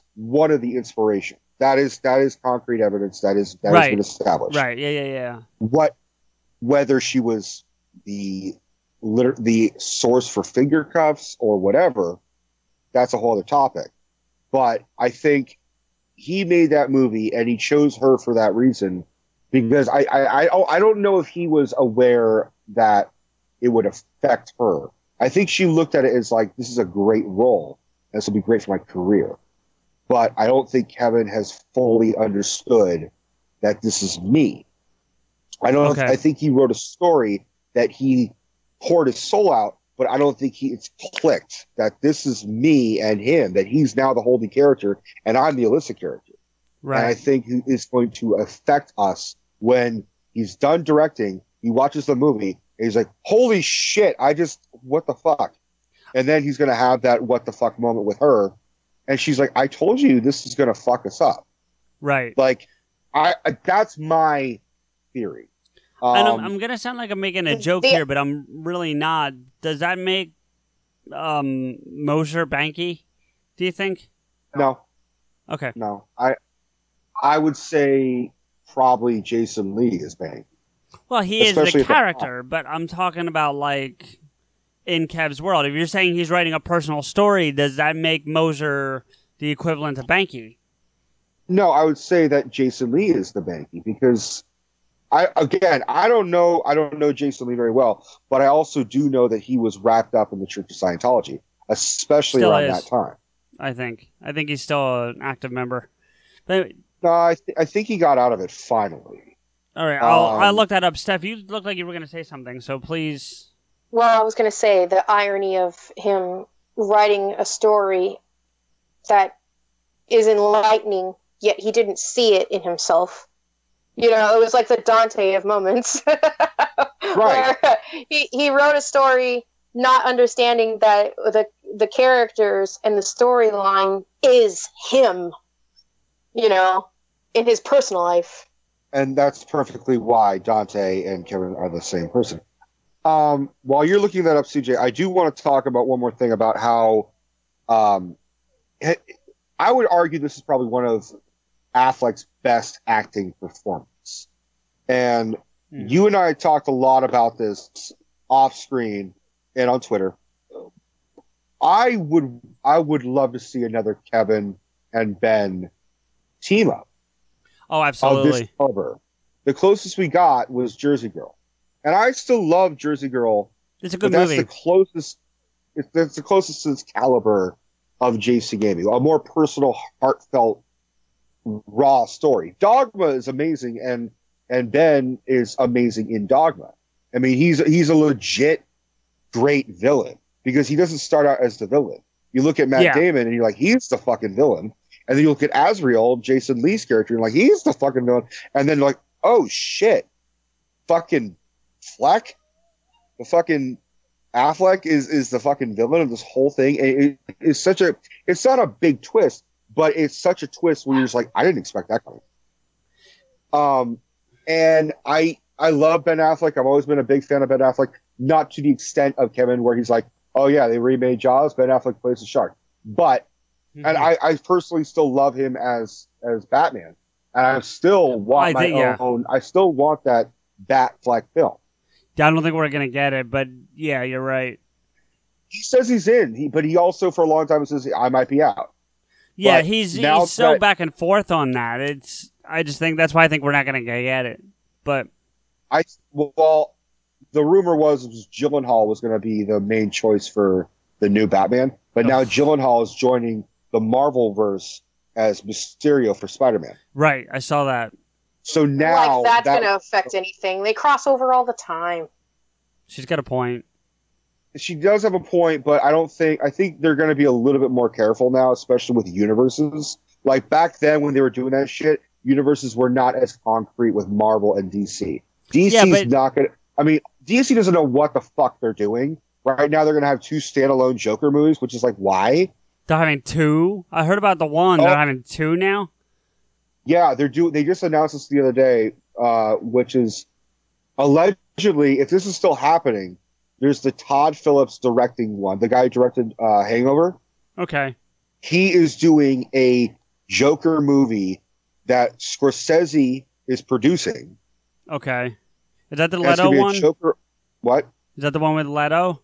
one of the inspiration. That is that is concrete evidence. That is that has been established. Right. Yeah. Yeah. Yeah. What whether she was the liter- the source for finger cuffs or whatever, that's a whole other topic. But I think he made that movie and he chose her for that reason because I I I, I don't know if he was aware that it would affect her. I think she looked at it as like this is a great role. This will be great for my career. But I don't think Kevin has fully understood that this is me. I don't. Okay. I think he wrote a story that he poured his soul out, but I don't think he it's clicked that this is me and him. That he's now the Holden character, and I'm the Alyssa character. And I think it- it's going to affect us when he's done directing. He watches the movie and he's like, "Holy shit! I just what the fuck?" And then he's going to have that what the fuck moment with her, and she's like, "I told you this is going to fuck us up." Right. Like, I, I that's my theory. and I'm, Um, I'm gonna sound like I'm making a joke here, but I'm really not. Does that make um Mosier Banky? Do you think? no, Okay. no. I I would say probably Jason Lee is Bang. Well, he is the Especially if it- character, but I'm talking about like in Kev's world. If you're saying he's writing a personal story, does that make Mosier the equivalent of Banky? No, I would say that Jason Lee is the Banky because I again I don't know I don't know Jason Lee very well, but I also do know that he was wrapped up in the Church of Scientology, especially Still around is. that time. I think. I think he's still an active member. No, I, th- I think he got out of it finally. all right, I'll, Um, I'll look that up. Steph, you look like you were going to say something, so please Well, I was going to say the irony of him writing a story that is enlightening, yet he didn't see it in himself. You know, it was like the Dante of moments. Right. Where he, he wrote a story not understanding that the the characters and the storyline is him, you know, in his personal life. and that's perfectly why Dante and Kevin are the same person. Um, while you're looking that up, CJ, I do want to talk about one more thing about how um, I would argue this is probably one of Affleck's best acting performance. And you and I talked a lot about this off screen and on Twitter. I would I would love to see another Kevin and Ben team up Oh, of absolutely. this caliber. The closest we got was Jersey Girl, and I still love Jersey Girl. It's a good that's movie. the closest. It's, that's the closest to this caliber of JC Gaming, a more personal, heartfelt, raw story. Dogma is amazing, and and Ben is amazing in Dogma. I mean, he's he's a legit great villain because he doesn't start out as the villain. You look at Matt Yeah. Damon and you're like, he's the fucking villain. And then you look at Azrael, Jason Lee's character, and you're like, he's the fucking villain. And then like, oh shit, fucking Fleck, the fucking Affleck is is the fucking villain of this whole thing. And it, it's such a, it's not a big twist, but it's such a twist where you're just like, I didn't expect that coming. Um, and I I love Ben Affleck. I've always been a big fan of Ben Affleck, not to the extent of Kevin, where he's like, oh yeah, they remade Jaws. Ben Affleck plays the shark, but and I, I personally still love him as as Batman, and I still want I my think- yeah. own. I still want that Batfleck film. I don't think we're gonna get it, but yeah, you're right. He says he's in, he, but he also for a long time says I might be out. Yeah, But he's he's so that- back and forth on that. It's I just think that's why I think we're not gonna get it. But I well, the rumor was, was Gyllenhaal was going to be the main choice for the new Batman, but now Gyllenhaal is joining the Marvel verse as Mysterio for Spider Man. right, I saw that. So now like that's that- going to affect anything. They cross over all the time. She's got a point. she does have a point, but I don't think I think they're going to be a little bit more careful now, especially with universes. Like back then when they were doing that shit, universes were not as concrete with Marvel and DC. DC's Yeah, but- not going to. I mean, DC doesn't know what the fuck they're doing. Right now, they're going to have two standalone Joker movies, which is like, why? They're having two. I heard about the one. Oh. They're having two now. Yeah, they're doing. They just announced this the other day, uh, which is allegedly, if this is still happening, there's the Todd Phillips directing one, the guy who directed uh, Hangover. Okay. he is doing a Joker movie that Scorsese is producing. Okay. Is that the Leto gonna be a one? Joker. What? Is that the one with Leto?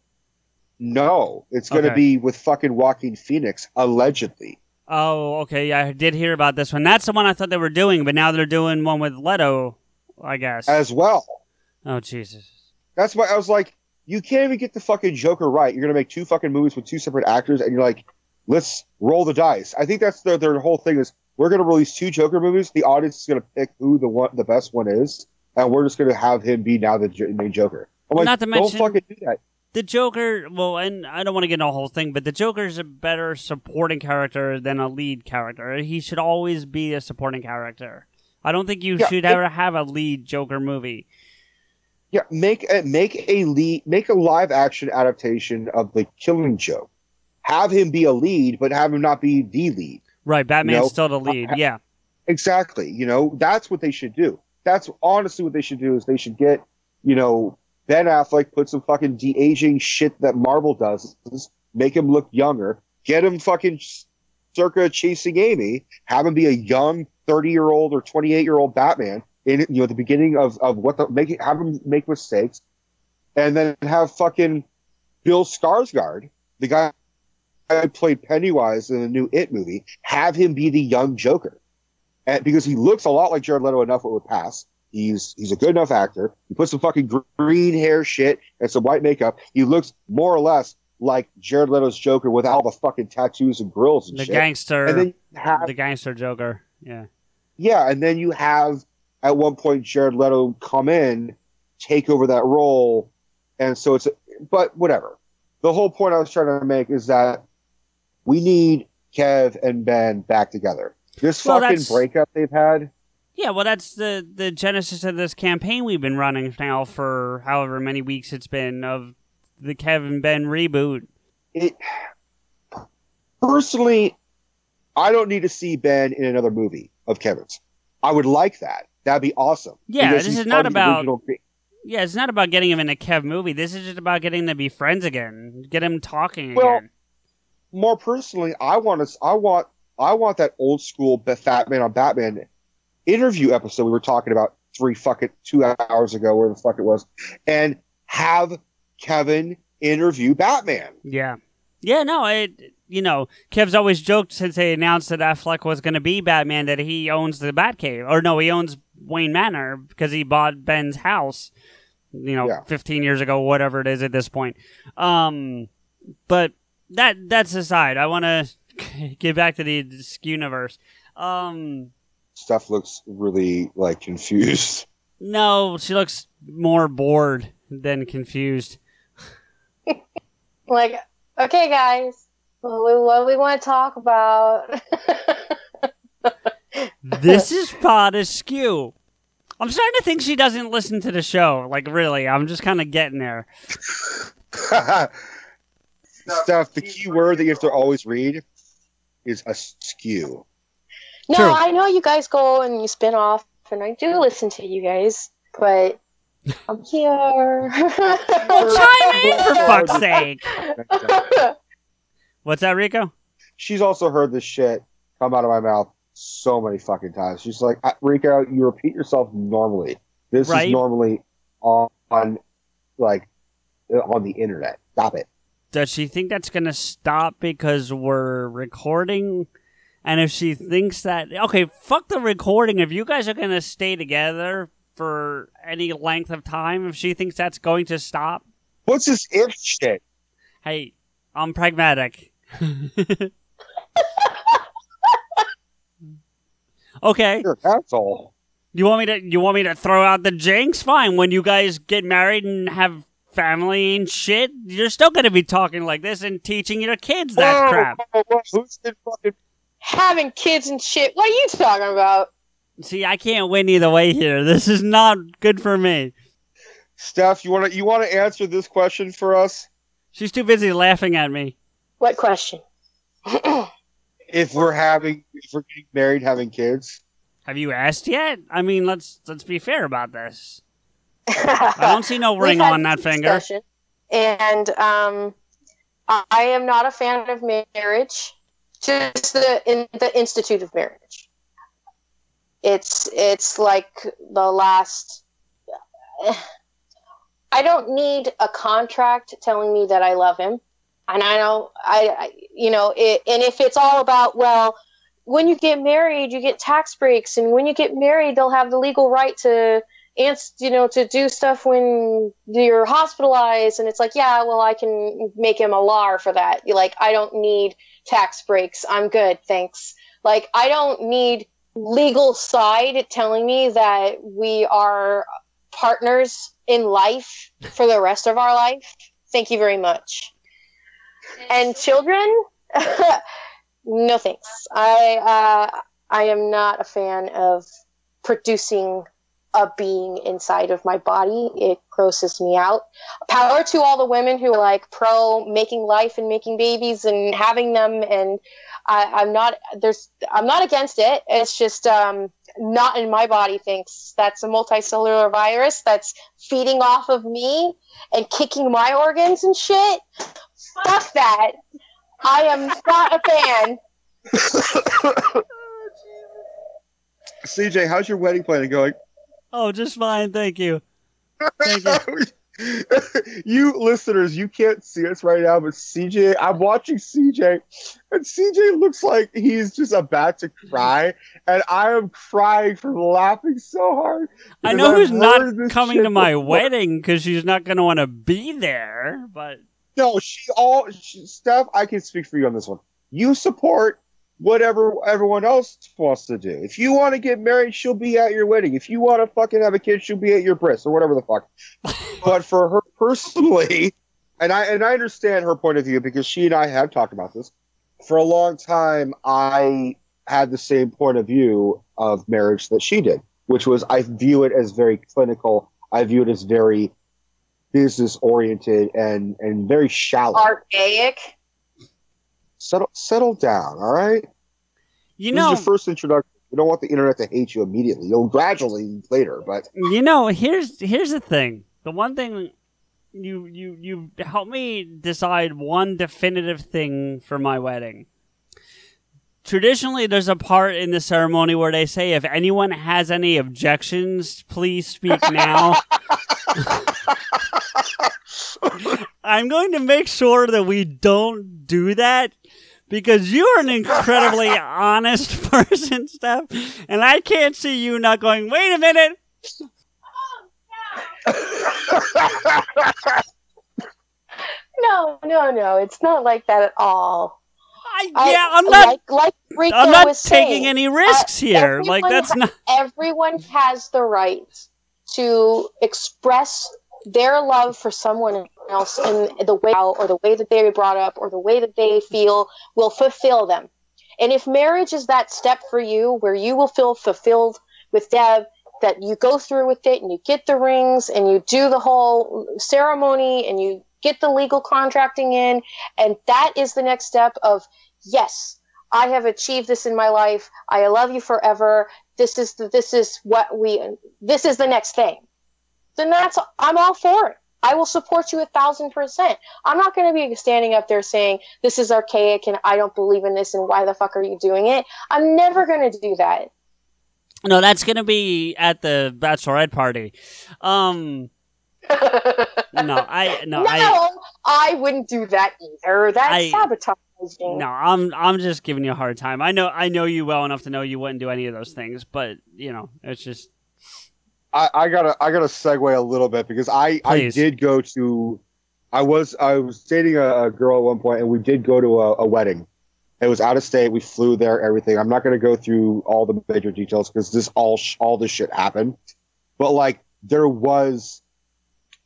No, it's going to Okay. be with fucking Joaquin Phoenix, allegedly. Oh, okay. Yeah, I did hear about this one. That's the one I thought they were doing, but now they're doing one with Leto. I guess. As well. oh Jesus. That's why I was like, you can't even get the fucking Joker right. You're going to make two fucking movies with two separate actors, and you're like, let's roll the dice. I think that's their their whole thing is we're going to release two Joker movies. The audience is going to pick who the one the best one is, and we're just going to have him be now the main Joker. I'm Well, like, not to mention- don't fucking do that. The Joker, well, and I don't want to get into the whole thing, but the Joker's a better supporting character than a lead character. He should always be a supporting character. I don't think you Yeah, should it- ever have a lead Joker movie. Yeah, make a, make a lead, make a live action adaptation of the Killing Joke. Have him be a lead, but have him not be the lead. Right, Batman's No. still the lead. Uh, yeah. Exactly. You know, that's what they should do. That's honestly what they should do is they should get, you know, Ben Affleck put some fucking de aging shit that Marvel does, make him look younger, get him fucking circa chasing Amy, have him be a young 30 year old or 28 year old Batman in you know the beginning of, of what the make have him make mistakes, and then have fucking Bill Skarsgård, the guy I played Pennywise in the new It movie, have him be the young Joker and because he looks a lot like Jared Leto enough it would pass. He's he's a good enough actor. He put some fucking green hair shit and some white makeup. He looks more or less like Jared Leto's Joker with all the fucking tattoos and grills and The shit. gangster. And then have the gangster Joker. Yeah. yeah, and then you have at one point Jared Leto come in, take over that role, and so it's but whatever. The whole point I was trying to make is that we need Kev and Ben back together. This Well, fucking breakup they've had. Yeah, well, that's the the genesis of this campaign we've been running now for however many weeks it's been of the Kevin Ben reboot. It personally, I don't need to see Ben in another movie of Kevin's. I would like that. That'd be awesome. Yeah, this is not part of the about- Yeah, it's not about getting him in a Kev movie. This is just about getting them to be friends again, get him talking Well, again. more personally, I want to. I want. I want that old school Ba- Batman on Batman interview episode we were talking about three fucking two hours ago, where the fuck it was, and have Kevin interview Batman. Yeah, yeah. No, it. You know, Kev's always joked since they announced that Affleck was going to be Batman that he owns the Batcave, or no, he owns Wayne Manor because he bought Ben's house. You know, Yeah. 15 years ago, whatever it is at this point. Um, but that that's aside. I want to get back to the universe. Um, Steph looks really like confused. no, she looks more bored than confused. Like, okay, guys, what we, want to talk about? this is pot askew. I'm starting to think she doesn't listen to the show. Like, really, I'm just kind of getting there. Steph. The key word that you have to always read is askew. No, True. I know you guys go and you spin off, and I do listen to you guys, but I'm here. Chime in for fuck's sake. What's that, Rico? She's also heard this shit come out of my mouth so many fucking times. She's like, "Uh, Rico, you repeat yourself normally. This Right. is normally on, on, like, on the internet. Stop it. Does she think that's going to stop because we're recording? And if she thinks that, okay, fuck the recording. If you guys are going to stay together for any length of time, if she thinks that's going to stop, What's this if shit? hey, I'm pragmatic. okay. You're an. You want me to you want me to throw out the jinx? Fine. When you guys get married and have family and shit, you're still gonna be talking like this and teaching your kids that Whoa, crap. whoa, whoa, Who's been fucking Having kids and shit. What are you talking about? See, I can't win either way here. This is not good for me. Steph? You want to you want to answer this question for us? She's too busy laughing at me. What question? If we're having, if we're getting married, having kids, Have you asked yet? I mean, let's let's be fair about this. I don't see no ring on that finger. And um, I I am not a fan of marriage, just the in the institute of marriage. It's it's like the last. I don't need a contract telling me that I love him, and I don't. I, I you know, it, and if it's all about well, when you get married, you get tax breaks, and when you get married, they'll have the legal right to ans- you know to do stuff when you're hospitalized and it's like yeah well i can make him a lar for that. You're like i don't need tax breaks. I'm good. Thanks. Like i don't need legal side telling me that we are partners in life for the rest of our life. Thank you very much. And children? No thanks. I uh, i am not a fan of producing a being inside of my body. It grosses me out. Power to all the women who are like pro making life and making babies and having them. And I, I'm not there's I'm not against it. It's just um, not in my body. Thinks that's a multicellular virus that's feeding off of me and kicking my organs and shit. Fuck that. I am not a fan. CJ, how's your wedding planning going? Oh, just fine, thank you. Thank you. you listeners, you can't see us right now, but CJ, I'm watching CJ, and CJ looks like he's just about to cry, and I am crying from laughing so hard. I know I've who's not coming to my before. wedding because she's not going to want to be there. But No, she all she, Steph. I can speak for you on this one. You support whatever everyone else wants to do. If you want to get married, she'll be at your wedding. If you want to fucking have a kid, she'll be at your bris or whatever the fuck. but for her personally, and I and I understand her point of view because she and I have talked about this for a long time. I had the same point of view of marriage that she did, which was I view it as very clinical. I view it as very business oriented and and very shallow. Archaic. Settle settle down, all right. You this know, is your first introduction. We don't want the internet to hate you immediately. You'll gradually later, but you know, here's here's the thing. The one thing you you you help me decide one definitive thing for my wedding. Traditionally, there's a part in the ceremony where they say, "If anyone has any objections, please speak now." I'm going to make sure that we don't do that because you are an incredibly honest person, Steph, and I can't see you not going. Wait a minute. No, no, no. It's not like that at all. I, yeah, I'm not- Like, like Rico I'm not was taking saying, any risks uh, here. Like, that's ha- not- Everyone has the right to express their love for someone else in the way or the way that they were brought up or the way that they feel will fulfill them. And if marriage is that step for you where you will feel fulfilled with Deb, that you go through with it and you get the rings and you do the whole ceremony and you get the legal contracting in, and that is the next step of yes, I have achieved this in my life. I love you forever. This is the, this is what we this is the next thing. Then that's I'm all for it. I will support you a thousand percent. I'm not going to be standing up there saying this is archaic and I don't believe in this and why the fuck are you doing it? I'm never going to do that. No, that's gonna be at the bachelorette party. Um, no, I no, No, I I, wouldn't do that either. That's I- sabotaging. no, I'm I'm just giving you a hard time. I know I know you well enough to know you wouldn't do any of those things, but you know, it's just I, I gotta I gotta segue a little bit because I I did go to I was I was dating a, a girl at one point and we did go to a, a wedding. It was out of state. We flew there. Everything. I'm not gonna go through all the major details because this all sh- all this shit happened. But like there was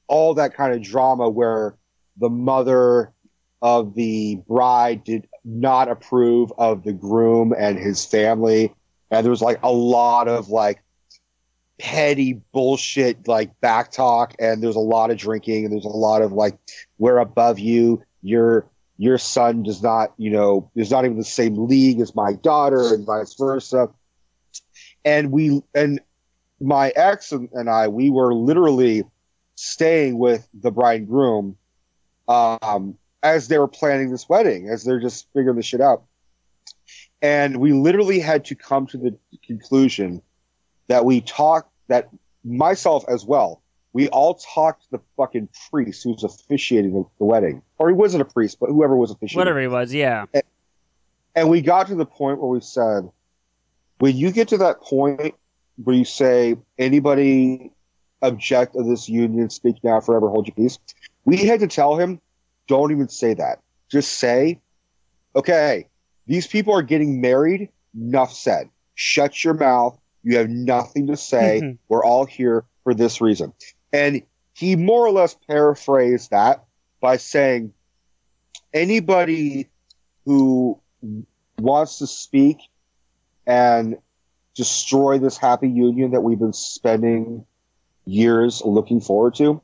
all that kind of drama where the mother of the bride did not approve of the groom and his family, and there was like a lot of like petty bullshit like back talk and there's a lot of drinking and there's a lot of like we're above you your your son does not you know is not even the same league as my daughter and vice versa. And we and my ex and, and i we were literally staying with the bride and groom um as they were planning this wedding as they're just figuring this shit out. And we literally had to come to the conclusion that we talked that myself as well we all talked to the fucking priest who was officiating the, the wedding. Or he wasn't a priest but whoever was officiating. Whatever he was. Yeah, and we got to the point where we said when you get to that point where you say anybody object of this union speak now forever hold your peace we had to tell him don't even say that. Just say okay these people are getting married enough said. Shut your mouth you have nothing to say Mhm. we're all here for this reason and he more or less paraphrased that by saying anybody who wants to speak and destroy this happy union that we've been spending years looking forward to,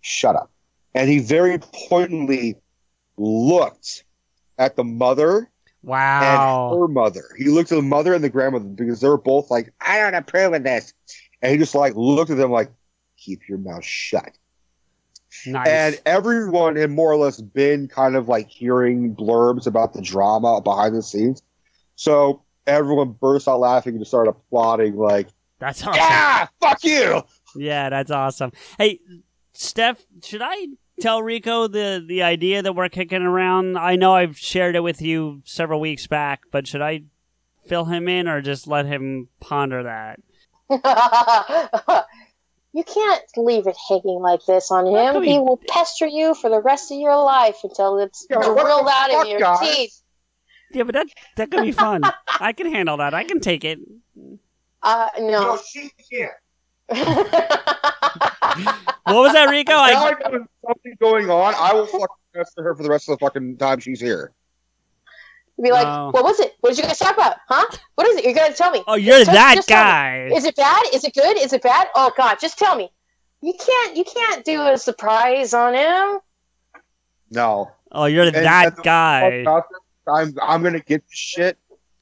shut up. And he very pointedly looked at the mother wow. and her mother. He looked at the mother and the grandmother because they were both like, I don't approve of this. And he just like looked at them like, keep your mouth shut. Nice. And everyone had more or less been kind of like hearing blurbs about the drama behind the scenes. So everyone burst out laughing and just started applauding, like, That's awesome. yeah, fuck you. Yeah, that's awesome. Hey, Steph, should I tell Rico the the idea that we're kicking around? I know I've shared it with you several weeks back, but should I fill him in or just let him ponder that? you can't leave it hanging like this on him. He we- will pester you for the rest of your life until it's Yeah, drilled out of your guys? teeth. Yeah, but that that could be fun. I can handle that. I can take it. Uh, no. she can't. What was that, Rico? Now I, I know something going on, I will fucking pester her for the rest of the fucking time she's here. Be like, No. what was it? What did you guys talk about? Huh? What is it? You're gonna tell me. Oh, you're Just- that just guy. Is it bad? Is it good? Is it bad? Oh God, just tell me. You can't. You can't do a surprise on him. No. Oh, you're And- that the- guy. I'm I'm gonna get this shit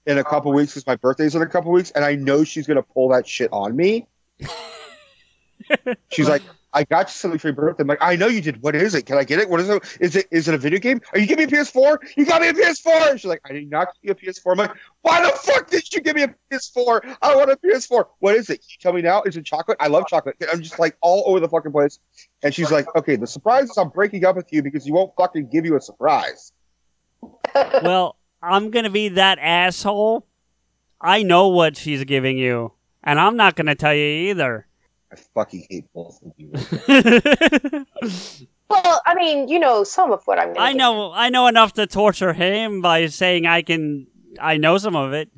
in a couple weeks because my birthday's in a couple weeks, and I know she's gonna pull that shit on me. She's like, I got you something for your birthday. I'm like, I know you did. What is it? Can I get it? What is it? Is it is it a video game? Are you giving me a PS4? You got me a PS4. And she's like, I did not give you a PS4. I'm like, why the fuck did you give me a PS4? I want a PS4. What is it? Can you tell me now? Is it chocolate? I love chocolate. I'm just like all over the fucking place. And she's like, okay, the surprise is I'm breaking up with you because you won't fucking give you a surprise. well, I'm gonna be that asshole. I know what she's giving you, and I'm not gonna tell you either. I fucking hate both of you. Well, I mean, you know some of what I'm gonna. I do. know, I know enough to torture him by saying I can. I know some of it.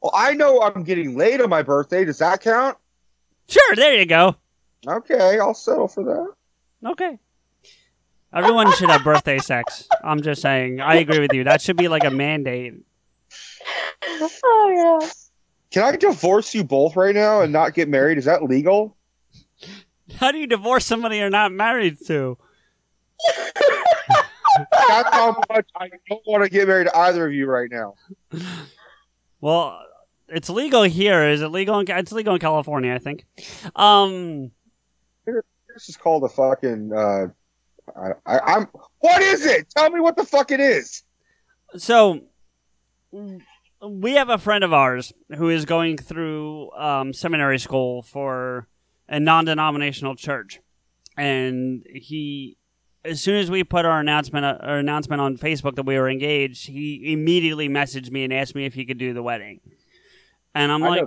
Well, I know I'm getting late on my birthday. Does that count? Sure, there you go. Okay, I'll settle for that. Okay. Everyone should have birthday sex. I'm just saying. I agree with you. That should be like a mandate. Oh yeah. Can I divorce you both right now and not get married? Is that legal? How do you divorce somebody you're not married to? That's how much I don't want to get married to either of you right now. Well, it's legal here. Is it legal? In, it's legal in California, I think. Um, This is called a fucking. Uh, I, I, I'm. What is it? Tell me what the fuck it is. so we have a friend of ours who is going through um, seminary school for a non-denominational church, and he, as soon as we put our announcement uh, our announcement on Facebook that we were engaged, he immediately messaged me and asked me if he could do the wedding, and I'm I like,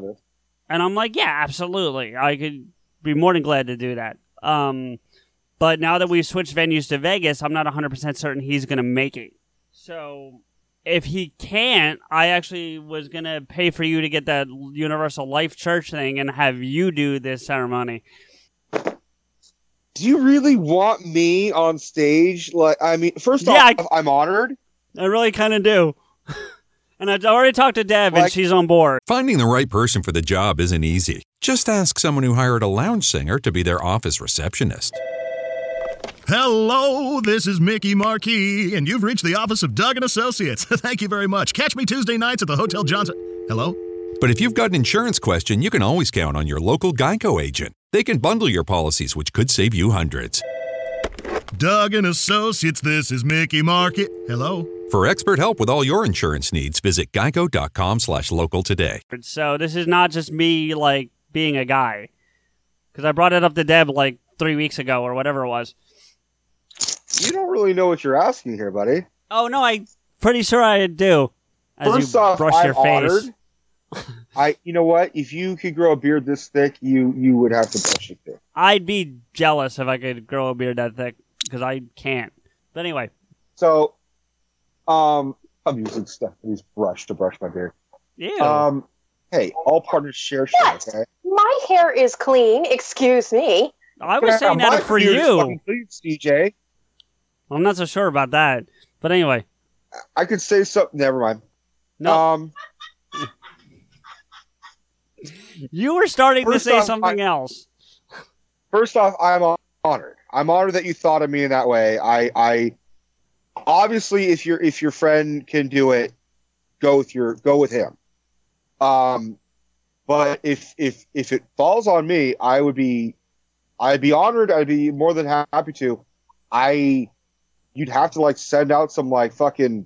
and I'm like, yeah, absolutely. I could be more than glad to do that. Um, but now that we've switched venues to Vegas, I'm not 100% certain he's going to make it. So if he can't, I actually was going to pay for you to get that Universal Life Church thing and have you do this ceremony. Do you really want me on stage? Like, I mean, first Yeah, off, I'm honored. I really kind of do. and I already talked to Deb and she's on board. Finding the right person for the job isn't easy. Just ask someone who hired a lounge singer to be their office receptionist. Hello, this is Mickey Marquis, and you've reached the office of Doug and Associates. Thank you very much. Catch me Tuesday nights at the Hotel Johnson. Hello? But if you've got an insurance question, you can always count on your local Geico agent. They can bundle your policies, which could save you hundreds. Doug and Associates, this is Mickey Marquis. Hello? For expert help with all your insurance needs, visit geico.com slash local today. So this is not just me, like, being a guy. Because I brought it up to Deb, like, three weeks ago or whatever it was. You don't really know what you're asking here, buddy. Oh, no, I pretty sure I do. As First you off, brush I'm your face. I, you know what? If you could grow a beard this thick, you you would have to brush it thick. I'd be jealous if I could grow a beard that thick because I can't. But anyway, So, um, I'm using Stephanie's brush to brush my beard. Yeah. Um, hey, all partners share shit. Okay. My hair is clean. Excuse me. I was Yeah, saying my that for beard is you. fucking clean, CJ. I'm not so sure about that. But anyway, I could say something. Never mind. No. Um, you were starting to say off, something I- else. first off, I'm honored. I'm honored that you thought of me in that way. I, I obviously, if your if your friend can do it, go with your go with him. Um, but if if if it falls on me, I would be, I'd be honored. I'd be more than happy to. I, you'd have to like send out some like fucking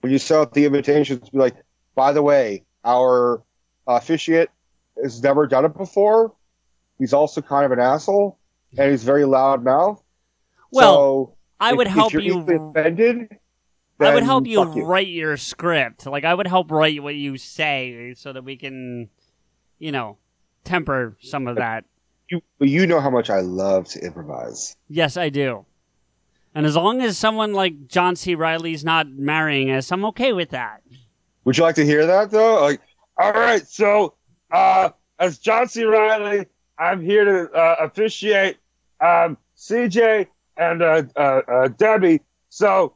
when you send out the invitations, be like, by the way, our officiate has never done it before. He's also kind of an asshole, and he's very loud mouth. Well, so I if- would if help you- offended. I would help you. write your script. Like I would help write what you say so that we can, you know, temper some of that. You, you know how much I love to improvise. Yes, I do. And as long as someone like John C. Reilly's not marrying us, I'm okay with that. Would you like to hear that though? Like, all right, so uh, as John C. Reilly, I'm here to uh, officiate um, CJ and uh, uh, uh, Debbie. So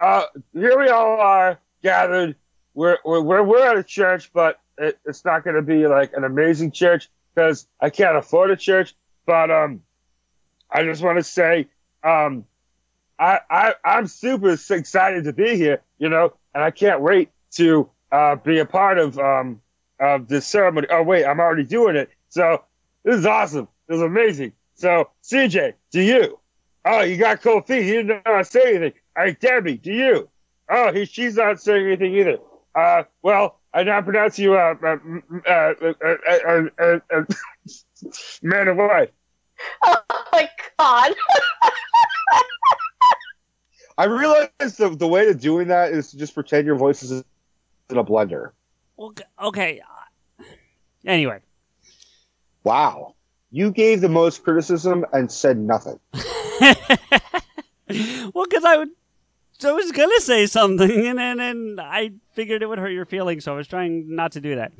uh, here we all are gathered. We're we're we're, at a church, but it, it's not going to be like an amazing church because I can't afford a church. But um, I just want to say um, I I I'm super excited to be here. You know, and I can't wait to uh, be a part of um of this ceremony. Oh wait, I'm already doing it. So this is awesome. This is amazing. So CJ, do you? Oh, you got cold feet. He didn't know to say anything. All right, Debbie, do you? Oh, he, she's not saying anything either. Uh, well, I now pronounce you uh, uh, uh, uh, man and wife. Oh my god. I realize the the way to doing that is to just pretend your voice is in a blender. Well, okay. uh, Anyway, Wow. You gave the most criticism and said nothing. well, because I would, I was gonna say something, and then and I figured it would hurt your feelings, so I was trying not to do that.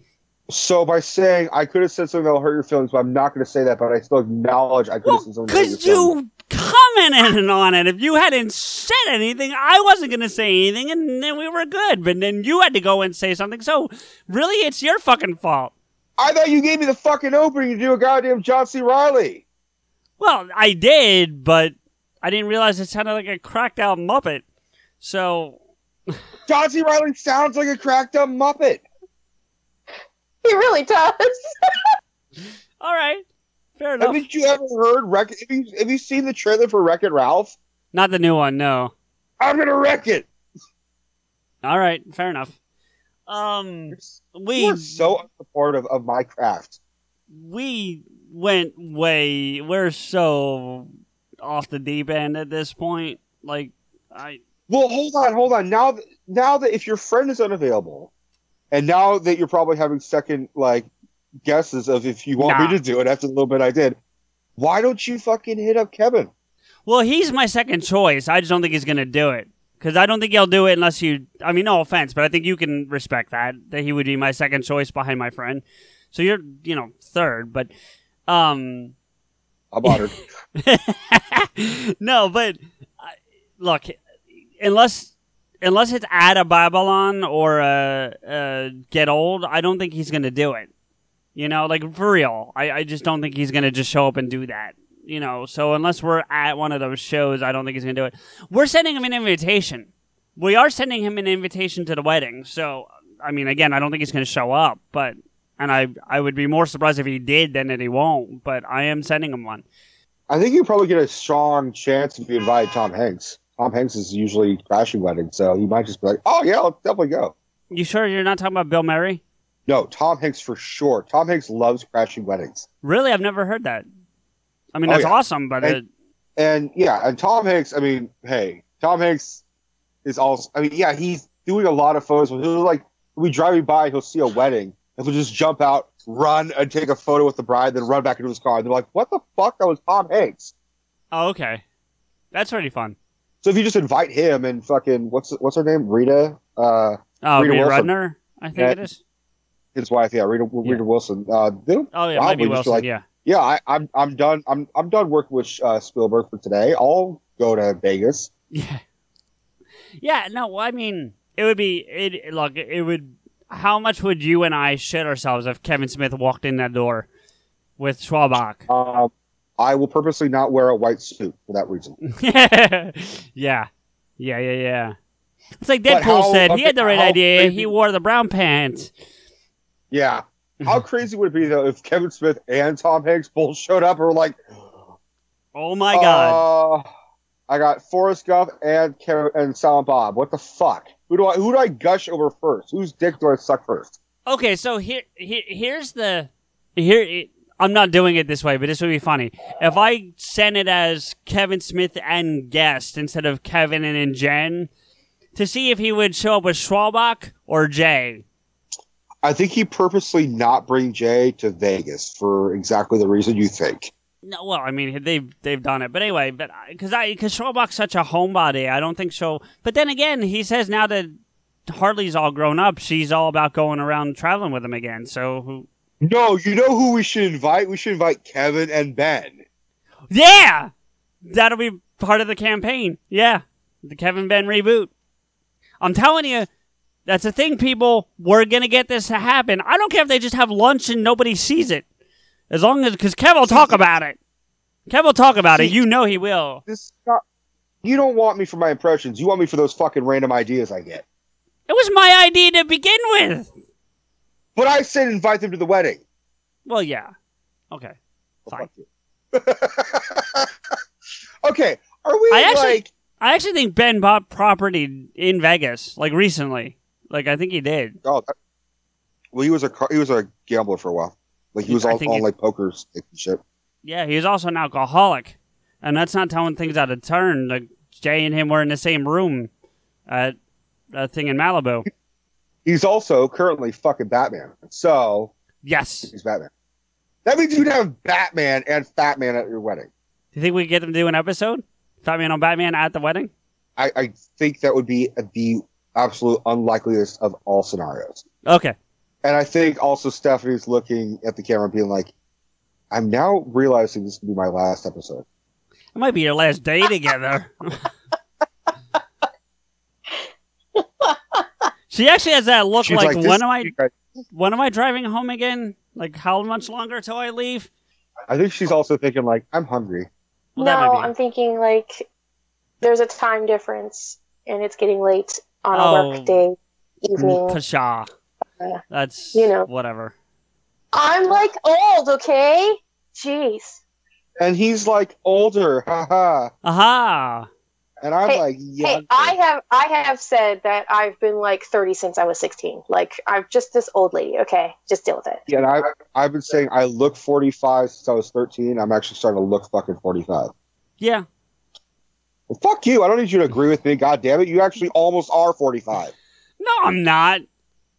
So by saying I could have said something that'll hurt your feelings, but I'm not going to say that, but I still acknowledge I could have said something. Because you commented on it. If you hadn't said anything, I wasn't gonna say anything, and then we were good. But then you had to go and say something. So really, it's your fucking fault. I thought you gave me the fucking opening to do a goddamn John C. Reilly. Well, I did, but I didn't realize it sounded like a cracked out Muppet. So John C. Reilly sounds like a cracked up Muppet. He really does. all right, fair enough. Haven't you ever heard Wreck? Have you, have you seen the trailer for Wreck It Ralph? Not the new one, no. I'm gonna wreck it. All right, fair enough. Um, we You're so unsupportive of my craft. we went way. We're so off the deep end at this point. Like I Well, hold on, hold on. Now, th- now that if your friend is unavailable, and now that you're probably having second like guesses of if you want Nah. me to do it after the little bit I did, why don't you fucking hit up Kevin? Well, he's my second choice. I just don't think he's going to do it. Because I don't think he'll do it unless you. I mean, no offense, but I think you can respect that. That he would be my second choice behind my friend. So you're, you know, third. But, um. I'm honored. no, but uh, look, unless unless it's at a Babble-On or a, a Get Old, I don't think he's going to do it. You know, like for real. I, I just don't think he's going to just show up and do that. You know, so unless we're at one of those shows, I don't think he's going to do it. We're sending him an invitation. We are sending him an invitation to the wedding. So, I mean, again, I don't think he's going to show up, but and I I would be more surprised if he did than that he won't. But I am sending him one. I think you probably get a strong chance if you invite Tom Hanks. Tom Hanks is usually crashing weddings, so he might just be like, "Oh yeah, I'll definitely go." You sure you're not talking about Bill Murray? No, Tom Hanks for sure. Tom Hanks loves crashing weddings. Really, I've never heard that. I mean, Oh, that's yeah. awesome, but and, it, and yeah, and Tom Hanks. I mean, hey, Tom Hanks is also. I mean, yeah, he's doing a lot of photos. He'll like we driving by, he'll see a wedding, and he'll just jump out, run, and take a photo with the bride, then run back into his car. And they're like, "What the fuck? That was Tom Hanks." oh, okay, that's pretty fun. So if you just invite him and fucking what's what's her name, Rita? Uh, Oh, Rita Wilson. Rudner, I think Yeah. it is. His wife, yeah, Rita, Rita Wilson. Uh, Oh yeah, maybe Wilson. like, yeah, yeah, I, I'm I'm done. I'm I'm done working with uh, Spielberg for today. I'll go to Vegas. yeah, yeah. No, I mean, it would be it. Look, it would. How much would you and I shit ourselves if Kevin Smith walked in that door with Schwalbach? Um, I will purposely not wear a white suit for that reason. yeah, yeah, yeah, yeah. It's like Deadpool how- said. He had the right idea. crazy- He wore the brown pants. Yeah. How crazy would it be though if Kevin Smith and Tom Hanks both showed up and were like, Oh my god. uh, I got Forrest Gump and Kevin and Silent Bob. What the fuck? Who do I who do I gush over first? Whose dick do I suck first? Okay, so here, here here's the here. I'm not doing it this way, but this would be funny if I sent it as Kevin Smith and guest instead of Kevin and, and Jen to see if he would show up with Schwalbach or Jay. I think he purposely not bring Jay to Vegas for exactly the reason you think. No, well, I mean they've they've done it, but anyway, but because I because Schwalbach's such a homebody, I don't think so. But then again, he says now that Harley's all grown up, she's all about going around traveling with him again. So who? No, you know who we should invite? We should invite Kevin and Ben. Yeah, that'll be part of the campaign. Yeah, the Kevin Ben reboot. I'm telling you, that's the thing, people. We're gonna get this to happen. I don't care if they just have lunch and nobody sees it, as long as because Kev will talk about it. Kev will talk about it. You know he will. This not, you don't want me for my impressions. You want me for those fucking random ideas I get. It was my idea to begin with. But I said invite them to the wedding. Well, yeah. Okay. Oh, Fine. Okay, are we I actually, like? I actually think Ben bought property in Vegas, like recently. Like I think he did. Oh, that- well, he was a he was a gambler for a while. Like he was all, he- like poker shit. Yeah, he's also an alcoholic, and that's not telling things out of turn. Like Jay and him were in the same room at a thing in Malibu. He's also currently fucking Batman. So yes, he's Batman. That means you'd have Batman and Fat Man at your wedding. Do you think we could get them to do an episode? Batman on Batman at the wedding? I, I think that would be the absolute unlikeliest of all scenarios. Okay. And I think also Stephanie's looking at the camera being like, I'm now realizing this could be my last episode. It might be your last day together. she actually has that look She's like, like, when am I when am I driving home again? Like how much longer till I leave? I think she's also thinking like, I'm hungry. Well, no, I'm thinking like there's a time difference and it's getting late on a Oh. work day evening. Pshaw. Uh, That's you know. whatever. I'm like old, okay? Jeez. And he's like older, haha. Aha. And I'm hey, like, hey. I have I have said that I've been like 30 since I was 16. Like I'm just this old lady. Okay, just deal with it. Yeah, and I, I've been saying I look 45 since I was 13. I'm actually starting to look fucking 45. Yeah. Well, fuck you. I don't need you to agree with me. God damn it. You actually almost are 45. No, I'm not.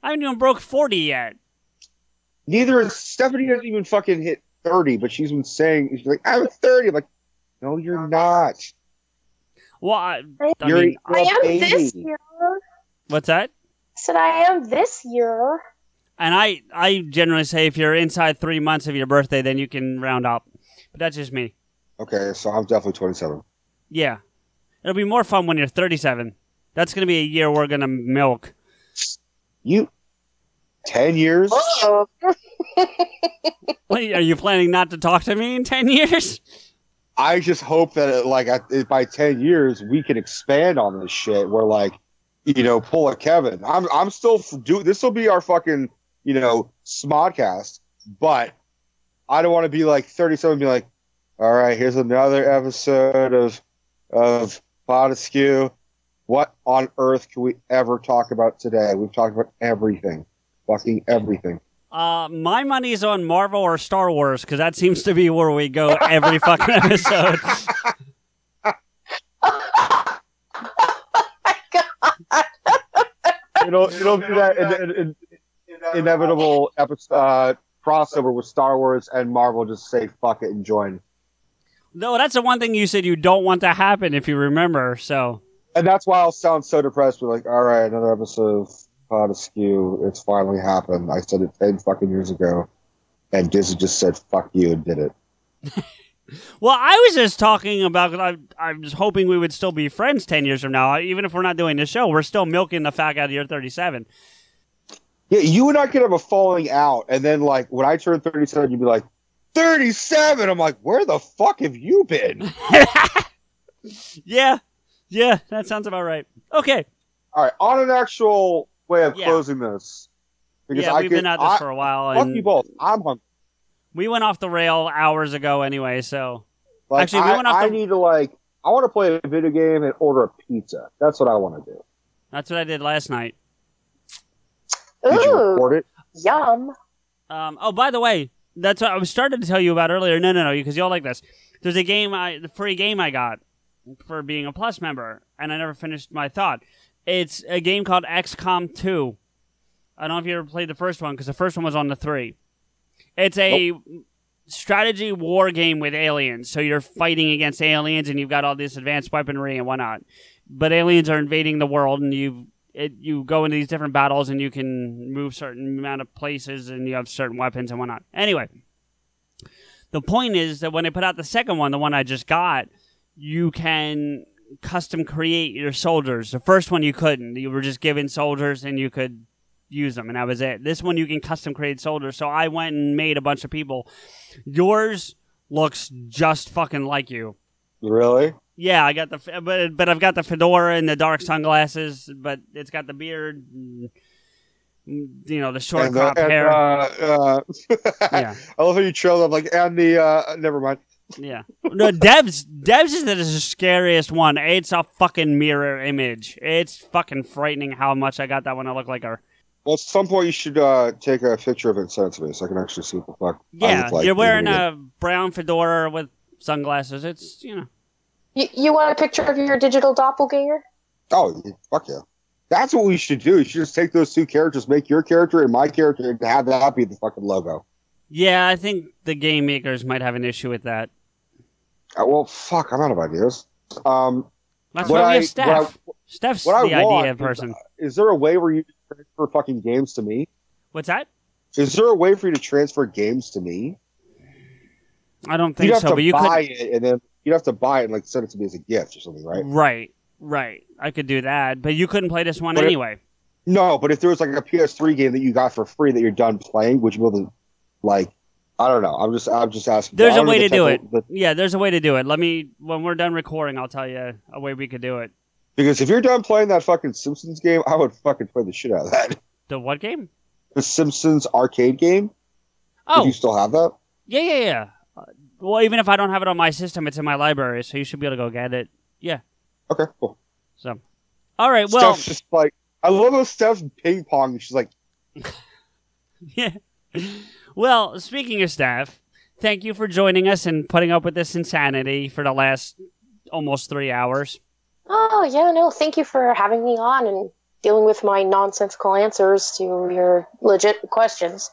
I haven't even broke forty yet. Neither is Stephanie hasn't even fucking hit 30, but she's been saying, she's like, I'm 30. I'm like, no, you're not. Well, I, I You're, mean, you're I a am baby. this year. what's that? I said I am this year. And I, I generally say if you're inside three months of your birthday, then you can round up. But that's just me. Okay, so I'm definitely 27. Yeah. It'll be more fun when you're 37. That's going to be a year we're going to milk. You, 10 years? Wait, are you planning not to talk to me in 10 years? I just hope that uh, it, like I, by 10 years we can expand on this shit. We're like, you know, pull a Kevin. I'm I'm still do this will be our fucking you know smodcast, but I don't want to be like 37 and be like, all right, here's another episode of of Pod Askew. What on earth can we ever talk about today? We've talked about everything, fucking everything. Uh, my money's on Marvel or Star Wars because that seems to be where we go every fucking episode. it'll it'll be that in, in, in, inevitable episode uh, crossover with Star Wars and Marvel. Just say fuck it and join. No, that's the one thing you said you don't want to happen if you remember. So And that's why I'll sound so depressed. We're like, all right, another episode of Pod Askew. It's finally happened. I said it ten fucking years ago, and Disney just said fuck you and did it. Well, I was just talking about. I, I was hoping we would still be friends ten years from now, even if we're not doing the show. We're still milking the fact out of your thirty-seven. Yeah, you and I could have a falling out, and then like when I turn thirty-seven, you'd be like, thirty-seven. I'm like, where the fuck have you been? Yeah, yeah, that sounds about right. Okay, All right, on an actual way of Yeah. closing this, yeah, I we've could- been at this I- for a while, Fuck and you both. I'm hungry. we went off the rail hours ago anyway. So Like, actually, we I, went off I the. need to like. I want to play a video game and order a pizza. That's what I want to do. That's what I did last night. Did you Ooh, record it? yum. Um, oh, by the way, that's what I was starting to tell you about earlier. No, no, no, because y'all like this. There's a game, I, the free game I got for being a Plus member, and I never finished my thought. It's a game called XCOM 2. I don't know if you ever played the first one, because the first one was on the 3. It's a strategy war game with aliens. So you're fighting against aliens, and you've got all this advanced weaponry and whatnot. But aliens are invading the world, and you it, you go into these different battles, and you can move certain amount of places, and you have certain weapons and whatnot. Anyway, the point is that when they put out the second one, the one I just got, you can custom create your soldiers. The first one you couldn't. You were just given soldiers and you could use them, and that was it. This one you can custom create soldiers. So I went and made a bunch of people. Yours looks just fucking like you. Really? Yeah, I got the but but I've got the fedora and the dark sunglasses, but it's got the beard, and, you know, the short And the- crop and, hair. uh, uh, Yeah. I love how you trailed up like and the uh never mind. Yeah. No, Dev's Dev's is the scariest one. It's a fucking mirror image. It's fucking frightening how much I got that one to look like her. Well, at some point you should uh take a picture of it and send it to me so I can actually see what the fuck. I Yeah, look like you're wearing a brown fedora with sunglasses. It's you know. You, you want a picture of your digital doppelganger? Oh, fuck yeah. That's what we should do. You should just take those two characters, make your character and my character, and have that be the fucking logo. Yeah, I think the game makers might have an issue with that. Uh, well, fuck, I'm out of ideas. Um, That's what why we I- have Steph. what I- Steph's what the want idea is- person. Is there a way where you transfer fucking games to me? What's that? Is there a way for you to transfer games to me? I don't think You'd have so, to but you buy could. Buy it, and then you'd have to buy it and like send it to me as a gift or something, right? Right, right. I could do that, but you couldn't play this one But anyway. No, but if there was like a PS3 game that you got for free that you're done playing, which will be like, I don't know. I'm just, I'm just asking. There's a way to do it. Yeah, there's a way to do it. Let me when we're done recording, I'll tell you a way we could do it. because if you're done playing that fucking Simpsons game, I would fucking play the shit out of that. The what game? The Simpsons arcade game. Oh. Do you still have that? Yeah, yeah, yeah. Well, even if I don't have it on my system, it's in my library, so you should be able to go get it. Yeah. Okay, cool. So, all right. Well, Steph's just like, I love how Steph's ping pong. She's like, yeah. Well, speaking of Steph, thank you for joining us and putting up with this insanity for the last almost three hours. Oh, yeah, no, thank you for having me on and dealing with my nonsensical answers to your legit questions.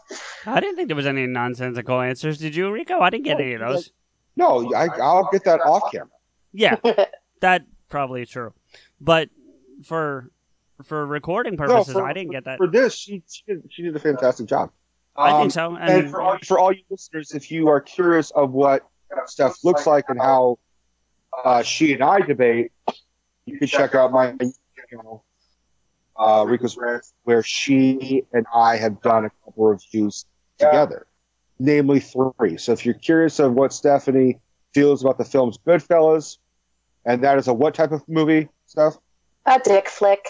I didn't think there was any nonsensical answers. Did you, Rico? I didn't get any of those. no, I, I'll get that off camera. Yeah, that probably true. But for for recording No, purposes, for- I didn't get that. For this, she, she, did, she did a fantastic job. I think Um, so. And, And, for, all, for all you listeners, if you are curious of what Steph looks like and how uh, she and I debate, you can check out my channel, uh, Rico's Rants, where she and I have done a couple of reviews together, namely three. So if you're curious of what Stephanie feels about the films Goodfellas, and that is a what type of movie, Steph? A dick flick.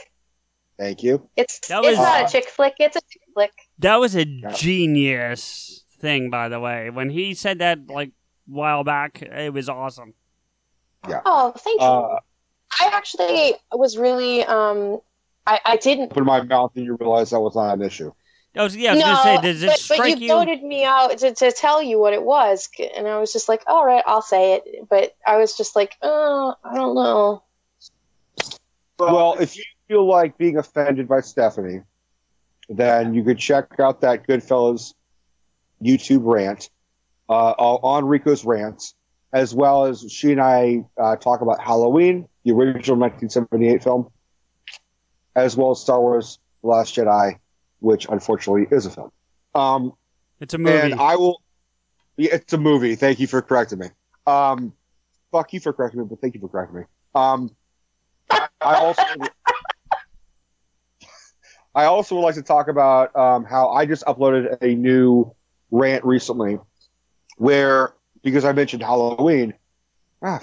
Thank you. It's That it's was- not a chick flick, it's a dick flick. that was a genius thing, by the way. When he said that like a while back, it was awesome. Yeah. Oh, thank you. Uh, I actually was really um I, I didn't Put in my mouth and you realize that was not an issue. I was, yeah, I was no, gonna say, does it but, strike but you, you? voted me out to, to tell you what it was, and I was just like, all right, I'll say it. But I was just like, oh, I don't know. Well, if you feel like being offended by Stephanie, then you could check out that Goodfellas YouTube rant uh, on Rico's rants, as well as she and I uh, talk about Halloween, the original 1978 film, as well as Star Wars: The Last Jedi, which unfortunately is a film. Um, It's a movie. and I will. Yeah, it's a movie. Thank you for correcting me. Um, fuck you for correcting me, but thank you for correcting me. Um, I also. I also would like to talk about um, how I just uploaded a new rant recently, where because I mentioned Halloween. Ah,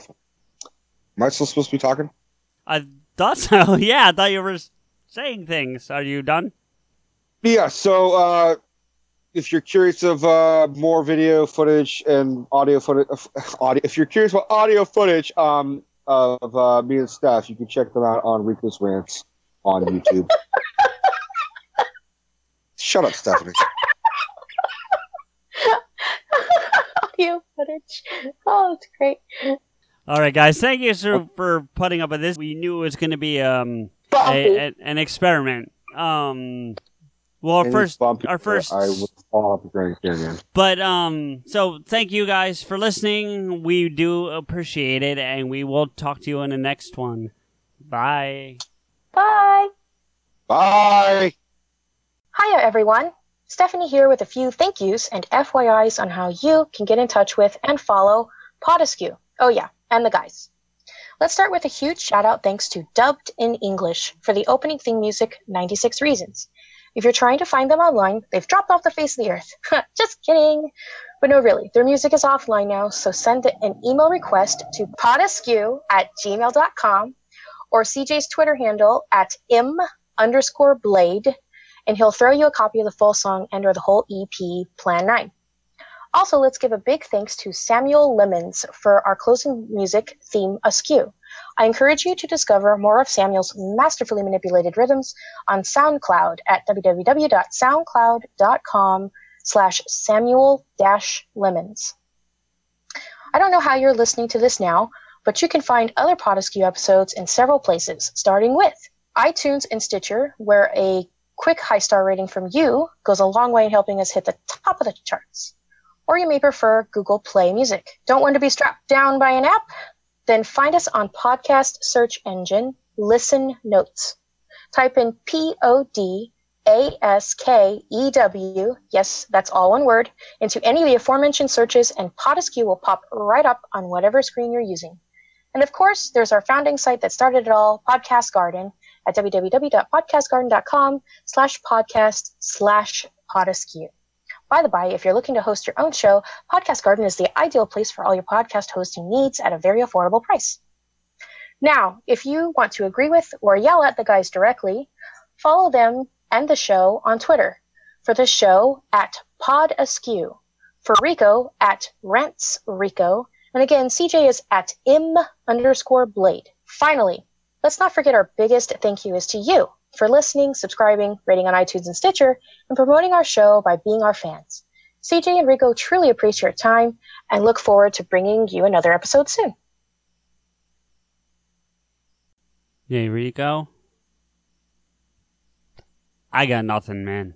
am I still supposed to be talking? I thought so. Yeah, I thought you were saying things. Are you done? Yeah, so uh, if you're curious of uh, more video footage and audio footage, audio, if you're curious about audio footage um, of uh, me and Steph, you can check them out on Rico's Rants on YouTube. Shut up, Stephanie. Audio footage. Oh, it's great. All right, guys. Thank you sir, for putting up with this. We knew it was going to be um Bumpy. A, a- an experiment. Um, well, our first, bumpy- our first, I will fall off the drain again. but um, so thank you guys for listening. We do appreciate it, and we will talk to you in the next one. Bye. Bye. Bye. Hiya, everyone. Stephanie here with a few thank yous and FYIs on how you can get in touch with and follow Pod Askew. Oh, yeah, and the guys. Let's start with a huge shout out thanks to Dubbed in English for the opening theme music 96 Reasons. If you're trying to find them online, they've dropped off the face of the earth. Just kidding. But no, really, their music is offline now, so send an email request to podaskew at gmail.com or CJ's Twitter handle at im underscore blade, and he'll throw you a copy of the full song and or the whole EP Plan 9. Also, let's give a big thanks to Samuel Lemons for our closing music theme Askew. I encourage you to discover more of Samuel's masterfully manipulated rhythms on SoundCloud at www.soundcloud.com slash Samuel Lemons. I don't know how you're listening to this now, but you can find other Pod Askew episodes in several places, starting with iTunes and Stitcher, where a quick high star rating from you goes a long way in helping us hit the top of the charts or you may prefer Google Play Music. Don't want to be strapped down by an app? Then find us on podcast search engine Listen Notes. Type in P O D A S K E W, yes, that's all one word, into any of the aforementioned searches, and Pod Askew will pop right up on whatever screen you're using. And of course, there's our founding site that started it all, Podcast Garden, at www.podcastgarden.com slash podcast slash Pod Askew. By the by, if you're looking to host your own show, Podcast Garden is the ideal place for all your podcast hosting needs at a very affordable price. Now, if you want to agree with or yell at the guys directly, follow them and the show on Twitter. For the show, at Pod Askew. For Rico, at Rants Rico. And again, CJ is at M underscore blade. Finally, let's not forget our biggest thank you is to you, for listening, subscribing, rating on iTunes and Stitcher, and promoting our show by being our fans. CJ and Rico truly appreciate your time and look forward to bringing you another episode soon. Hey, Rico. I got nothing, man.